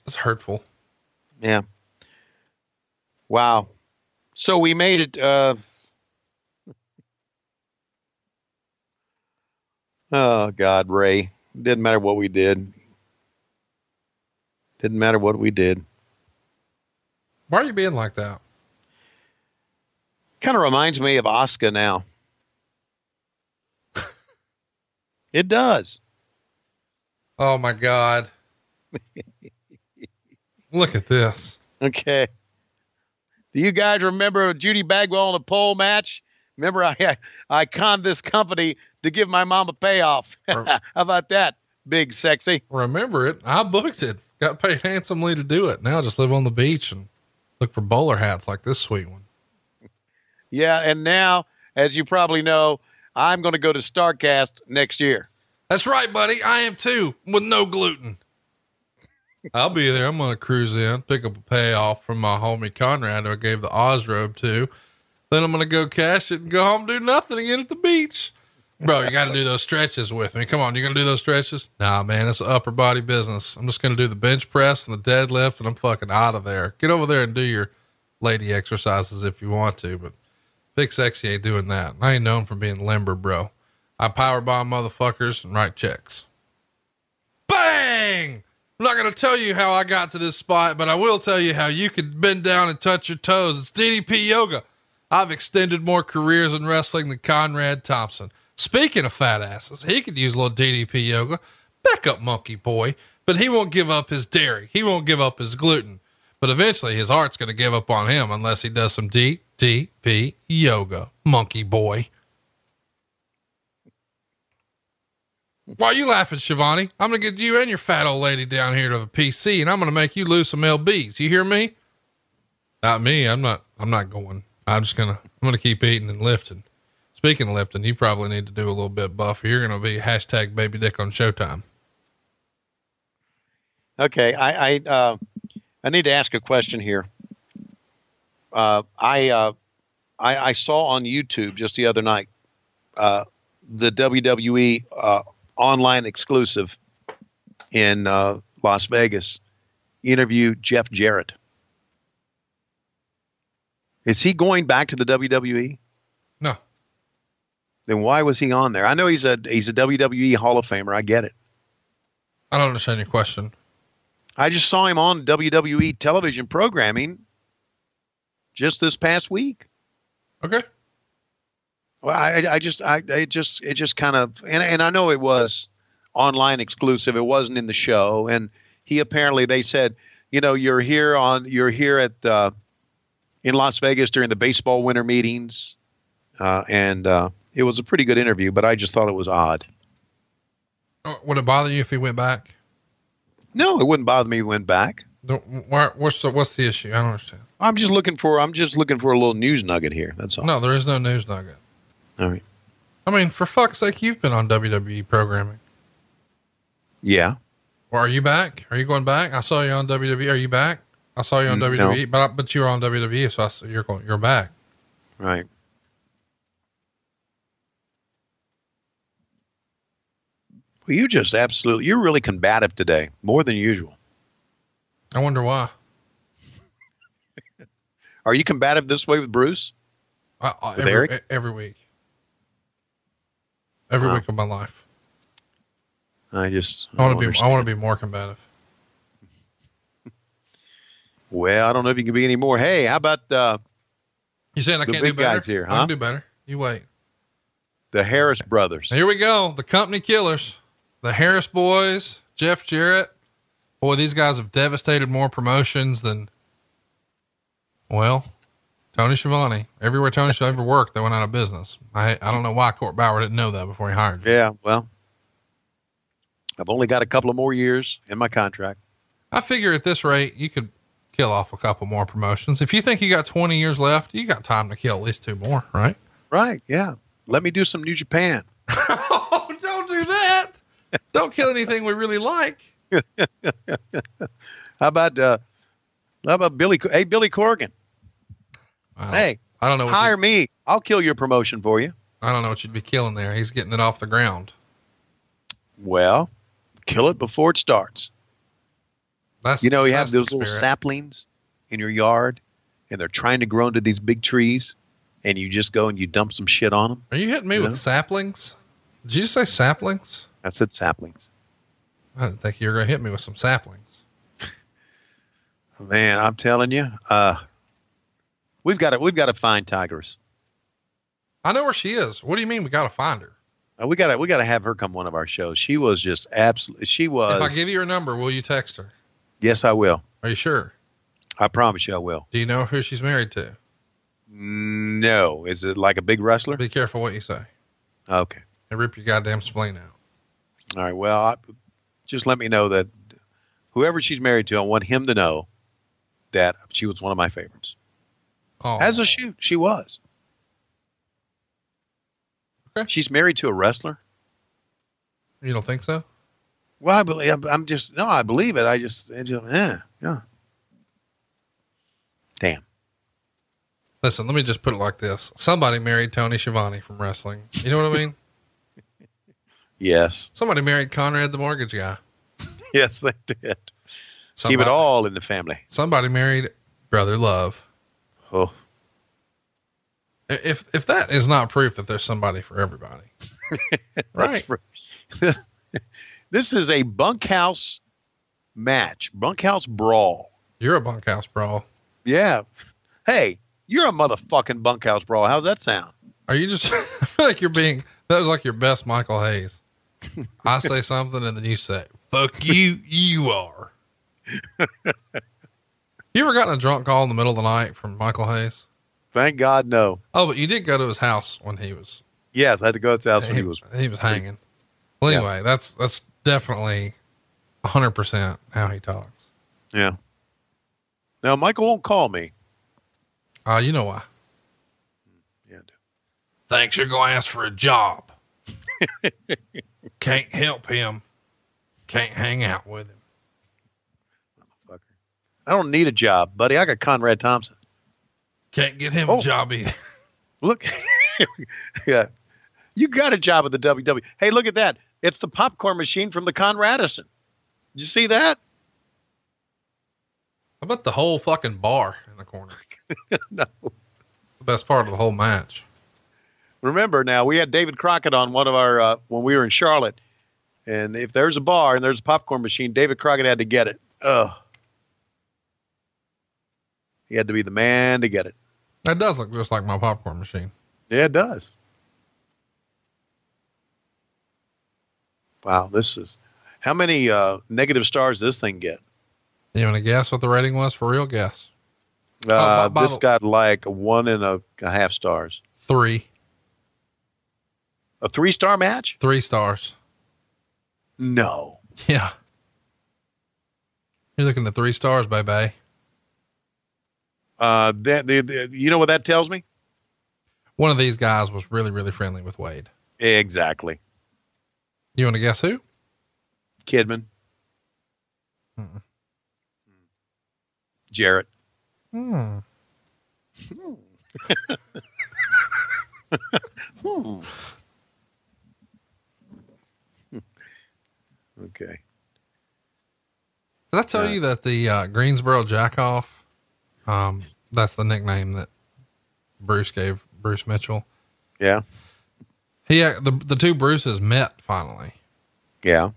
It's hurtful.
Yeah. Wow. So we made it. Uh, oh God, Ray! Didn't matter what we did. Didn't matter what we did.
Why are you being like that?
Kind of reminds me of Oscar now. it does.
Oh my God. Look at this.
Okay. Do you guys remember Judy Bagwell in a pole match Remember, I I, I conned this company to give my mom a payoff. How about that, big sexy?
Remember it. I booked it. Got paid handsomely to do it. Now just live on the beach and look for bowler hats like this sweet one.
Yeah, and now, as you probably know, I'm going to go to Starcast next year.
That's right, buddy. I am too, with no gluten. I'll be there. I'm going to cruise in, pick up a payoff from my homie Conrad, who I gave the Oz robe to. Then I'm going to go cash it and go home, do nothing again at the beach. Bro, you got to do those stretches with me. Come on, you going to do those stretches? Nah, man, it's upper body business. I'm just going to do the bench press and the deadlift, and I'm fucking out of there. Get over there and do your lady exercises if you want to, but Big Sexy ain't doing that. I ain't known for being limber, bro. I power bomb motherfuckers and write checks. Bang! I'm not going to tell you how I got to this spot, but I will tell you how you can bend down and touch your toes. It's DDP Yoga. I've extended more careers in wrestling than Conrad Thompson. Speaking of fat asses, he could use a little DDP Yoga. Back up, monkey boy. But he won't give up his dairy. He won't give up his gluten. But eventually his heart's going to give up on him unless he does some DDP Yoga, monkey boy. Why are you laughing, Schiavone? I'm going to get you and your fat old lady down here to the PC and I'm going to make you lose some LBs. You hear me? Not me. I'm not, I'm not going. I'm just going to, I'm going to keep eating and lifting. Speaking of lifting, you probably need to do a little bit buffer. You're going to be hashtag baby dick on Showtime.
Okay, I I uh, I need to ask a question here. Uh, I, uh, I I saw on YouTube just the other night uh, the WWE uh, online exclusive in uh, Las Vegas interview Jeff Jarrett. Is he going back to the WWE?
No.
Then why was he on there? I know he's a he's a WWE Hall of Famer. I get it.
I don't understand your question.
I just saw him on WWE television programming just this past week.
Okay.
Well, I, I just, I, it just, it just kind of, and, and I know it was online exclusive. It wasn't in the show. And he apparently, they said, you know, you're here on, you're here at, uh, in Las Vegas during the baseball winter meetings. Uh, and, uh, it was a pretty good interview, but I just thought it was odd.
Oh, Would it bother you if he went back?
No, it wouldn't bother me if he went back.
Why, what's the, what's the issue? I don't understand.
I'm just looking for, I'm just looking for a little news nugget here. That's all.
No, there is no news nugget.
All right.
I mean, for fuck's sake, you've been on WWE programming.
Yeah.
Or are you back? Are you going back? I saw you on WWE. Are you back? I saw you on WWE, but I, but you were on WWE, so I, you're going, you're back.
Right. Well, you just absolutely, you're really combative today, more than usual.
I wonder why.
Are you combative this way with Bruce? With
every,
Eric?
every week. Every
Wow.
week of my life.
I just,
I want to be. I want to be more combative.
Well, I don't know if you can be any more. Hey, how about uh,
You saying I can't do better?
here,
I can do better. You wait.
the Harris brothers?
Here we go. The company killers, the Harris boys, Jeff Jarrett. Boy, these guys have devastated more promotions than, well, Tony Schiavone. Everywhere Tony Schiavone ever worked, they went out of business. I I don't know why Court Bauer didn't know that before he hired me.
Yeah, well, I've only got a couple of more years in my contract.
I figure at this rate, you could kill off a couple more promotions. If you think you got 20 years left, you got time to kill at least two more, right?
Right. Yeah. Let me do some New Japan.
Oh, don't do that. don't kill anything we really like.
How about, uh, how about Billy? Hey, Billy Corgan.
I
Hey,
I don't know. What
hire
you,
me. I'll kill your promotion for you.
I don't know what you'd be killing there. He's getting it off the ground.
Well, kill it before it starts.
That's
You know, you have those little saplings in your yard, and they're trying to grow into these big trees, and you just go and you dump some shit on them.
Are you hitting me
you
with
know?
saplings? Did you say saplings?
I said saplings.
I didn't think you were going to hit me with some saplings.
Man, I'm telling you, uh, we've got to we've got to find Tygress.
I know where she is. What do you mean we got to find her?
Uh, we got to we got to have her come one of our shows. She was just absolutely. She was.
if I give you her number, will you text her?
yes, I will.
Are you sure?
I promise you, I will.
Do you know who she's married to?
No. Is it like a big wrestler?
Be careful what you say.
Okay.
They rip your goddamn spleen out.
All right. Well, I, just let me know that whoever she's married to, I want him to know that she was one of my favorites.
Oh,
As a shoot, she was.
Okay.
She's married to a wrestler.
you don't think so?
Well, I believe. I'm- just no. I believe it. I just, I just yeah, yeah. Damn.
Listen, let me just put it like this: somebody married Tony Schiavone from wrestling. You know what I mean?
Yes.
somebody married Conrad the mortgage guy.
Yes, they did.
Somebody,
Keep it all in the family.
Somebody married Brother Love.
Oh,
If if that is not proof that there's somebody for everybody, right?
This is a bunkhouse match, bunkhouse brawl.
You're a bunkhouse brawl.
Yeah. Hey, you're a motherfucking bunkhouse brawl. How's that sound?
Are you just? I feel like you're being. That was like your best Michael Hayes. I say something and then you say, "Fuck you, you are." You ever gotten a drunk call in the middle of the night from Michael Hayes?
Thank God, no.
Oh, but you did go to his house when he was
Yes, I had to go to his house when
he,
he was.
he was hanging. Well,
Yeah.
anyway, that's that's definitely hundred percent how he talks.
Yeah. Now, Michael won't call me.
Uh, you know why?
Yeah.
Thanks, you're gonna ask for a job. Can't help him. Can't hang out with him.
I don't need a job, buddy. I got Conrad Thompson.
Can't get him
Oh.
a job either.
Look. yeah. You got a job at the WW. Hey, look at that. It's the popcorn machine from the Conradison. Did you see that?
How about the whole fucking bar in the corner?
no.
The best part of the whole match.
Remember now, we had David Crockett on one of our, uh, when we were in Charlotte. And if there's a bar and there's a popcorn machine, David Crockett had to get it. Ugh. He had to be the man to get it.
That does look just like my popcorn machine.
Yeah, it does. Wow, this is how many uh, negative stars does this thing get?
You want to guess what the rating was for real? Guess
Uh,
by- by
this
the-
got like a one and a, a half stars.
three,
A three star match?
three stars.
No.
Yeah. You're looking at three stars, baby.
Uh, that, the, the, you know what that tells me?
One of these guys was really, really friendly with Wade.
Exactly.
You want to guess who?
Kidman.
Mm-mm.
Jarrett.
Hmm.
Hmm. okay.
Did I tell
Right.
you that the uh, Greensboro Jackoff, um, that's the nickname that Bruce gave Bruce Mitchell.
Yeah.
He, uh, the, the two Bruces met finally.
Yeah.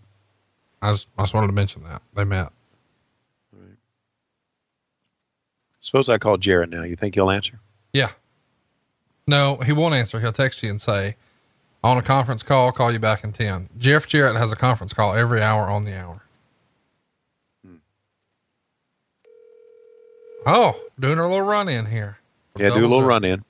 I just, I just wanted to mention that they met.
Suppose I call Jarrett now. You think he'll answer?
Yeah. No, he won't answer. He'll text you and say, on a conference call, call you back in 10. Jeff Jarrett has a conference call every hour on the hour. Oh, doing our little run in here.
Yeah, do a little run in.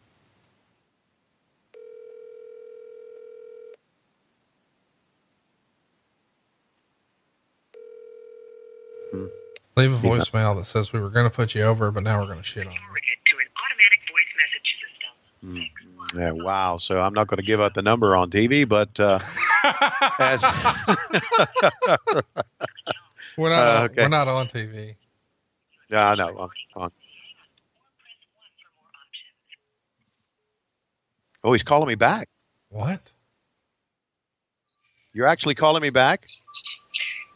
Leave a voicemail that says we were going to put you over, but now we're going to shit on you.
forwarded to an automatic voice message system.
Yeah, wow. So I'm not going to give out the number on TV, but uh, as,
We're not,
Uh,
on,
okay.
we're not on TV.
Yeah, I know. I'm- I'm- oh, he's calling me back.
What?
You're actually calling me back?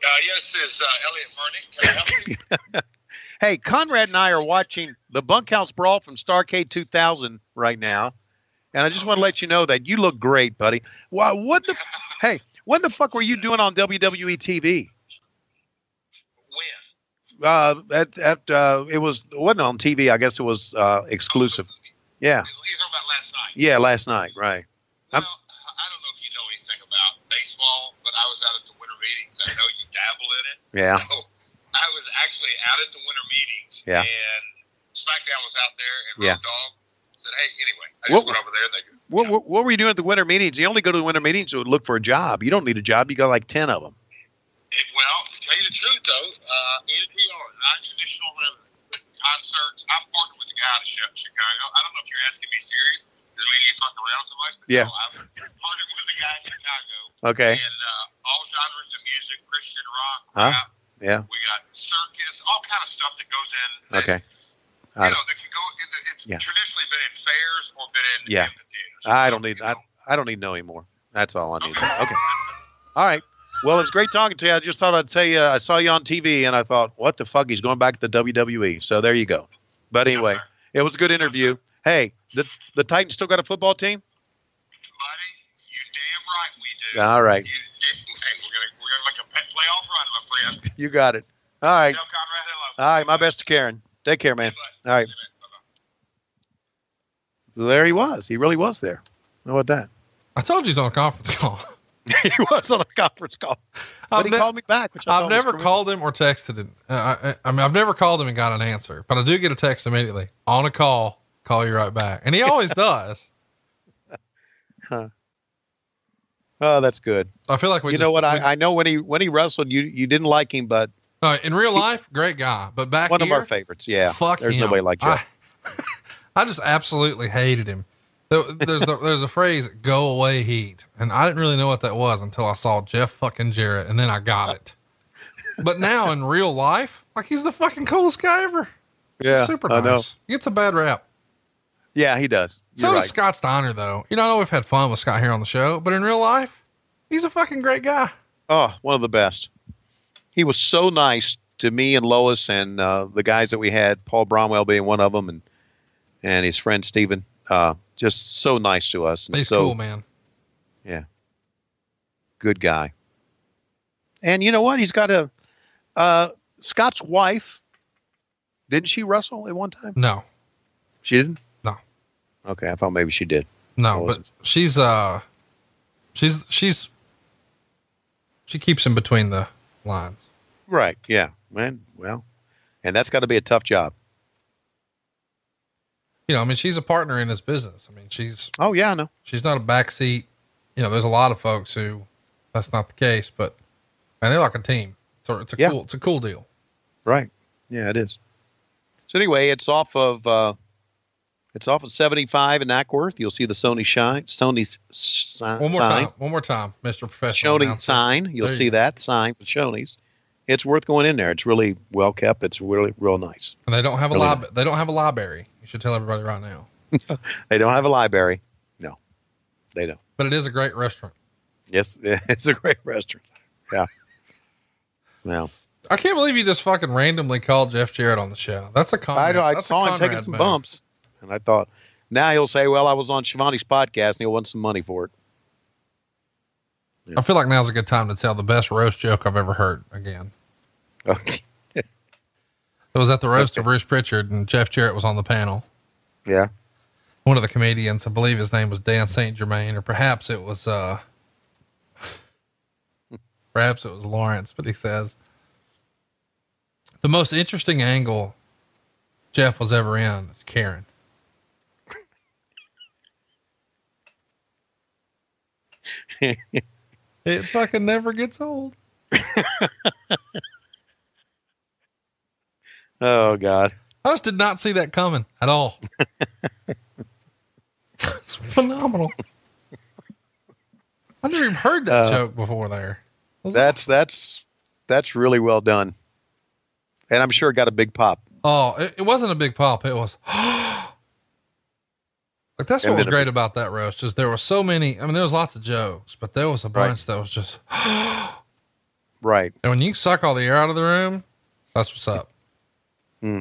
Uh, yes, is uh, Elliot Murnick. Can I help you?
Hey, Conrad and I are watching the Bunkhouse Brawl from Starcade 2000 right now, and I just want to let you know that you look great, buddy. Why? What the? hey, what the fuck were you doing on WWE TV? Uh, at at uh, it was it wasn't on TV. I guess it was uh, exclusive. Yeah,
You talking about last night?
yeah, last night, right?
Well,
I'm-
I don't know if you know anything about baseball, but I was out at the winter meetings. I know you dabble in it.
Yeah,
So I was actually out at the winter meetings.
Yeah.
And SmackDown was out there, and
Yeah.
Road Dogg said, hey, anyway, I just
What-
went over there and they.
What, what, what were you doing at the winter meetings? You only go to the winter meetings to look for a job. You don't need a job. You got like 10 of them.
It, well, tell you the truth, though, uh, NPR, non-traditional revenue concerts. I'm partnered with the guy out of Chicago. I don't know if you're asking me serious we need to fuck around so much.
Yeah.
I'm partnered with the guy in Chicago.
Okay.
And uh, all genres of music, Christian rock,
Huh?
rap.
Yeah.
We got circus, all kind of stuff that goes in. That,
Okay.
You
I-
know, that can go. It's
Yeah.
traditionally been in fairs or been in
Yeah.
amphitheaters.
I don't need, I, I don't need to know anymore. That's all I need. Okay. All right. Well, it was great talking to you. I just thought I'd tell you, I saw you on TV and I thought, what the fuck? He's going back to the WWE. So there you go. But anyway, it was a good interview. Hey, the, the Titans still got a football team?
Buddy, you damn right we do.
All right.
You hey, we're gonna we're gonna make a pet playoff run, my friend.
You got it. All right.
Tell Conrad hello.
All right. My best to Karen. Take care, man. All right. There he was. He really was there. How about that?
I told you he's on a conference call.
he was on a conference call. But
I've
he
ne-
called me back, which I
I've never called him or texted him. Uh, I, I mean, I've never called him and got an answer, but I do get a text immediately on a call. Call you right back, and he always does. Huh.
Oh, that's good.
I feel like we.
you
just-
know what?
we-
I, I know when he when he wrestled, you you didn't like him, but
No, in real life, great guy, but back
one of our favorites. Yeah,
Fuck
there's
him.
nobody like Jeff.
I, I just absolutely hated him. There- There's the, there's a phrase "go away heat," and I didn't really know what that was until I saw Jeff fucking Jarrett, and then I got it. But now in real life, like he's the fucking coolest guy ever.
yeah,
Super
I
nice.
know.
He gets a bad rap.
Yeah, he does.
So
You're
does
right.
Scott Steiner, though. You know, I know we've had fun with Scott here on the show, but in real life, he's a fucking great guy.
Oh, one of the best. He was so nice to me and Lois and uh, the guys that we had, Paul Bromwell being one of them, and and his friend Steven. Uh, just so nice to us. And
He's
so,
cool, man.
Yeah. Good guy. And you know what? He's got a uh, Scott's wife. Didn't she wrestle at one time?
No,
She didn't.
No.
Okay, I thought maybe she did.
no,
Oh,
but she's uh, she's she's she keeps in between the lines.
Right. Yeah. Man. Well, and that's got to be a tough job.
You know, I mean, she's a partner in his business. I mean, she's
Oh yeah, I know.
she's not a backseat. You know, there's a lot of folks who that's not the case, but and they're like a team. So it's a
Yeah.
cool, it's a cool deal.
Right. Yeah, it is. So anyway, it's off of uh, it's off of 75 in Acworth. You'll see the Sony shine, Sony's si-
One more
sign,
time, one more time, Mr. Professional.
Shoney's
announcer.
sign. You'll
There
see that sign for Shoney's. It's worth going in there. It's really well kept. It's really real nice.
And they don't have a
Really
lib- they don't have a library. You should tell everybody right now.
They don't have a library. No, they don't.
But it is a great restaurant.
Yes, it's a great restaurant. Yeah. Well,
I can't believe you just fucking randomly called Jeff Jarrett on the show. That's a
I,
Conrad.
I
that's a
saw him taking some
move.
bumps, and I thought, now he'll say, "Well, I was on Schiavone's podcast, and he'll want some money for it."
I feel like now's a good time to tell the best roast joke I've ever heard again.
Okay.
It was at the roast of Bruce Prichard and Jeff Jarrett was on the panel.
Yeah.
One of the comedians, I believe his name was Dan St. Germain, or perhaps it was, uh, perhaps it was Lawrence, but he says the most interesting angle Jeff was ever in is Karen. it fucking never gets old.
Oh God.
I just did not see that coming at all. it's phenomenal. I never even heard that
Uh,
joke before there.
That's that's that's really well done, and I'm sure it got a big pop.
Oh, it, it wasn't a big pop. It was like that's what was great about that roast. Is there were so many. I mean, there was lots of jokes, but there was a
Right.
bunch that was just.
Right.
And when you suck all the air out of the room, that's what's up.
Hmm.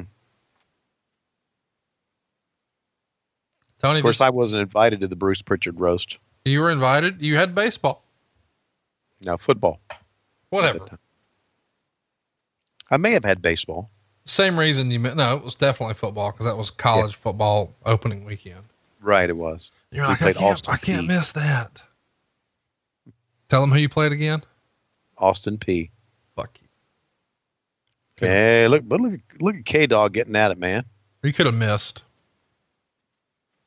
Tony,
Of course, I wasn't invited to the Bruce Prichard roast.
you were invited. You had baseball.
No football.
Whatever.
I may have had baseball.
Same reason you meant. No, it was definitely football because that was college football opening weekend.
Right, it was.
You're
We
like, I can't,
Austin
I can't miss that. Tell them who you played again.
Austin
Peay. You.
Hey, look, but look, look at K Dog getting at it, man.
He could have missed.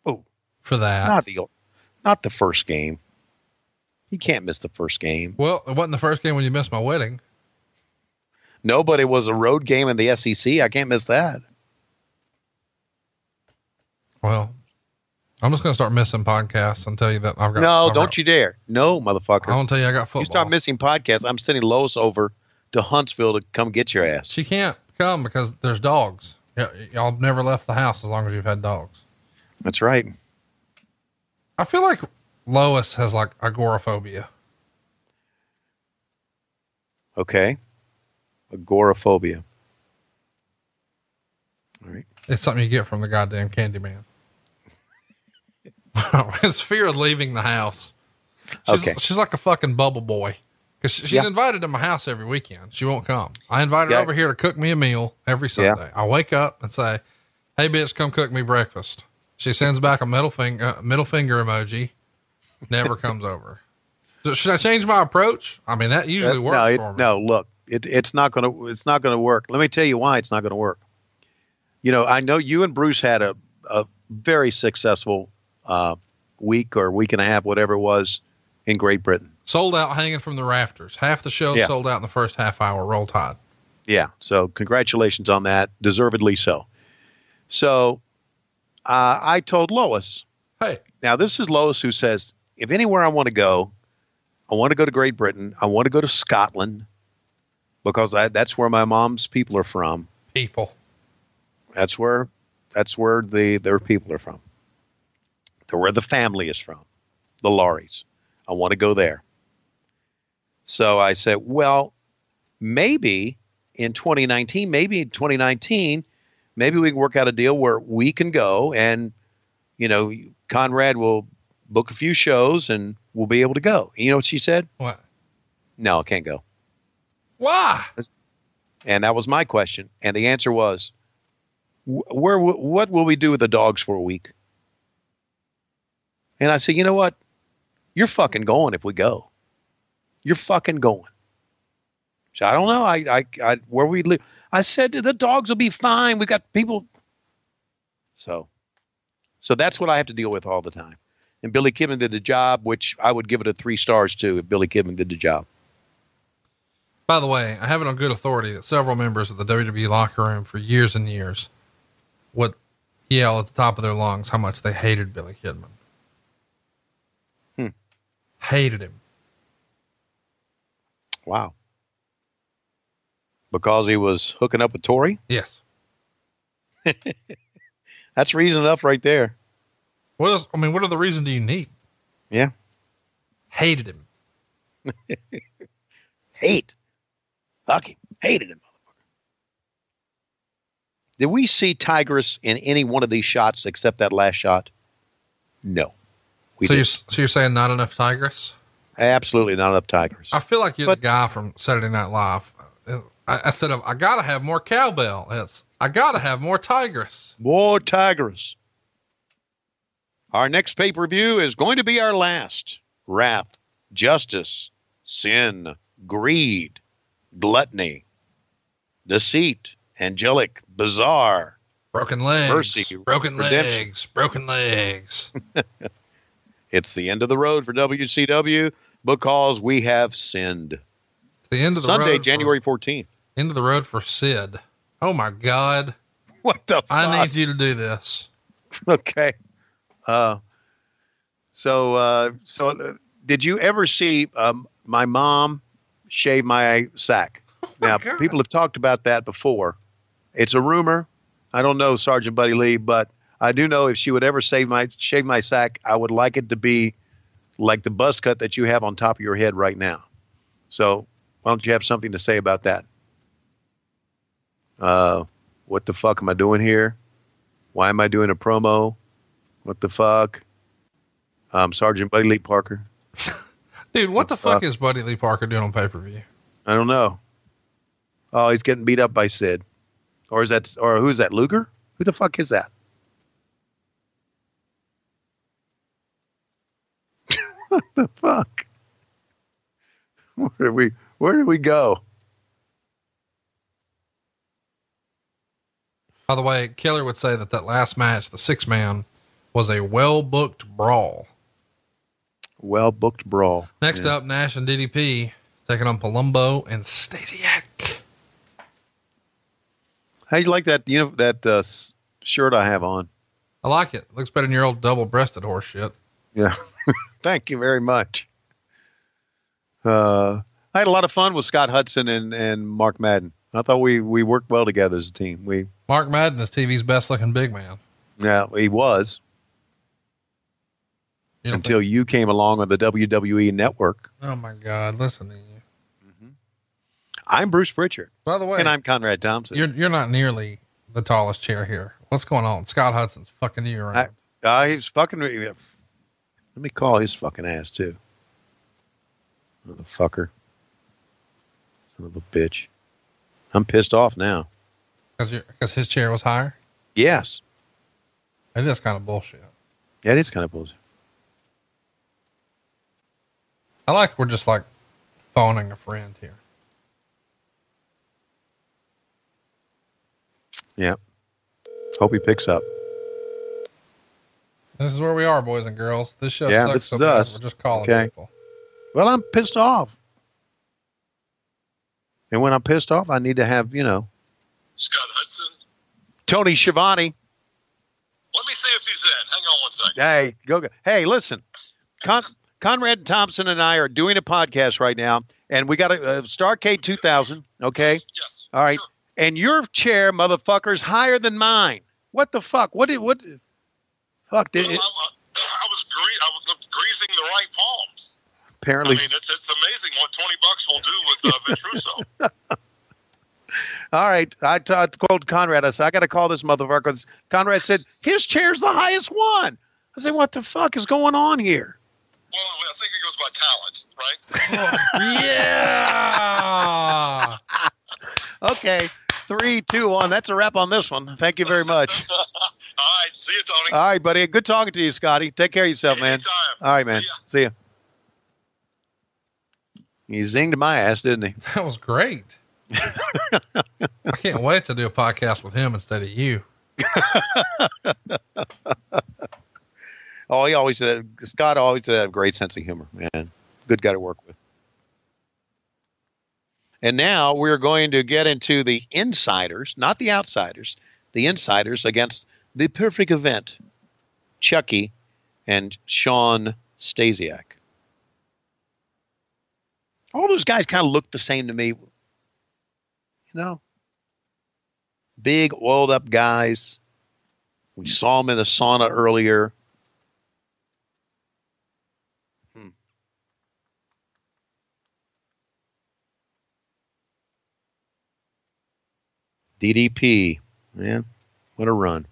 Oh,
for that.
Not the not the first game. He can't miss the first game.
well, it wasn't the first game when you missed my wedding.
No, but it was a road game in the SEC. I can't miss that.
Well, I'm just going to start missing podcasts and tell you that I've got.
No,
I've
don't
got-
you dare. No, motherfucker.
I want to tell you I got football.
You start missing podcasts. I'm sending Lois over to Huntsville to come get your ass.
She can't come because there's dogs. Y- y'all never left the house as long as you've had dogs.
That's right.
I feel like Lois has like agoraphobia.
Okay. Agoraphobia. All right.
It's something you get from the goddamn Candyman. it's fear of leaving the house. She's,
Okay.
She's like a fucking bubble boy. Cause she's
Yeah.
invited to my house every weekend. She won't come. I invite her
Yeah.
over here to cook me a meal every
Yeah.
Sunday. I wake up and say, Hey bitch, come cook me breakfast. She sends back a middle finger, uh, middle finger emoji. Never comes over. So should I change my approach? I mean, that usually
Uh,
works
no, it,
me.
no, look, it, it's not going to, it's not going to work. Let me tell you why it's not going to work. You know, I know you and Bruce had a, a very successful, uh, week or week and a half, whatever it was in Great Britain.
Sold out hanging from the rafters. Half the show
Yeah.
sold out in the first half hour. Roll Tide.
Yeah. So congratulations on that. Deservedly so. So, uh, I told Lois,
Hey,
Now, this is Lois who says, if anywhere I want to go, I want to go to Great Britain. I want to go to Scotland because I, that's where my mom's people are from.
people.
That's where that's where the their people are from. They're where the family is from, the Lauries. I want to go there. So I said, well, maybe in 2019, maybe in 2019, maybe we can work out a deal where we can go and, you know, Conrad will book a few shows and we'll be able to go. You know what she said?
What?
No, I can't go.
Why?
And that was my question. And the answer was, where, what will we do with the dogs for a week? And I said, you know what? You're fucking going if we go. You're fucking going. So I don't know. I, I, I where we live. I said the dogs will be fine. We got people. So, so that's what I have to deal with all the time. And Billy Kidman did the job, which I would give it a three stars to if Billy Kidman did the job.
By the way, I have it on good authority that several members of the WWE locker room for years and years would yell at the top of their lungs how much they hated Billy Kidman.
Hmm.
Hated him.
Wow. Because he was hooking up with Torrie?
Yes.
That's reason enough right there.
What else? I mean, what other reason do you need?
Yeah.
Hated him.
Hate. Fuck him. Hated him, motherfucker. Did we see Tygress in any one of these shots except that last shot? No.
So you're, so you're saying not enough Tygress?
Absolutely not enough Tigers.
I feel like you're
But-
the guy from Saturday Night Live. I, instead of, I gotta have more cowbell. It's, I gotta have more Tygress.
More Tigers. Our next pay per view is going to be our last wrath, justice, sin, greed, gluttony, deceit, angelic, bizarre.
Broken legs.
Mercy,
broken
redemption.
legs. Broken legs.
It's the end of the road for WCW because we have sinned.
It's the end of the road.
Sunday.
January
14th.
end of the road for Sid. Oh my God.
What the fuck?
I need you to do this.
okay. Uh, so, uh, so uh, did you ever see um, my mom shave my sack? now,
God.
people have talked about that before. It's a rumor. I don't know, Sergeant Buddy Lee, but I do know if she would ever shave my shave my sack, I would like it to be like the buzz cut that you have on top of your head right now. So, why don't you have something to say about that? Uh, what the fuck am I doing here? Why am I doing a promo? What the fuck? Um, Sergeant Buddy Lee Parker.
Dude, what the fuck
fuck?
is Buddy Lee Parker doing on pay per view?
I don't know. Oh, he's getting beat up by Sid, or is that, or who's that? Luger? Who the fuck is that? what the fuck? Where did we? Where did we go?
By the way, Keller would say that that last match, the six man, was a well booked brawl.
Well booked brawl.
Next up, Nash and DDP taking on Palumbo and Stasiak.
How you like that? You know that uh, shirt I have on.
I like it. Looks better than your old double breasted horse shit.
Yeah. Thank you very much. Uh, I had a lot of fun with Scott Hudson and, and Mark Madden. I thought we, we worked well together as a team. We,
Mark Madden is TV's best looking big man.
yeah, he was
You
until you came along on the WWE network.
oh my God. Listen to you.
I'm Bruce Prichard
By the way,
and I'm Conrad Thompson.
you're, you're not nearly the tallest chair here. What's going on? Scott Hudson's fucking you around.
I, uh, he's fucking, let me call his fucking ass too. Motherfucker. Son of a bitch. I'm pissed off now.
Cause his chair was higher.
Yes.
That is kind of bullshit.
Yeah, it is kind of bullshit.
I like we're just like phoning a friend here.
Yeah. Hope he picks up.
This is where we are, boys and girls. This show
Yeah,
sucks
this
so
is
bad,
us.
We're just calling
Okay.
people.
Well, I'm pissed off. And when I'm pissed off, I need to have, you know,
Scott Hudson.
Tony Schiavone.
Let me see if he's in. Hang on one second.
Hey, go, go. Hey, listen. Con- Conrad Thompson and I are doing a podcast right now, and we got a, a Starrcade 2000. Okay.
Yes.
All right.
Sure.
And your chair, motherfucker's higher than mine. What the fuck? What did, what? Fuck. Did
Well, I, I, I was gre- I was greasing the right palms.
Apparently, I
mean, it's, it's amazing what 20 bucks will do with uh, Ventruso.
All right. I, t- I told Conrad, I said, I got to call this motherfucker. Conrad said, his chair's the highest one. I said, what the fuck is going on here?
well, I think it goes by talent, right?
Yeah.
Okay. Three, two, one. That's a wrap on this one. Thank you very much.
All right. See you, Tony.
All right, buddy. Good talking to you, Scotty. Take care of yourself, man.
Anytime.
All right, man.
See ya.
See ya. He zinged my ass, didn't he?
that was great. I can't wait to do a podcast with him instead of you.
Oh, he always had, Scott always had a great sense of humor, man. Good guy to work with. And now we're going to get into the insiders, not the outsiders, the insiders against the perfect event, Chucky and Shawn Stasiak. All those guys kind of look the same to me. You know, big, oiled up guys. We saw them in the sauna earlier. Hmm. DDP, man, what a run.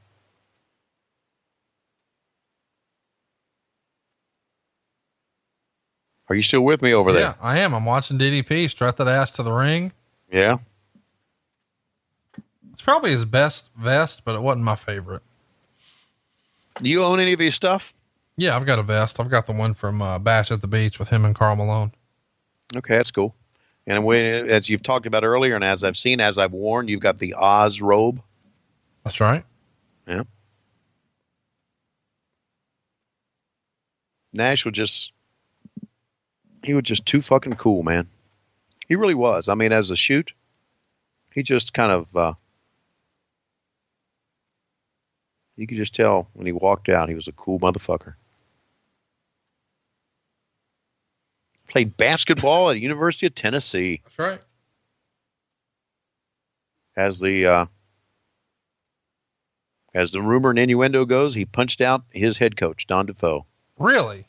Are you still with me over
yeah,
there?
Yeah, I am. I'm watching DDP strut that ass to the ring.
Yeah.
It's probably his best vest, but it wasn't my favorite.
Do you own any of his stuff?
Yeah, I've got a vest. I've got the one from uh, Bash at the Beach with him and Karl Malone.
Okay, that's cool. And when, as you've talked about earlier, and as I've seen, as I've worn, you've got the Oz robe.
That's right.
Yeah. Nash was just, he was just too fucking cool, man. He really was. I mean, as a shoot, he just kind of, uh, you could just tell when he walked out, he was a cool motherfucker. Played basketball at University of Tennessee
That's right.
as the uh, as the rumor and innuendo goes, he punched out his head coach Don DeVoe.
Really?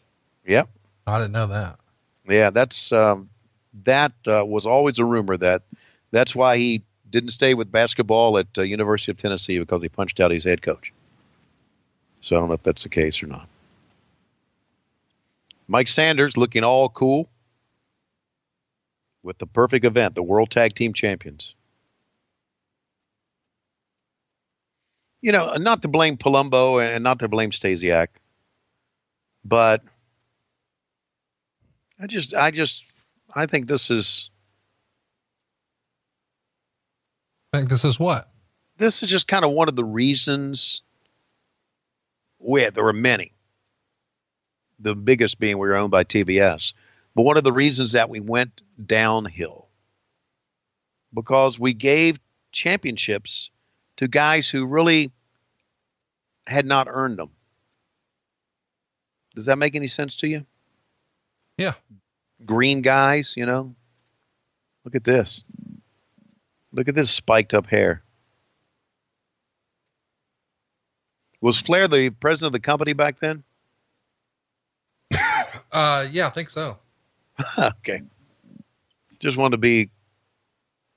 Yep.
I didn't know that.
Yeah, that's um, that uh, was always a rumor that that's why he didn't stay with basketball at uh, University of Tennessee because he punched out his head coach. So I don't know if that's the case or not. Mike Sanders looking all cool with the perfect event, the World Tag Team Champions. You know, not to blame Palumbo and not to blame Stasiak, but I just, I just, I think this is,
I think this is what?
this is just kind of one of the reasons We there were many. The biggest being we were owned by TBS. But one of the reasons that we went downhill because we gave championships to guys who really had not earned them. Does that make any sense to you?
Yeah.
Green guys, you know. Look at this. Look at this spiked up hair. Was Flair the president of the company back then?
Uh, yeah, I think so.
okay. Just wanted to be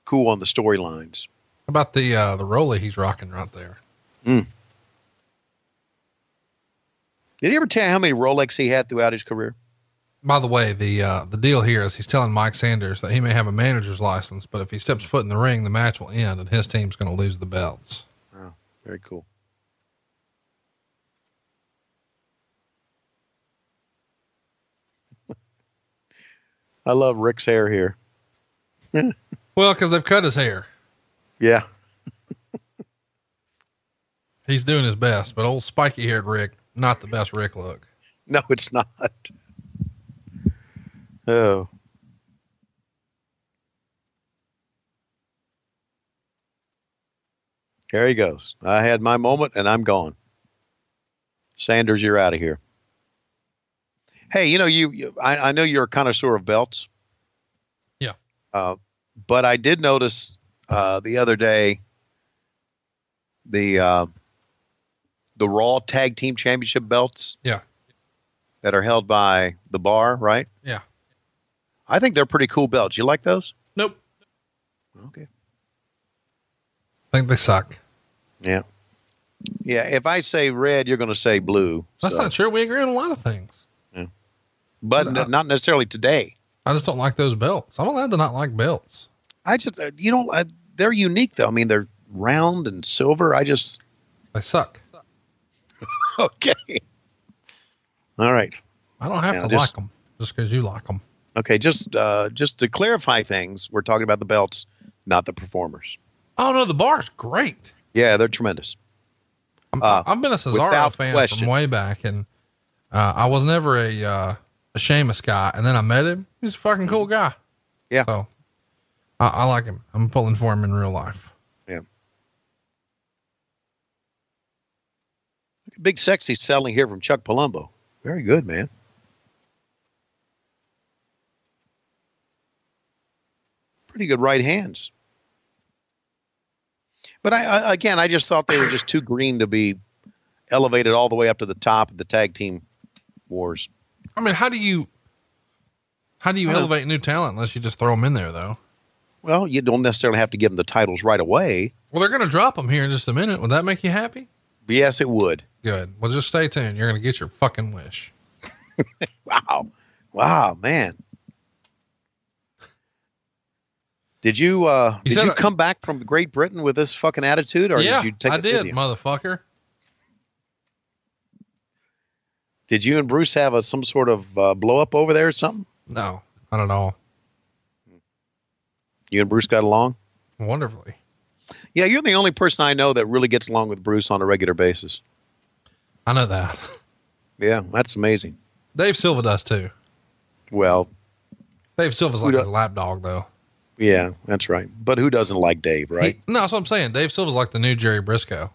cool on the storylines.
About the uh, the Rolly he's rocking right there?
Mm. Did he ever tell you how many Rolex he had throughout his career?
By the way, the uh, the deal here is he's telling Mike Sanders that he may have a manager's license, but if he steps foot in the ring, the match will end and his team's going to lose the belts.
Wow, very cool. I love Rick's hair here.
Well, because they've cut his hair.
Yeah.
He's doing his best, but old spiky haired Rick, not the best Rick look.
No, it's not. Oh. There he goes. I had my moment and I'm gone. Sanders, you're out of here. Hey, you know, you, you I, I know you're a connoisseur of belts.
Yeah.
Uh, but I did notice uh, the other day the uh, the Raw Tag Team Championship belts.
Yeah.
That are held by the bar, right?
Yeah.
I think they're pretty cool belts. You like those?
Nope.
Okay.
I think they suck.
Yeah. Yeah. If I say red, you're going to say blue.
That's
so-
not true. We agree on a lot of things. Yeah.
but
Uh,
not necessarily today.
I just don't like those belts. I'm allowed to not like belts.
I just, uh, you know, uh, they're unique though. I mean, they're round and silver. I just,
They suck.
okay. All right.
I don't have
Yeah,
to
just-
like them just because you like them.
Okay. Just, uh, just to clarify things, we're talking about the belts, not the performers.
Oh no, the bar's great.
Yeah, they're tremendous.
I'm,
Uh,
I've been a Cesaro fan
question.
from way back, and uh, I was never a uh, a Sheamus guy. And then I met him. He's a fucking cool guy.
Yeah.
So I, I like him. I'm pulling for him in real life.
Yeah. Big sexy selling here from Chuck Palumbo. Very good, man. Pretty good right hands. But I, I again, I just thought they were just too green to be elevated all the way up to the top of the tag team wars.
I mean, how do you how do you elevate new talent unless you just throw them in there though?
Well, you don't necessarily have to give them the titles right away.
Well, they're going to drop them here in just a minute. Would that make you happy?
Yes, it would.
Good. Well, just stay tuned. You're going to get your fucking wish.
Wow. Wow, man. Did you uh did you come back from Great Britain with this fucking attitude or
yeah,
did you take
I
it
did, motherfucker.
Did you and Bruce have a some sort of uh, blow up over there or something?
No, not at all.
You and Bruce got along?
Wonderfully.
Yeah, you're the only person I know that really gets along with Bruce on a regular basis.
I know that.
Yeah, that's amazing.
Dave Silva does too.
Well,
Dave Silva's like his lapdog though.
Yeah, that's right. But who doesn't like Dave, right?
He- no, that's what I'm saying. Dave Silva's like the new Jerry Brisco.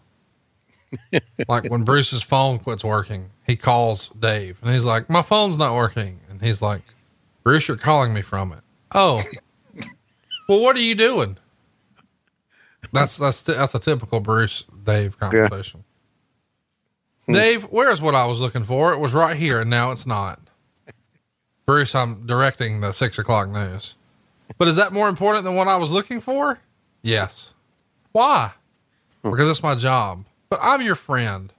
like when Bruce's phone quits working, he calls Dave and he's like, "My phone's not working," and he's like, "Bruce, you're calling me from it." Oh, well, what are you doing? That's that's that's a typical Bruce Dave conversation. Hmm. Dave, where's what I was looking for? It was right here, and now it's not. Bruce, I'm directing the six o'clock news. But is that more important than what I was looking for? Yes. Why? Hmm. Because it's my job. But I'm your friend.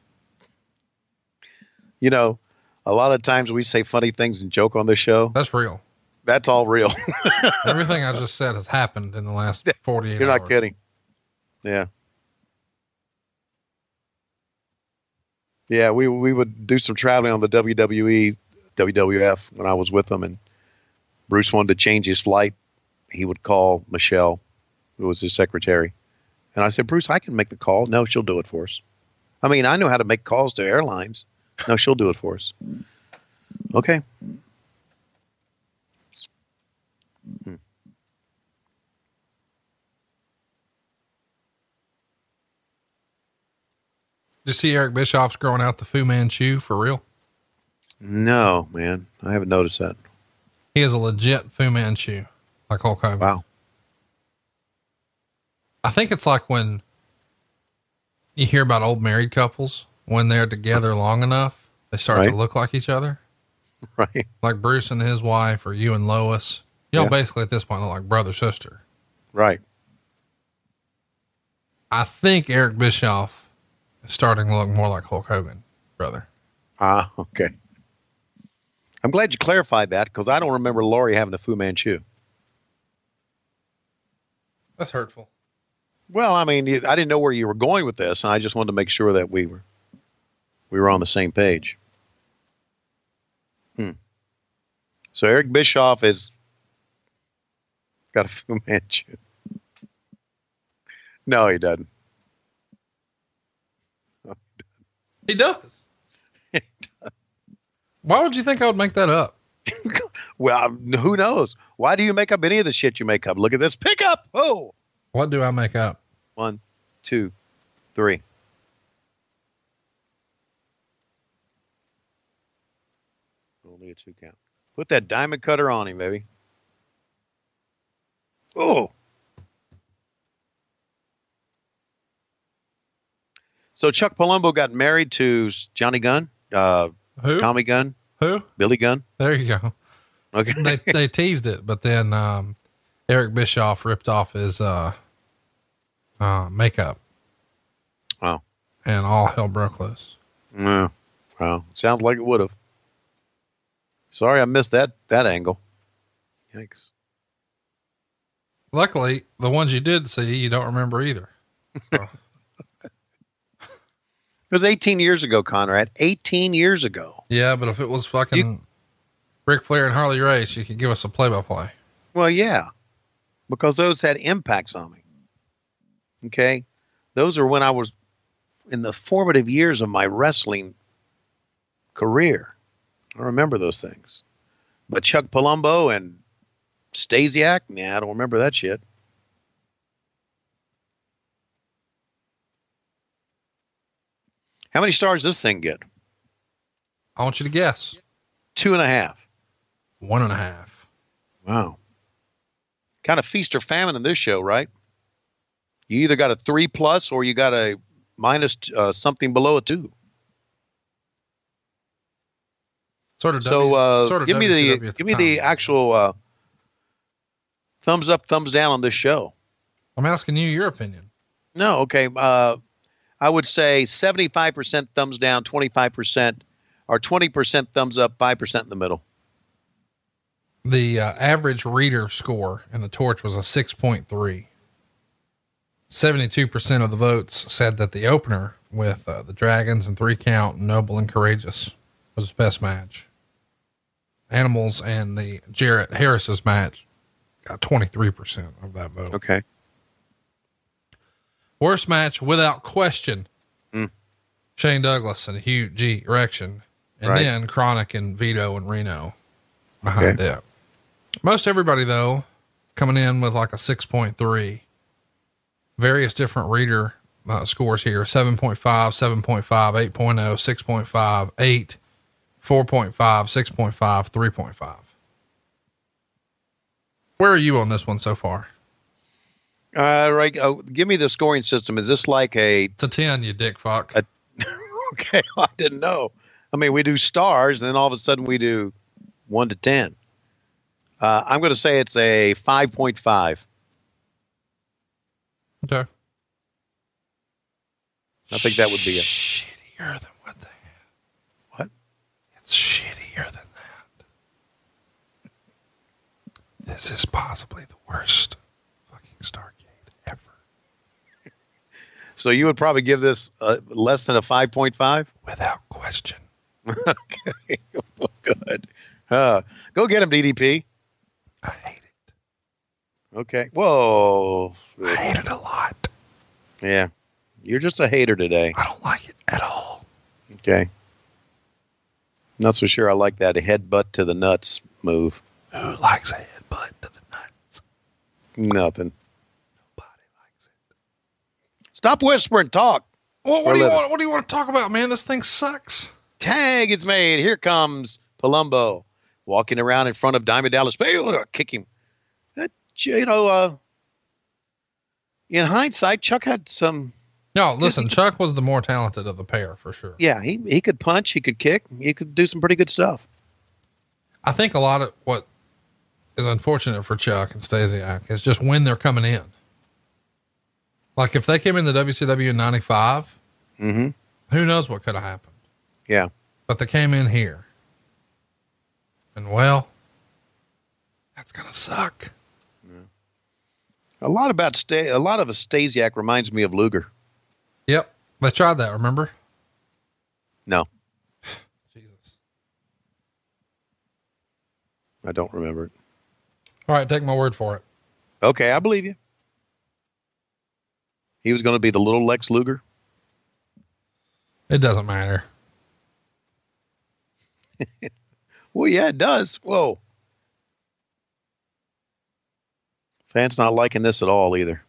You know, a lot of times we say funny things and joke on this show.
That's real.
That's all real.
Everything I just said has happened in the last 48
You're
hours.
not kidding. Yeah. Yeah, we we would do some traveling on the WWE, WWF when I was with them, and Bruce wanted to change his flight. He would call Michelle, who was his secretary, and I said, "Bruce, I can make the call. No, she'll do it for us." I mean, I know how to make calls to airlines. No, she'll do it for us. Okay. Hmm.
Did you see Eric Bischoff's growing out the Fu Manchu for real?
No, man, I haven't noticed that.
He is a legit Fu Manchu, like Hulk Hogan.
Wow.
I think it's like when you hear about old married couples when they're together long enough, they start
Right.
to look like each other.
Right.
Like Bruce and his wife, or you and Lois. Y'all
Yeah.
basically at this point look like brother sister.
Right.
I think Eric Bischoff is starting to look more like Hulk Hogan, brother.
Ah, okay. I'm glad you clarified that because I don't remember Laurie having a Fu Manchu.
That's hurtful.
Well, I mean, I didn't know where you were going with this, and I just wanted to make sure that we were we were on the same page. Hmm. So Eric Bischoff has got a Fu Manchu. No, he doesn't.
He does. Why would you think I would make that up?
Well, who knows? Why do you make up any of the shit you make up? Look at this pickup. Oh,
What do I make up?
one, two, three. Only a two count. Put that diamond cutter on him, baby. Oh. So Chuck Palumbo got married to Johnny Gunn, uh,
Who?
Tommy Gunn,
Who?
Billy Gunn.
There you go.
Okay.
they they teased it, but then um, Eric Bischoff ripped off his uh, uh, makeup.
Wow.
And all hell broke loose.
Yeah. Wow. Sounds like it would have. Sorry, I missed that that angle. Yikes.
Luckily, the ones you did see, you don't remember either. So,
It was 18 years ago, Conrad. 18 years ago.
yeah, but if it was fucking Ric Flair and Harley Race, you could give us a play by play.
Well, yeah, because those had impacts on me. Okay. Those are when I was in the formative years of my wrestling career. I remember those things. But Chuck Palumbo and Stasiak, nah, I don't remember that shit. How many stars does this thing get?
I want you to guess.
Two and a half.
One and a half.
Wow. Kind of feast or famine in this show, right? You either got a three plus or you got a minus uh, something below a two.
Sort of.
So uh,
sort of
give me the
WCW at
give me the actual uh, thumbs up, thumbs down on this show.
I'm asking you your opinion.
No, okay. Uh, I would say seventy five percent thumbs down, twenty five percent, or twenty percent thumbs up, five percent in the middle.
The uh, average reader score in the torch was a 6.3. 72% of the votes said that the opener with uh, the Dragons and three count, Noble and Karagias, was the best match. Animals and the Jarrett Harris's match got 23% of that vote.
Okay.
Worst match without question.
Mm.
Shane Douglas and Hugh G. Erection. And
Right.
then Kronik and Vito and Reno behind
Okay.
it. Most everybody though, coming in with like a 6.3, various different reader uh, scores here, 7.5, 7.5, 8.0, 6.5, 8, 4.5, 6.5, 3.5. Where are you on this one so far?
Uh, right. Oh, give me the scoring system. Is this like a
It's a 10, you dick fuck.
A- okay? I didn't know. I mean, we do stars, and then all of a sudden we do one to ten. Uh, I'm going to say it's a five point five.
okay.
I think that would be a
shittier than what they have.
What?
It's shittier than that. This is possibly the worst fucking Starrcade ever.
So you would probably give this uh, less than a five point five.
Without question.
okay, well, good. Uh, go get him, DDP.
I hate it.
Okay. Whoa.
I hate it a lot.
Yeah. You're just a hater today.
I don't like it at all.
Okay. Not so sure I like that headbutt to the nuts move.
Who likes a headbutt to the nuts?
Nothing.
Nobody likes it.
Stop whispering. Talk.
Well, what do you
living.
want? What do you want to talk about, man? This thing sucks.
Tag is made. Here comes Palumbo walking around in front of Diamond Dallas. Baylor, kick him. That, you know, uh, in hindsight, Chuck had some.
No, listen, Chuck was the more talented of the pair for sure.
Yeah, he he could punch, he could kick, he could do some pretty good stuff.
I think a lot of what is unfortunate for Chuck and Stasiak is just when they're coming in. Like if they came in the WCW in 95,
Mm-hmm.
who knows what could have happened.
Yeah.
But they came in here. And well, that's to suck.
A lot about Sta- a lot of Stasiak reminds me of Luger.
Yep. I tried that, remember?
No,
Jesus.
I don't remember it.
All right, take my word for it.
Okay, I believe you. He was going to be the little Lex Luger.
It doesn't matter.
Well, yeah, it does. Whoa. Fans not liking this at all either.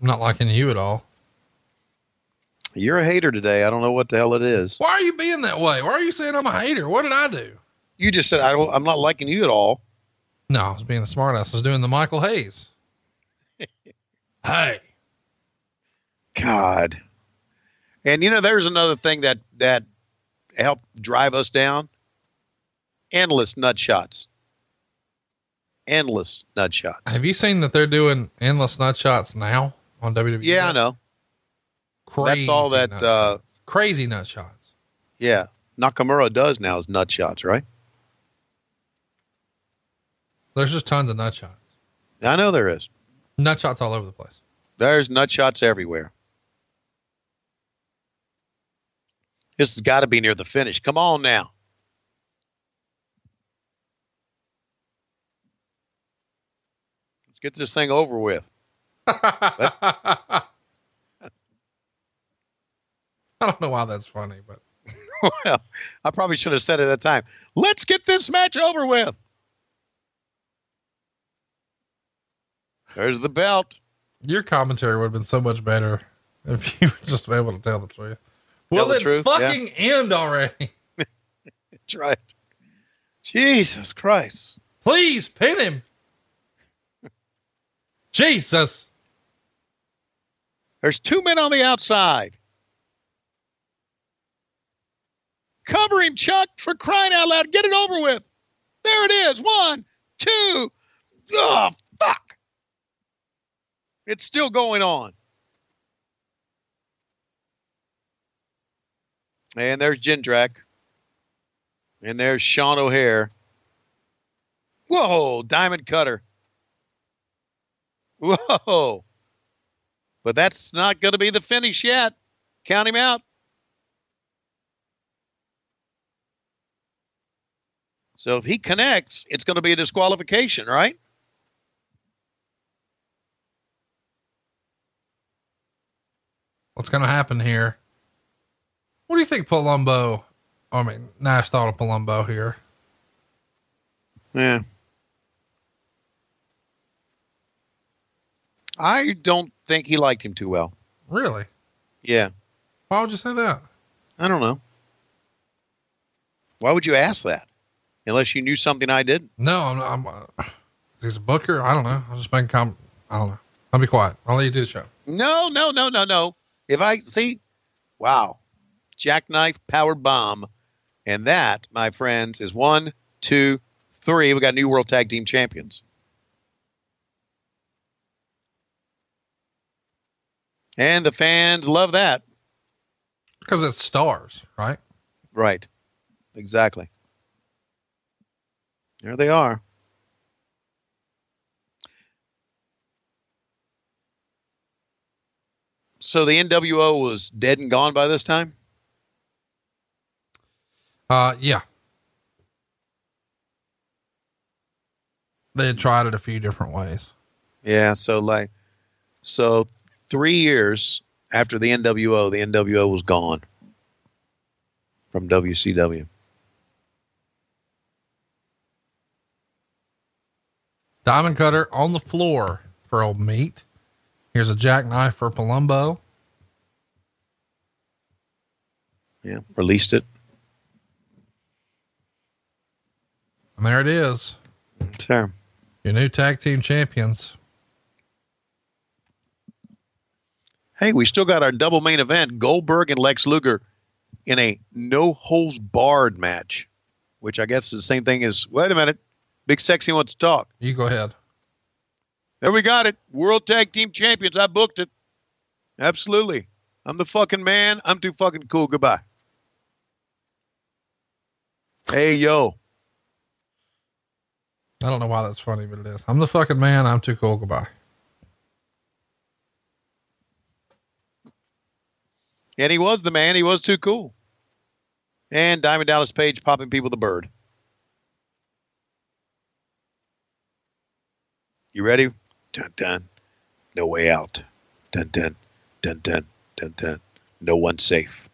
I'm not liking you at all.
You're a hater today. I don't know what the hell it is.
Why are you being that way? Why are you saying I'm a hater? What did I do?
You just said I don't. I'm not liking you at all.
No, I was being a smartass. I was doing the Michael Hayes. hey.
God. And you know, there's another thing that that helped drive us down. Endless nut shots. Endless nut shots.
Have you seen that they're doing endless nut shots now on WWE?
Yeah, I know.
Crazy
That's all that, uh,
crazy nut shots.
Yeah, Nakamura does now is nut shots, right?
There's just tons of nut shots.
I know there is.
Nut shots all over the place.
There's nut shots everywhere. This has got to be near the finish. Come on now. Let's get this thing over with.
I don't know why that's funny, but
well, I probably should have said it at that time. Let's get this match over with. There's the belt.
your commentary would have been so much better if you were just able to tell the truth. Will
the
it
truth, yeah.
fucking end already?
That's right. Jesus Christ.
Please pin him. Jesus.
There's two men on the outside. Cover him, Chuck, for crying out loud. Get it over with. There it is. One, two. Oh, fuck. It's still going on. And there's Jindrak. And there's Sean O'Haire. Whoa, Diamond Cutter. Whoa. But that's not going to be the finish yet. Count him out. So if he connects, it's going to be a disqualification, right?
What's going to happen here? What do you think Palumbo, I mean, Nash thought of Palumbo here?
Yeah. I don't think he liked him too well.
Really?
Yeah.
Why would you say that?
I don't know. Why would you ask that? Unless you knew something I didn't.
No, I'm, I'm uh, he's a booker. I don't know. I'm just making com. I don't know. I'll be quiet. I'll let you do the show.
No, no, no, no, no. If I see, wow, jackknife powered bomb. And that, my friends, is one, two, three. We got new world tag team champions. And the fans love that.
Because it's stars, right?
Right. Exactly. There they are. So the NWO was dead and gone by this time?
Uh, yeah. They had tried it a few different ways.
Yeah, so like So three years after the NWO, the NWO was gone from WCW.
Diamond cutter on the floor for old meat. Here's a jackknife for Palumbo.
Yeah, released it.
And there it is.
Sure.
Your new tag team champions.
Hey, we still got our double main event Goldberg and Lex Luger in a no holds barred match, which I guess is the same thing as wait a minute, Big Sexy wants to talk.
You go ahead.
There we got it. World Tag Team Champions. I booked it. Absolutely. I'm the fucking man. I'm too fucking cool. Goodbye. Hey, yo.
I don't know why that's funny, but it is. I'm the fucking man. I'm too cool. Goodbye.
And he was the man. He was too cool. And Diamond Dallas Page popping people the bird. You ready? Dun dun. No way out. Dun dun. Dun dun. Dun dun. No one safe.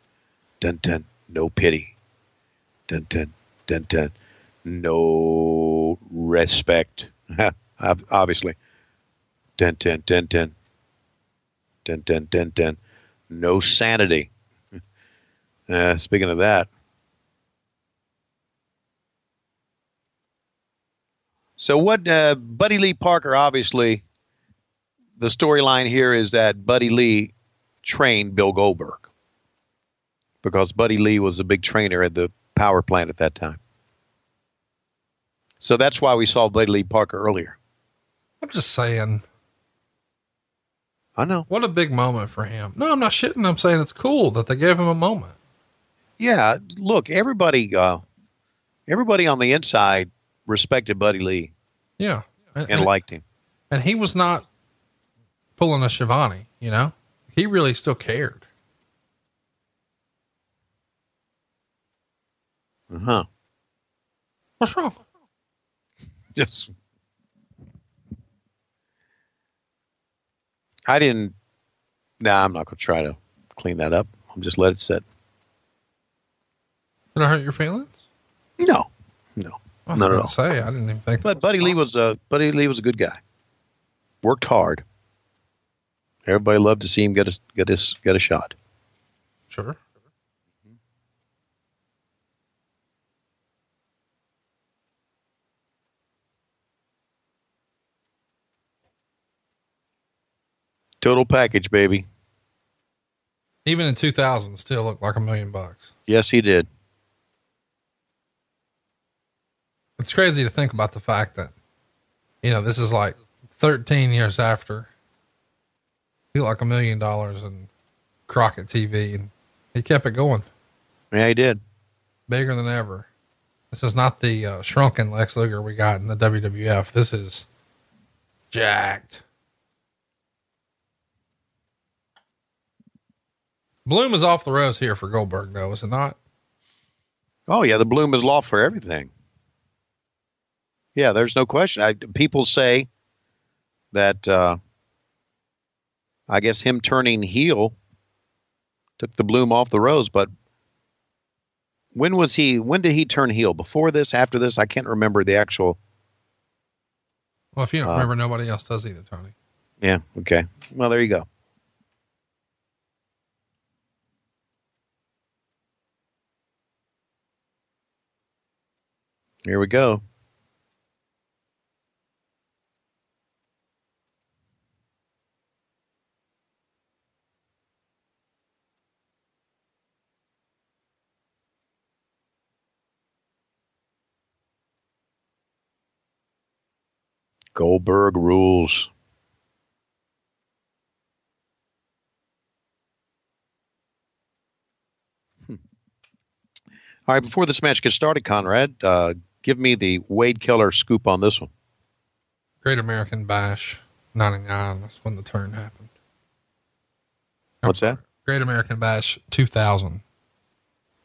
Dun dun. No pity. Dun dun. Dun dun. No respect. Obviously. Dun dun dun dun. Dun dun dun dun. No sanity. Uh, speaking of that. So what uh, Buddy Lee Parker obviously the storyline here is that Buddy Lee trained Bill Goldberg because Buddy Lee was a big trainer at the power plant at that time. So that's why we saw Buddy Lee Parker earlier.
I'm just saying.
I know.
What a big moment for him. No, I'm not shitting. I'm saying it's cool that they gave him a moment.
Yeah, look, everybody uh everybody on the inside respected Buddy Lee
Yeah.
and, liked him.
and he was not pulling a Schiavone, you know, he really still cared.
Uh-huh.
What's wrong?
Just I didn't Nah, I'm not gonna try to clean that up. I'm just let it sit.
Did I hurt your feelings?
No. No.
I
Not at all.
Say, I didn't even think.
But Buddy Lee was a Buddy Lee was a good guy. Worked hard. Everybody loved to see him get a get his get a shot.
Sure.
Total package, baby.
Even in 2000, still looked like a million bucks.
Yes, he did.
It's crazy to think about the fact that, you know, this is like 13 years after he like a million dollars in Crockett TV and he kept it going
Yeah, he did.
bigger than ever. This is not the uh, shrunken Lex Luger we got in the WWF. This is jacked. Bloom is off the rose here for Goldberg, though, is it not?
Oh yeah, the bloom is law for everything. Yeah, there's no question. I, people say that uh, I guess him turning heel took the bloom off the rose, but when was he? When did he turn heel? Before this? After this? I can't remember the actual.
Well, if you don't
Uh,
remember, nobody else does either, Tony.
Yeah. Okay. Well, there you go. Here we go. Goldberg rules. Hmm. All right, before this match gets started, Conrad, uh, give me the Wade Keller scoop on this one.
Great American Bash 99. That's when the turn happened.
What's that?
Great American Bash 2000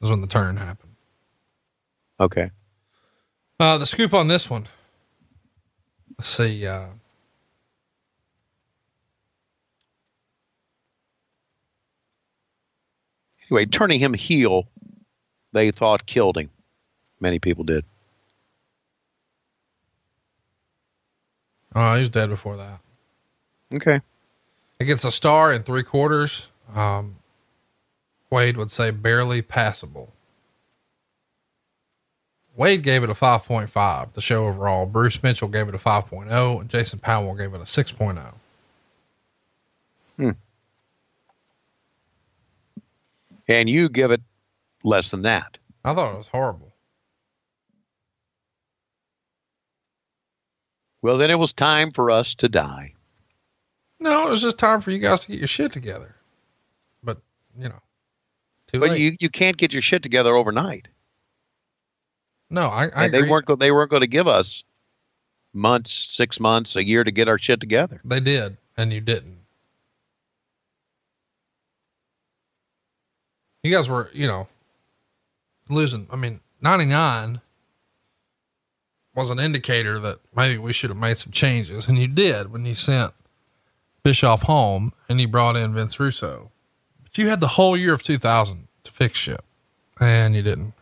is when the turn happened.
Okay.
Uh, the scoop on this one. Let's see. Uh,
anyway, turning him heel, they thought killed him. Many people did.
Oh, he was dead before that.
Okay.
It gets a star in three quarters. Um, Wade would say barely passable. Wade gave it a 5.5, the show overall. Bruce Mitchell gave it a 5.0, and Jason Powell gave it a oh. 6.0.
Hmm. And you give it less than that.
I thought it was horrible.
Well, then it was time for us to die.
No, it was just time for you guys to get your shit together. But, you know, too
But
late.
you, you can't get your shit together overnight.
no, I, I
And they weren't go, they weren't going to give us months, six months, a year to get our shit together.
They did, and you didn't. You guys were, you know, losing. I mean, 99 was an indicator that maybe we should have made some changes. And you did when you sent Bischoff home and you brought in Vince Russo. But you had the whole year of 2000 to fix shit, and you didn't.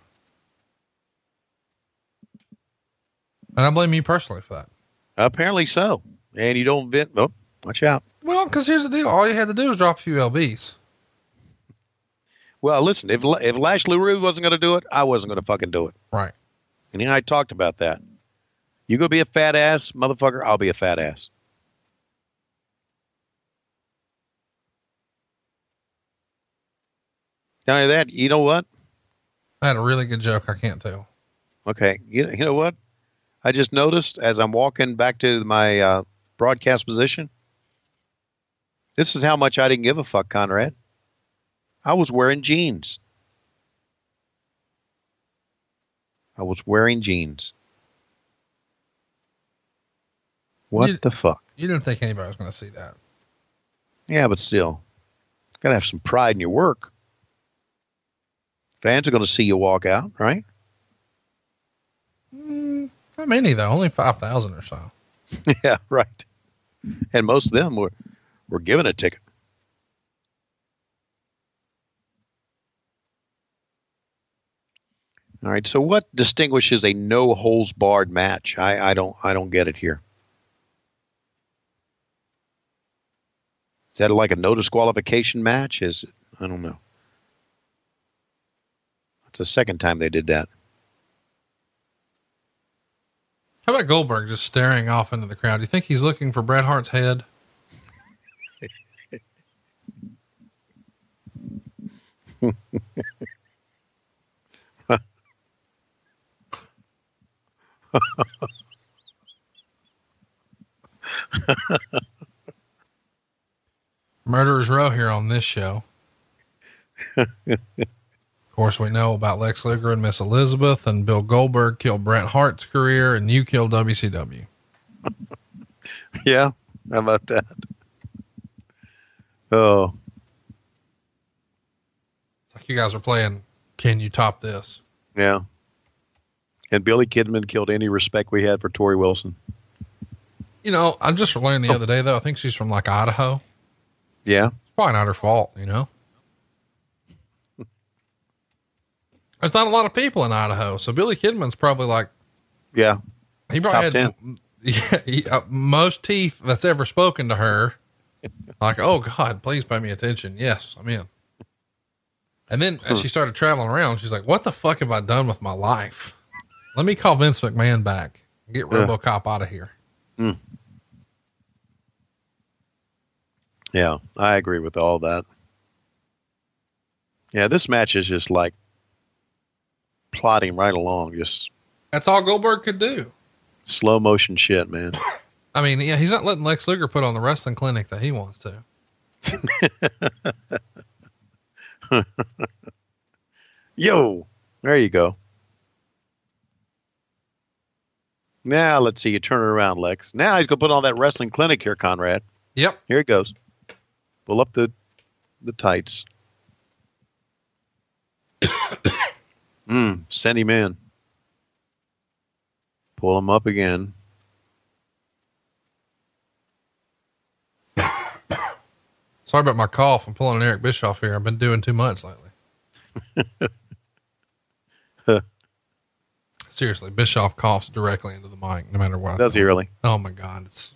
And I blame you personally for that.
Apparently so. And you don't vent. Oh, watch out.
Well, because here's the deal all you had to do was drop a few LBs.
Well, listen, if if Lashley Rue wasn't going to do it, I wasn't going to fucking do it.
Right.
And you and I talked about that. You go be a fat ass, motherfucker. I'll be a fat ass. Not only that, you know what?
I had a really good joke. I can't tell.
Okay, you, you know what? I just noticed as I'm walking back to my uh, broadcast position. This is how much I didn't give a fuck, Conrad. I was wearing jeans. I was wearing jeans. What
You-
the fuck?
You didn't think anybody was going to see that.
Yeah, but still, gotta have some pride in your work. Fans are going to see you walk out, right?
Mm, not many though, only 5,000 or so.
yeah, right. And most of them were were given a ticket. All right. So, what distinguishes a no holes barred match? I, I don't I don't get it here. Is that like a no disqualification match? Is it? I don't know. It's the second time they did that.
How about Goldberg just staring off into the crowd? Do you think he's looking for Bret Hart's head? Murderers Row here on this show. of course, we know about Lex Luger and Miss Elizabeth, and Bill Goldberg killed Bret Hart's career, and you killed WCW.
Yeah. How about that? Oh,
It's like you guys are playing. Can you top this?
yeah. And Billy Kidman killed any respect we had for Torrie Wilson.
You know, I just learned the oh. other day though. I think she's from like Idaho.
Yeah.
It's probably not her fault, you know. There's not a lot of people in Idaho, so Billy Kidman's probably like
Yeah.
he probably
Top
had yeah, he, uh, most teeth that's ever spoken to her. Like, oh God, please pay me attention. Yes, I'm in. And then as she started traveling around, she's like, "What the fuck have I done with my life? Let me call Vince McMahon back. Get
Yeah.
RoboCop out of here."
Yeah. I agree with all that. Yeah. This match is just like plodding right along, just
That's all Goldberg could do.
slow motion shit, man.
I mean, yeah, he's not letting Lex Luger put on the wrestling clinic that he wants to.
Yo, there you go. Now let's see you turn it around, Lex. Now he's gonna put on that wrestling clinic here, Conrad.
Yep.
Here he goes. Pull up the the tights. mm, send him in. Pull him up again.
Sorry about my cough. I'm pulling an Eric Bischoff here. I've been doing too much lately. Seriously, Bischoff coughs directly into the mic, no matter what.
Does he really?
Oh my god, it's.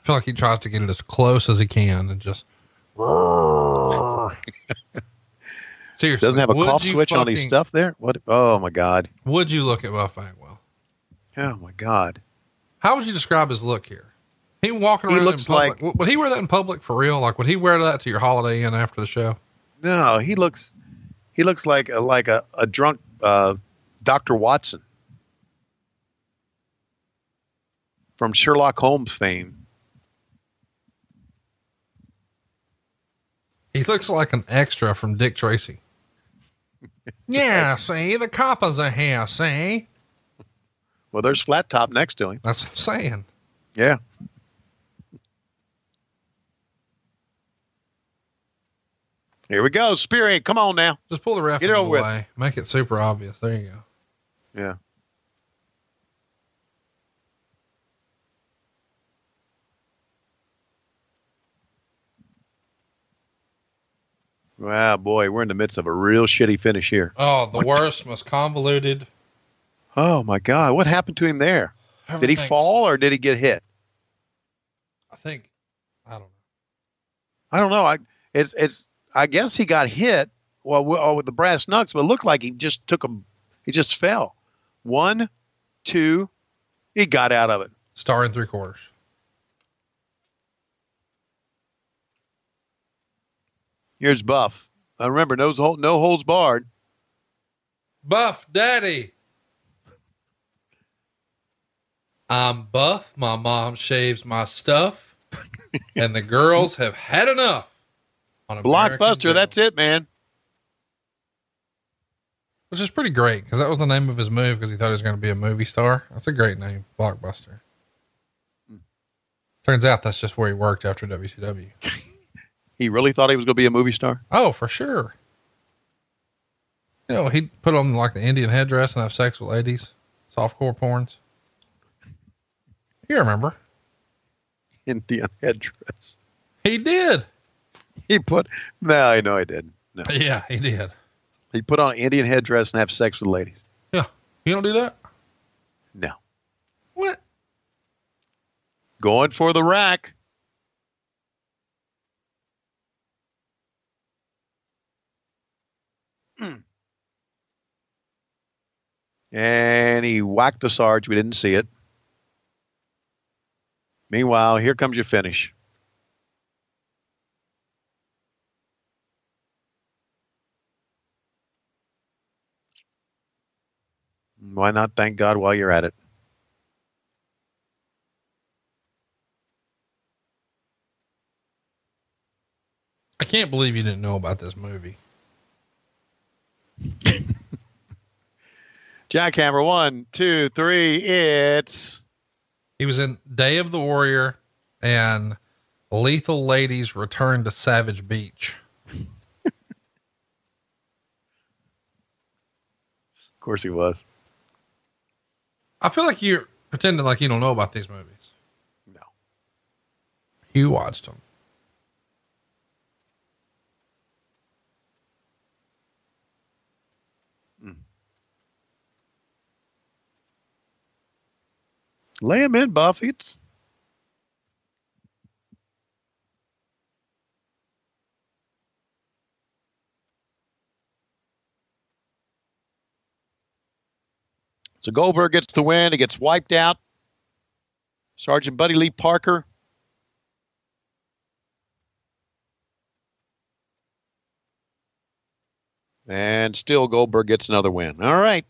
I feel like he tries to get it as close as he can and just. Seriously,
Doesn't have a cough switch on his stuff there? What? Oh my God.
Would you look at Buff Bagwell?
Oh my God.
How would you describe his look here? He walking around.
He looks
in public.
like-
would- would he wear that in public for real? Like, would he wear that to your Holiday Inn after the show?
No, he looks, he looks like a, like a, a drunk uh, Doctor Watson from Sherlock Holmes fame.
He looks like an extra from Dick Tracy. yeah, see, the coppers are here, see?
Well, there's Flat Top next to him.
That's what I'm saying.
Yeah. Here we go. Spirit, come on now.
Just pull the ref
Get it over
the
with.
Make it super obvious. There you go.
Yeah. Wow, boy, we're in the midst of a real shitty finish here.
Oh, the worst, most convoluted.
Oh my God, what happened to him there? Did he fall or did he get hit?
I think. I don't know.
I don't know. I it's it's. I guess he got hit. Well, oh, with the brass knucks, but it looked like he just took a. He just fell. One, two, he got out of it.
Star in three quarters.
Here's Buff. I remember no no holds barred.
Buff Daddy. I'm buff. My mom shaves my stuff. and the girls have had enough. On American
Blockbuster. That's it, man.
Which is pretty great because that was the name of his move because he thought he was going to be a movie star. That's a great name, Blockbuster. Hmm. Turns out that's just where he worked after WCW.
He really thought he was going to be a movie star.
Oh, for sure. You know, he'd put on like the Indian headdress and have sex with ladies, softcore porns. You remember?
Indian headdress.
He did.
He put. No, I know he didn't. No,
Yeah, he did.
he put on an Indian headdress and have sex with ladies.
Yeah. You don't do that?
No,
What?
going for the rack. Hmm. And he whacked the Sarge. We didn't see it. Meanwhile, here comes your finish. Why not thank God while you're at it?
I can't believe you didn't know about this movie.
Jackhammer, one, two, three. It's
He was in Day of the Warrior and Lethal Ladies Return to Savage Beach.
of course he was.
I feel like you're pretending like you don't know about these movies.
No.
You watched them.
Lay him in, Buffy. It's So Goldberg gets the win. He gets wiped out. Sergeant Buddy Lee Parker. And still Goldberg gets another win. All right.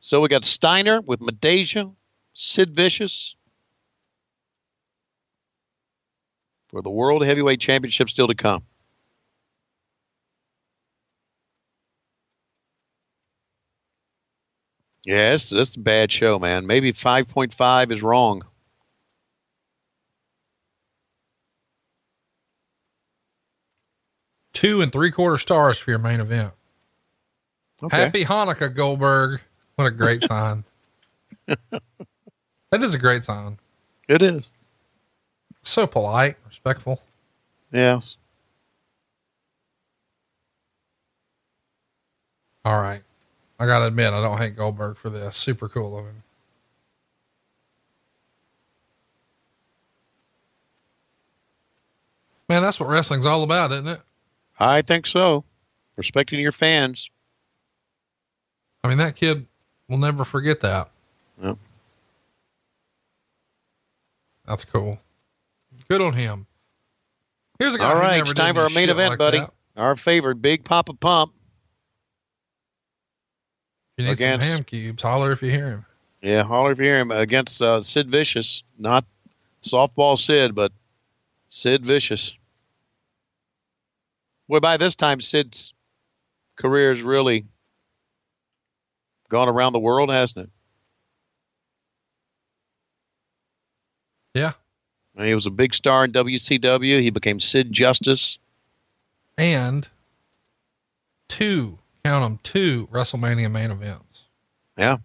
So we got Steiner with Midajah, Sid Vicious for the World Heavyweight Championship still to come. Yes, this is a bad show, man. Maybe 5.5 is wrong.
Two and three quarter stars for your main event.
Okay.
Happy Hanukkah, Goldberg. What a great sign. That is a great sign.
It is.
So polite, respectful.
Yes.
All right. I got to admit, I don't hate Goldberg for this. Super cool of him. Man, that's what wrestling's all about, isn't it?
I think so. Respecting your fans.
I mean, that kid will never forget that.
Yep.
That's cool. Good on him. Here's a guy.
All right,
who
right,
never
it's time for our main event,
like
buddy.
that.
Our favorite, Big Papa Pump.
If you need
Against-
some ham cubes, holler if you hear him.
Yeah, holler if you hear him against uh, Sid Vicious. Not softball Sid, but Sid Vicious. Well, by this time, Sid's career has really gone around the world, hasn't it?
Yeah.
He was a big star in WCW. He became Sid Justice.
And two, count them, two WrestleMania main events.
Yeah.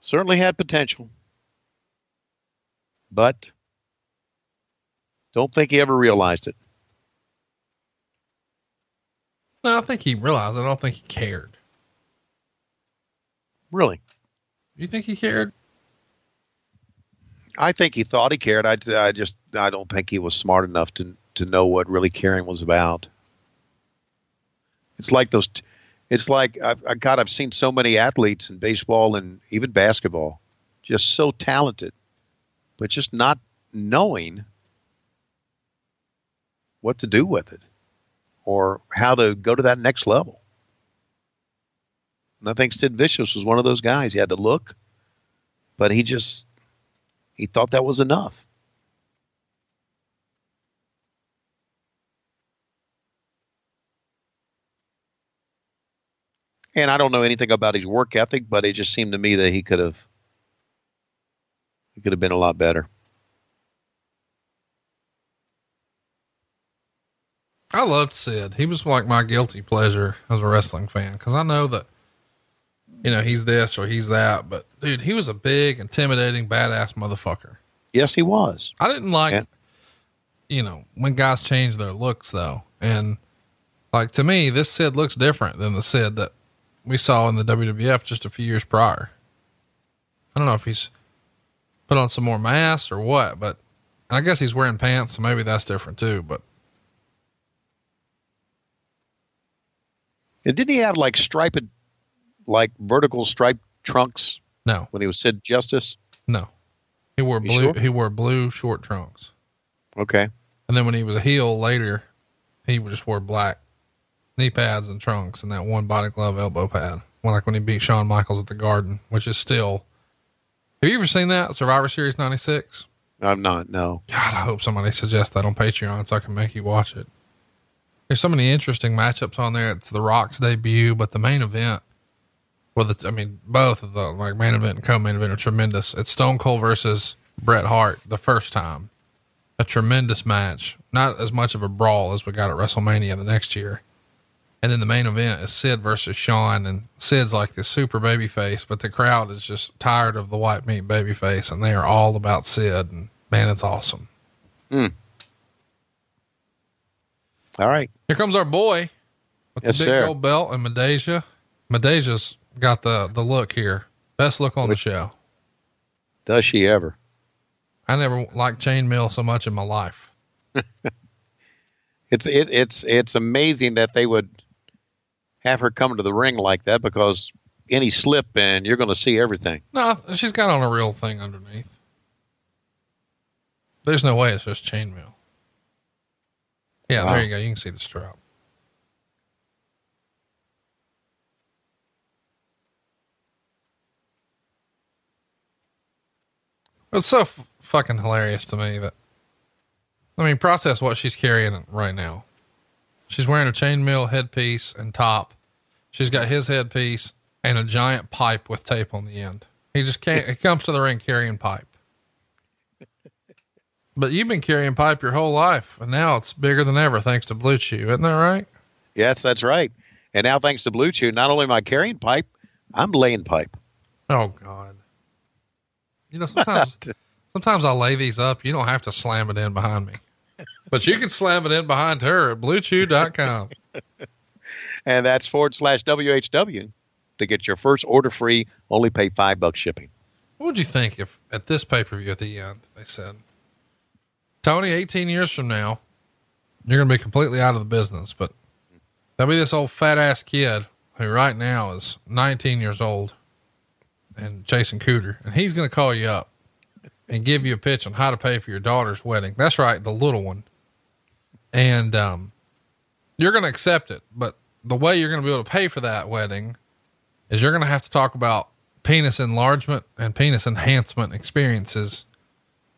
Certainly had potential. But don't think he ever realized it.
No, I think he realized. I don't think he cared.
Really.
You think he cared?
I think he thought he cared. I, I just I don't think he was smart enough to to know what really caring was about. It's like those. T- it's like I've, I God, I've seen so many athletes in baseball and even basketball, just so talented, but just not knowing what to do with it or how to go to that next level. And I think Sid Vicious was one of those guys. He had the look, but he just he thought that was enough. And I don't know anything about his work ethic, but it just seemed to me that he could have he could have been a lot better.
I loved Sid. He was like my guilty pleasure as a wrestling fan because I know that, you know, he's this or he's that, but dude, he was a big, intimidating, badass motherfucker.
Yes, he was.
I didn't like,
Yeah.
you know, when guys change their looks though. And like to me, this Sid looks different than the Sid that we saw in the WWF just a few years prior. I don't know if he's put on some more mass or what, but I guess he's wearing pants, so maybe that's different too. But
And didn't he have like striped, like vertical striped trunks
no,
when he was Sid Justice?
no, he wore
You
blue.
sure?
He wore blue short trunks,
Okay.
and then when he was a heel later, he just wore black knee pads and trunks and that one body glove elbow pad. Well, like when he beat Shawn Michaels at the Garden, which is still. Have you ever seen that Survivor Series '96?
I'm not. No.
God, I hope somebody suggests that on Patreon so I can make you watch it. There's so many interesting matchups on there. It's The Rock's debut, but the main event, well, the, I mean, both of the like main event and co-main event are tremendous. It's Stone Cold versus Bret Hart the first time. A tremendous match. Not as much of a brawl as we got at WrestleMania the next year. And then the main event is Sid versus Shawn, and Sid's like this super baby face, but the crowd is just tired of the white meat baby face, and they are all about Sid. And man, it's awesome. Hmm.
All right.
Here comes our boy with
Yes,
the big
sir.
gold belt and Midajah. Midajah's got the the look here. Best look on the show.
Does she ever?
I never liked chainmail so much in my life.
It's it, it's it's amazing that they would have her come to the ring like that because any slip and you're going to see everything.
No, she's got on a real thing underneath. There's no way it's just chainmail. Yeah,
Wow.
there you go. You can see the strap. It's so f- fucking hilarious to me that, I mean, process what she's carrying right now. She's wearing a chainmail headpiece and top. She's got his headpiece and a giant pipe with tape on the end. He just can't, he comes to the ring carrying pipe. But you've been carrying pipe your whole life, and now it's bigger than ever thanks to BlueChew. Isn't that right?
Yes, that's right. And now, thanks to BlueChew, not only am I carrying pipe, I'm laying pipe.
Oh, God. You know, sometimes, sometimes I'll lay these up. You don't have to slam it in behind me, but you can slam it in behind her at bluechew.com.
And that's forward slash WHW to get your first order free. Only pay five bucks shipping.
What would you think if at this pay per view at the end they said, Tony, 18 years from now, you're going to be completely out of the business, but there'll be this old fat ass kid who right now is 19 years old and Jason Cooter, and he's going to call you up and give you a pitch on how to pay for your daughter's wedding. That's right, the little one. And um, you're going to accept it, but the way you're going to be able to pay for that wedding is you're going to have to talk about penis enlargement and penis enhancement experiences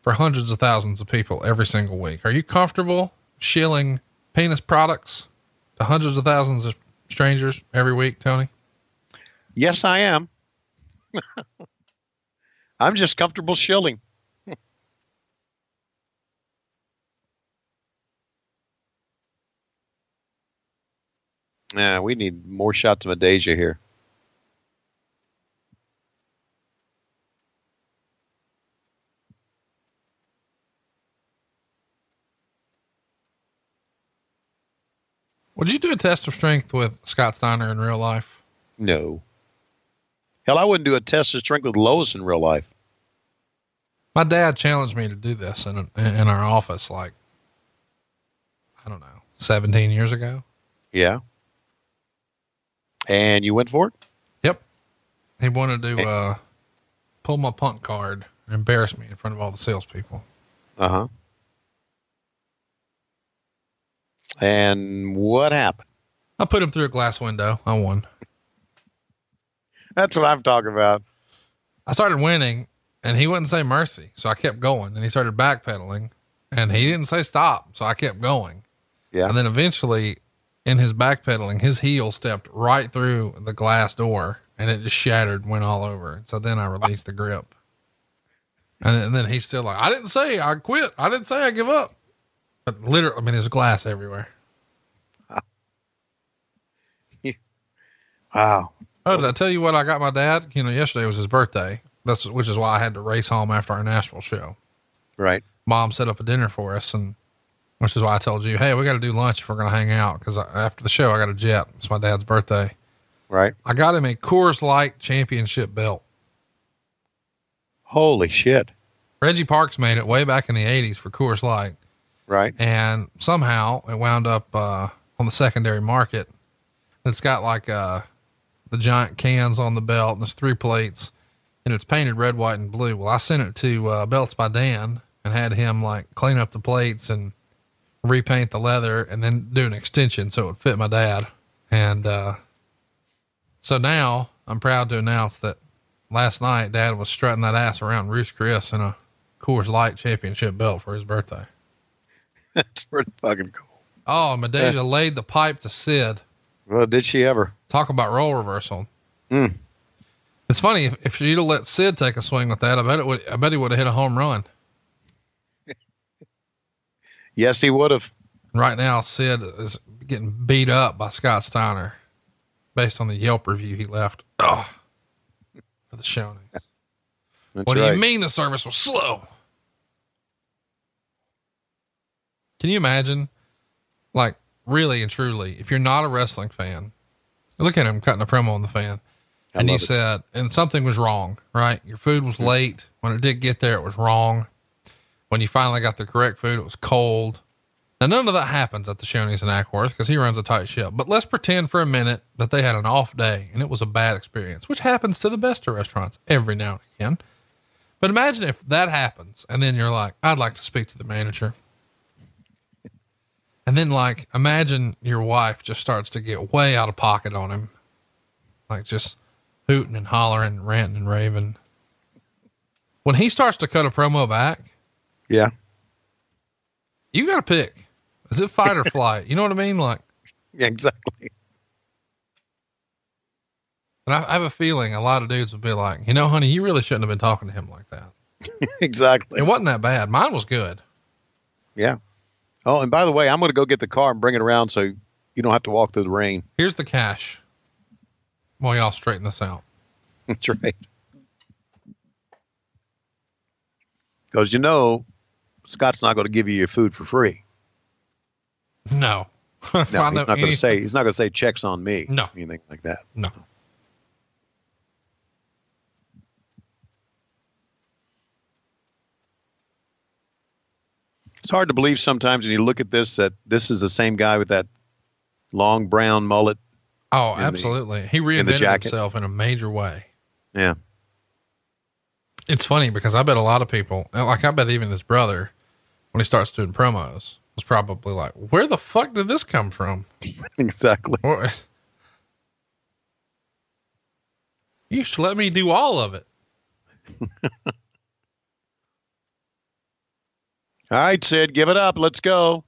for hundreds of thousands of people every single week. Are you comfortable shilling penis products to hundreds of thousands of strangers every week, Tony?
Yes, I am. I'm just comfortable shilling. Yeah, we need more shots of Adasia here.
Would you do a test of strength with Scott Steiner in real life?
No. Hell, I wouldn't do a test of strength with Lois in real life.
My dad challenged me to do this in in our office, like I don't know, seventeen years ago.
Yeah. And you went for it?
Yep. He wanted to uh, pull my punt card and embarrass me in front of all the salespeople.
Uh huh. And what happened?
I put him through a glass window. I won.
That's what I'm talking about.
I started winning and he wouldn't say mercy. So I kept going and he started backpedaling and he didn't say stop. So I kept going.
Yeah.
And then eventually in his backpedaling, his heel stepped right through the glass door and it just shattered, and went all over. So then I released the grip. And, and then he's still like, I didn't say I quit. I didn't say I give up. But literally, I mean, there's glass everywhere.
Wow.
Oh, did I tell you what I got my dad? You know, yesterday was his birthday. That's which is why I had to race home after our Nashville show.
Right.
Mom set up a dinner for us, and which is why I told you, hey, we got to do lunch if we're going to hang out because after the show I got a jet. It's my dad's birthday.
Right.
I got him a Coors Light championship belt.
Holy shit.
Reggie Parks made it way back in the '80s for Coors Light,
Right.
and somehow it wound up uh, on the secondary market. It's got like uh, the giant cans on the belt, and there's three plates, and it's painted red, white, and blue. Well, I sent it to uh, Belts by Dan and had him like clean up the plates and repaint the leather, and then do an extension so it would fit my dad. And uh, so now I'm proud to announce that last night Dad was strutting that ass around Roost Chris in a Coors Light championship belt for his birthday.
That's pretty fucking cool.
Oh, Midajah laid the pipe to Sid.
Well, did she ever?
Talk about role reversal.
Mm.
It's funny if, if she'd have let Sid take a swing with that, I bet it would. I bet he would have hit a home run.
Yes, he would have.
Right now, Sid is getting beat up by Scott Steiner, based on the Yelp review he left. Oh, for the show. What do
right.
you mean the service was slow? Can you imagine, like, really and truly, if you're not a wrestling fan, look at him cutting a promo on the fan,
I
and you
it.
said, and something was wrong, right? Your food was hmm. late. When it did get there, it was wrong. When you finally got the correct food, it was cold. Now, none of that happens at the Shoney's in Acworth because he runs a tight ship. But let's pretend for a minute that they had an off day and it was a bad experience, which happens to the best of restaurants every now and again. But imagine if that happens and then you're like, I'd like to speak to the manager. And then, like, imagine your wife just starts to get way out of pocket on him, like just hooting and hollering, and ranting and raving. When he starts to cut a promo back,
Yeah.
you got to pick. Is it fight or flight? You know what I mean? Like,
Yeah, exactly.
and I, I have a feeling a lot of dudes would be like, you know, honey, you really shouldn't have been talking to him like that.
exactly.
It wasn't that bad. Mine was good.
Yeah. Oh, and by the way, I'm going to go get the car and bring it around so you don't have to walk through the rain.
Here's the cash. While y'all straighten this out.
That's right. Because you know, Scott's not going to give you your food for free.
No.
No, he's not going to say he's not going to say checks on me.
No.
anything like that.
No.
It's hard to believe sometimes when you look at this that this is the same guy with that long brown mullet.
Oh,
in the-
absolutely. he
in
reinvented
jacket.
himself in a major way.
Yeah.
It's funny because I bet a lot of people, like I bet even his brother, when he starts doing promos, was probably like, "Where the fuck did this come from?"
Exactly.
Or- You should let me do all of it.
All right, Sid, give it up. Let's go.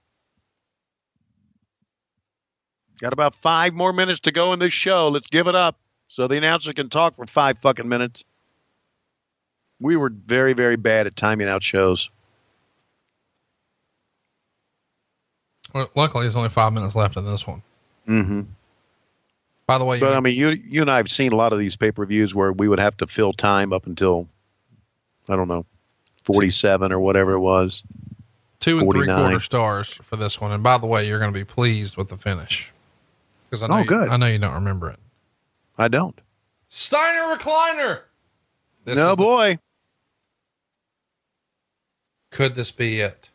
Got about five more minutes to go in this show. Let's give it up so the announcer can talk for five fucking minutes. We were very, very bad at timing out shows.
Well, luckily, there's only five minutes left in this one.
Mm-hmm.
By the way,
But
you-
I mean, you you and I have seen a lot of these pay per views where we would have to fill time up until I don't know, forty seven or whatever it was.
Two and three quarter stars for this one. And by the way, you're going to be pleased with the finish because I know
Oh,
you-
good.
I know you don't remember it.
I don't.
Steiner recliner. This
no
is the-
boy.
could this be it?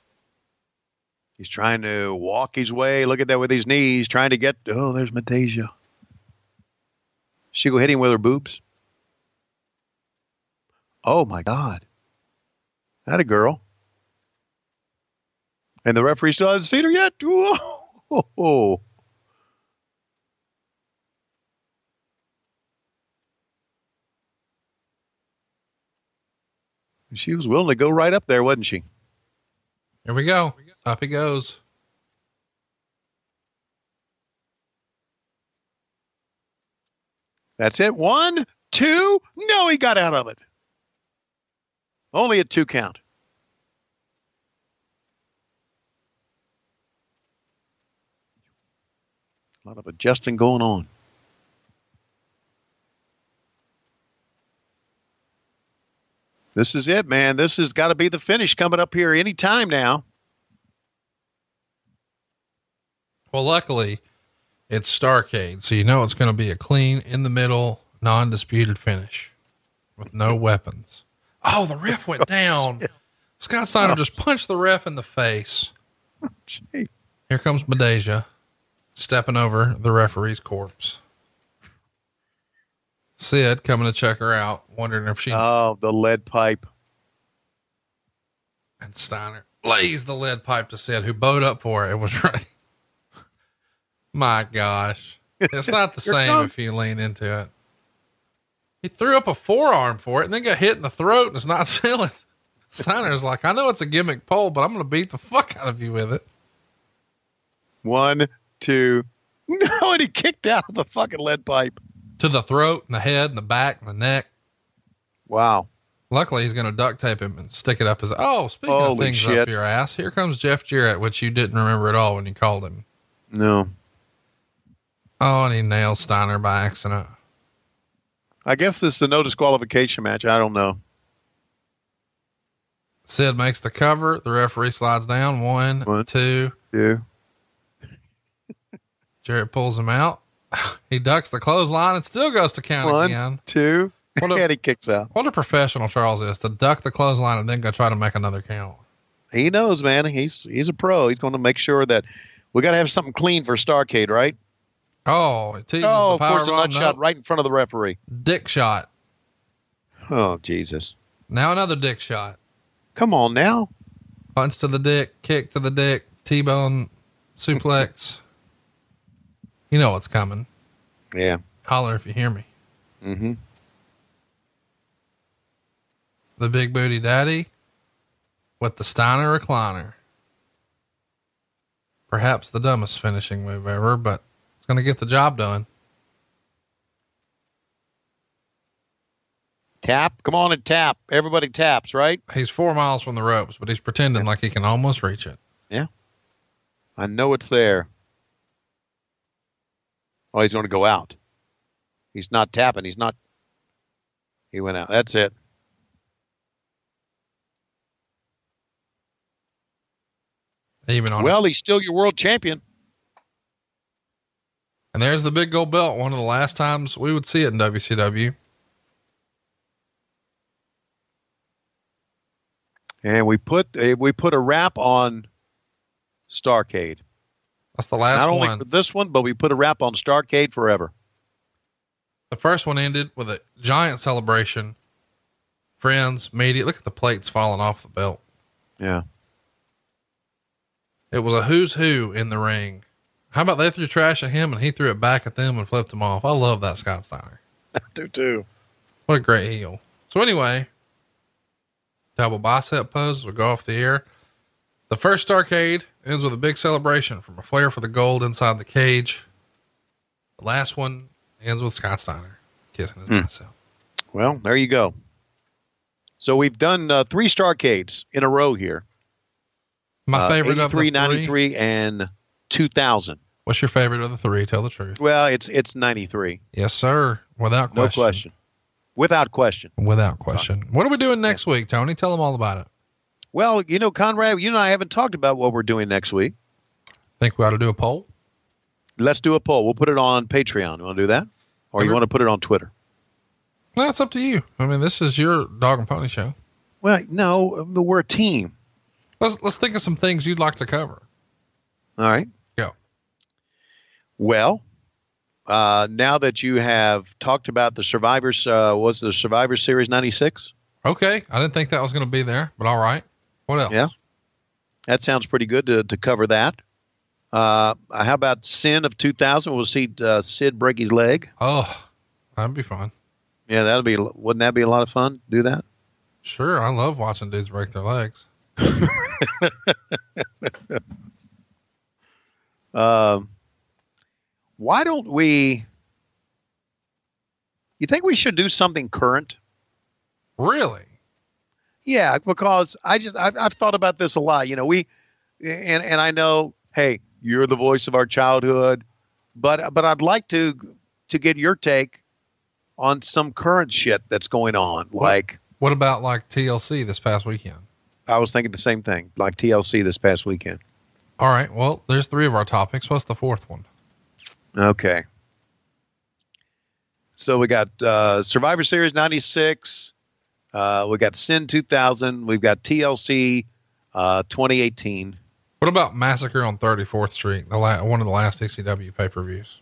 He's trying to walk his way. Look at that with his knees, trying to get. Oh, there's Matasia. She go hit him with her boobs. Oh my God. That a girl. And the referee still hasn't seen her yet. Whoa. She was willing to go right up there, wasn't she?
Here we go. Up he goes.
That's it. One, two. No, he got out of it. Only a two count. A lot of adjusting going on. This is it, man. This has got to be the finish coming up here any time now.
Well, luckily, it's Starrcade, so you know it's going to be a clean, in the middle, non disputed finish with no weapons. Oh, the ref went oh, down. Scott Steiner oh. just punched the ref in the face. Here comes Midajah stepping over the referee's corpse. Sid coming to check her out, wondering if she
Oh, the lead pipe.
and Steiner lays the lead pipe to Sid, who bowed up for it. It was right. My gosh. It's not the same
comes-
if you lean into it. He threw up a forearm for it and then got hit in the throat and it's not selling. Steiner's like, I know it's a gimmick pole, but I'm going to beat the fuck out of you with it.
One, two. No, and he kicked out of the fucking lead pipe.
To the throat and the head and the back and the neck.
Wow.
Luckily, he's going to duct tape him and stick it up his. Oh, speaking of things
shit.
up your ass, here comes Jeff Jarrett, which you didn't remember at all when you called him.
No.
Oh, and he nails Steiner by accident.
I guess this is a no disqualification match. I don't know.
Sid makes the cover. The referee slides down. One,
One.
two.
Yeah.
Jarrett pulls him out. he ducks the clothesline and still goes to count
One,
again.
two.
What a-
and he kicks out.
What a professional Charles is to duck the clothesline and then go try to make another count.
He knows, man. He's he's a pro. He's going to make sure that we got to have something clean for Starrcade, right?
Oh, it teases
Oh,
the
of course, a nut shot right in front of the referee.
Dick shot.
Oh, Jesus.
Now another dick shot.
Come on now.
Punch to the dick, kick to the dick, T-bone, suplex. You know what's coming.
Yeah.
Holler if you hear me.
Mm-hmm.
The big booty daddy with the Steiner recliner. Perhaps the dumbest finishing move ever, but it's going to get the job done.
Tap. Come on and tap. Everybody taps, right?
He's four miles from the ropes, but he's pretending like he can almost reach it. Yeah.
I know it's there. Oh, he's going to go out. He's not tapping. He's not. He went out. That's it.
Even on
Well, he's still your world champion.
and there's the big gold belt. One of the last times we would see it in WCW.
And we put uh, we put a wrap on Starrcade.
That's the last one.
Not only
one.
for this one, but we put a wrap on Starrcade forever.
The first one ended with a giant celebration. Friends, media, look at the plates falling off the belt.
Yeah.
It was a who's who in the ring. How about they threw trash at him and he threw it back at them and flipped them off? I love that Scott Steiner.
I Do too.
What a great heel. So anyway, double bicep pose will go off the air. The first arcade ends with a big celebration from a flare for the gold inside the cage. The last one ends with Scott Steiner kissing his ass out.
Well, there you go. So we've done uh, three Starrcades in a row here.
My
Uh,
favorite of the three.
93, and 2000.
What's your favorite of the three? Tell the truth.
Well, it's it's 93.
Yes, sir. Without
No
question.
question. Without question.
Without question. What are we doing next week, Tony? Tell them all about it.
Well, you know, Conrad, you and I haven't talked about what we're doing next week.
Think we ought to do a poll?
Let's do a poll. We'll put it on Patreon. You want to do that? Or you want to put it on Twitter?
No, it's up to you. I mean, this is your dog and pony show.
Well, no, um, we're a team.
Let's let's think of some things you'd like to cover.
All right.
Go.
Well, uh, now that you have talked about the Survivors, uh, was the Survivor Series 96?
Okay. I didn't think that was going to be there, but all right. What else?
Yeah. That sounds pretty good to, to cover that. Uh, how about Sin of 2000? We'll see uh, Sid break his leg.
Oh, that'd be fun.
Yeah, that'll be. Wouldn't that be a lot of fun? Do that.
Sure. I love watching dudes break their legs.
Um, why don't we? You think we should do something current?
Really?
Yeah, because I just I've, I've thought about this a lot. You know, we and and I know, hey, you're the voice of our childhood, but but I'd like to to get your take on some current shit that's going on. Like
What about like TLC this past weekend?
I was thinking the same thing, like TLC this past weekend.
All right. Well, there's three of our topics. What's the fourth one?
Okay. So we got uh, Survivor Series '96. Uh, we got Sin 2000. We've got TLC uh, 2018.
What about Massacre on 34th Street? The la- one of the last ECW pay per views.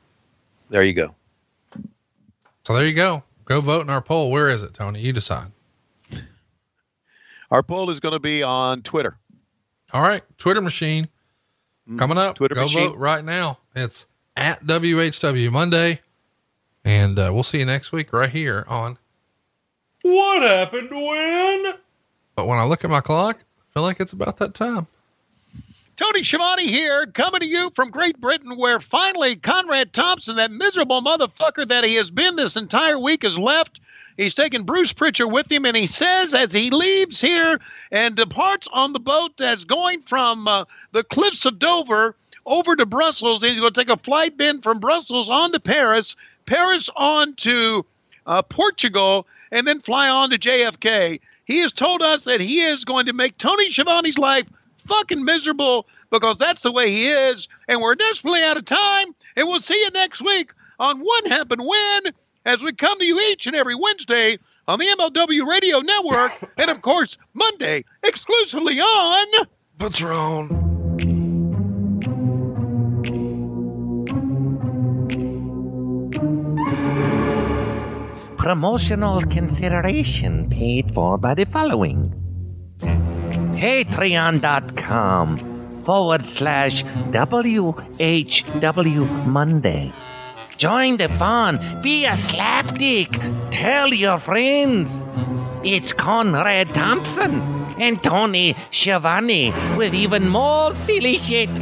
There you go.
So there you go. Go vote in our poll. Where is it, Tony? You decide.
Our poll is going to be on Twitter.
All right. Twitter machine coming up.
Twitter
Go
machine.
vote right now. It's at WHW Monday. And uh, we'll see you next week right here on What Happened When? But when I look at my clock, I feel like it's about that time.
Tony Schiavone here, coming to you from Great Britain, where finally Conrad Thompson, that miserable motherfucker that he has been this entire week, has left. He's taken Bruce Prichard with him, and he says as he leaves here and departs on the boat that's going from uh, the cliffs of Dover over to Brussels, and he's going to take a flight then from Brussels on to Paris, Paris on to uh, Portugal, and then fly on to JFK. He has told us that he is going to make Tony Schiavone's life fucking miserable because that's the way he is, and we're desperately out of time. And we'll see you next week on What Happened When, as we come to you each and every Wednesday on the MLW Radio Network, and of course Monday exclusively on
Patreon.
Promotional consideration paid for by the following patreon.com forward slash WHW Monday. Join the fun. Be a slapdick. Tell your friends. It's Conrad Thompson and Tony Schiavone with even more silly shit.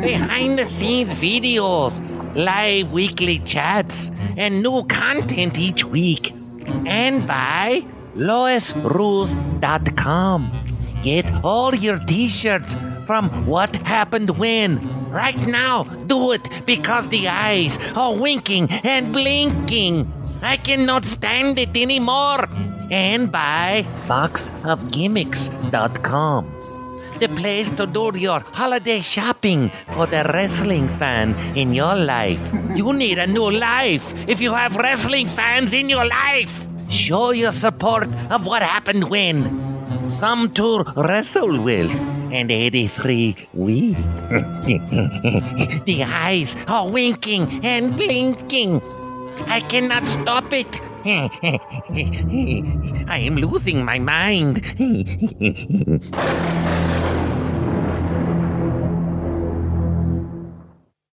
Behind the scenes videos, live weekly chats, and new content each week. And by LoisRules.com. Get all your t shirts from What Happened When. Right now, do it because the eyes are winking and blinking. I cannot stand it anymore. And by boxofgimmicks.com. the place to do your holiday shopping for the wrestling fan in your life. You need a new life if you have wrestling fans in your life. Show your support of what happened when some two wrestle with and 83 we. the eyes are winking and blinking. I cannot stop it. I am losing my mind.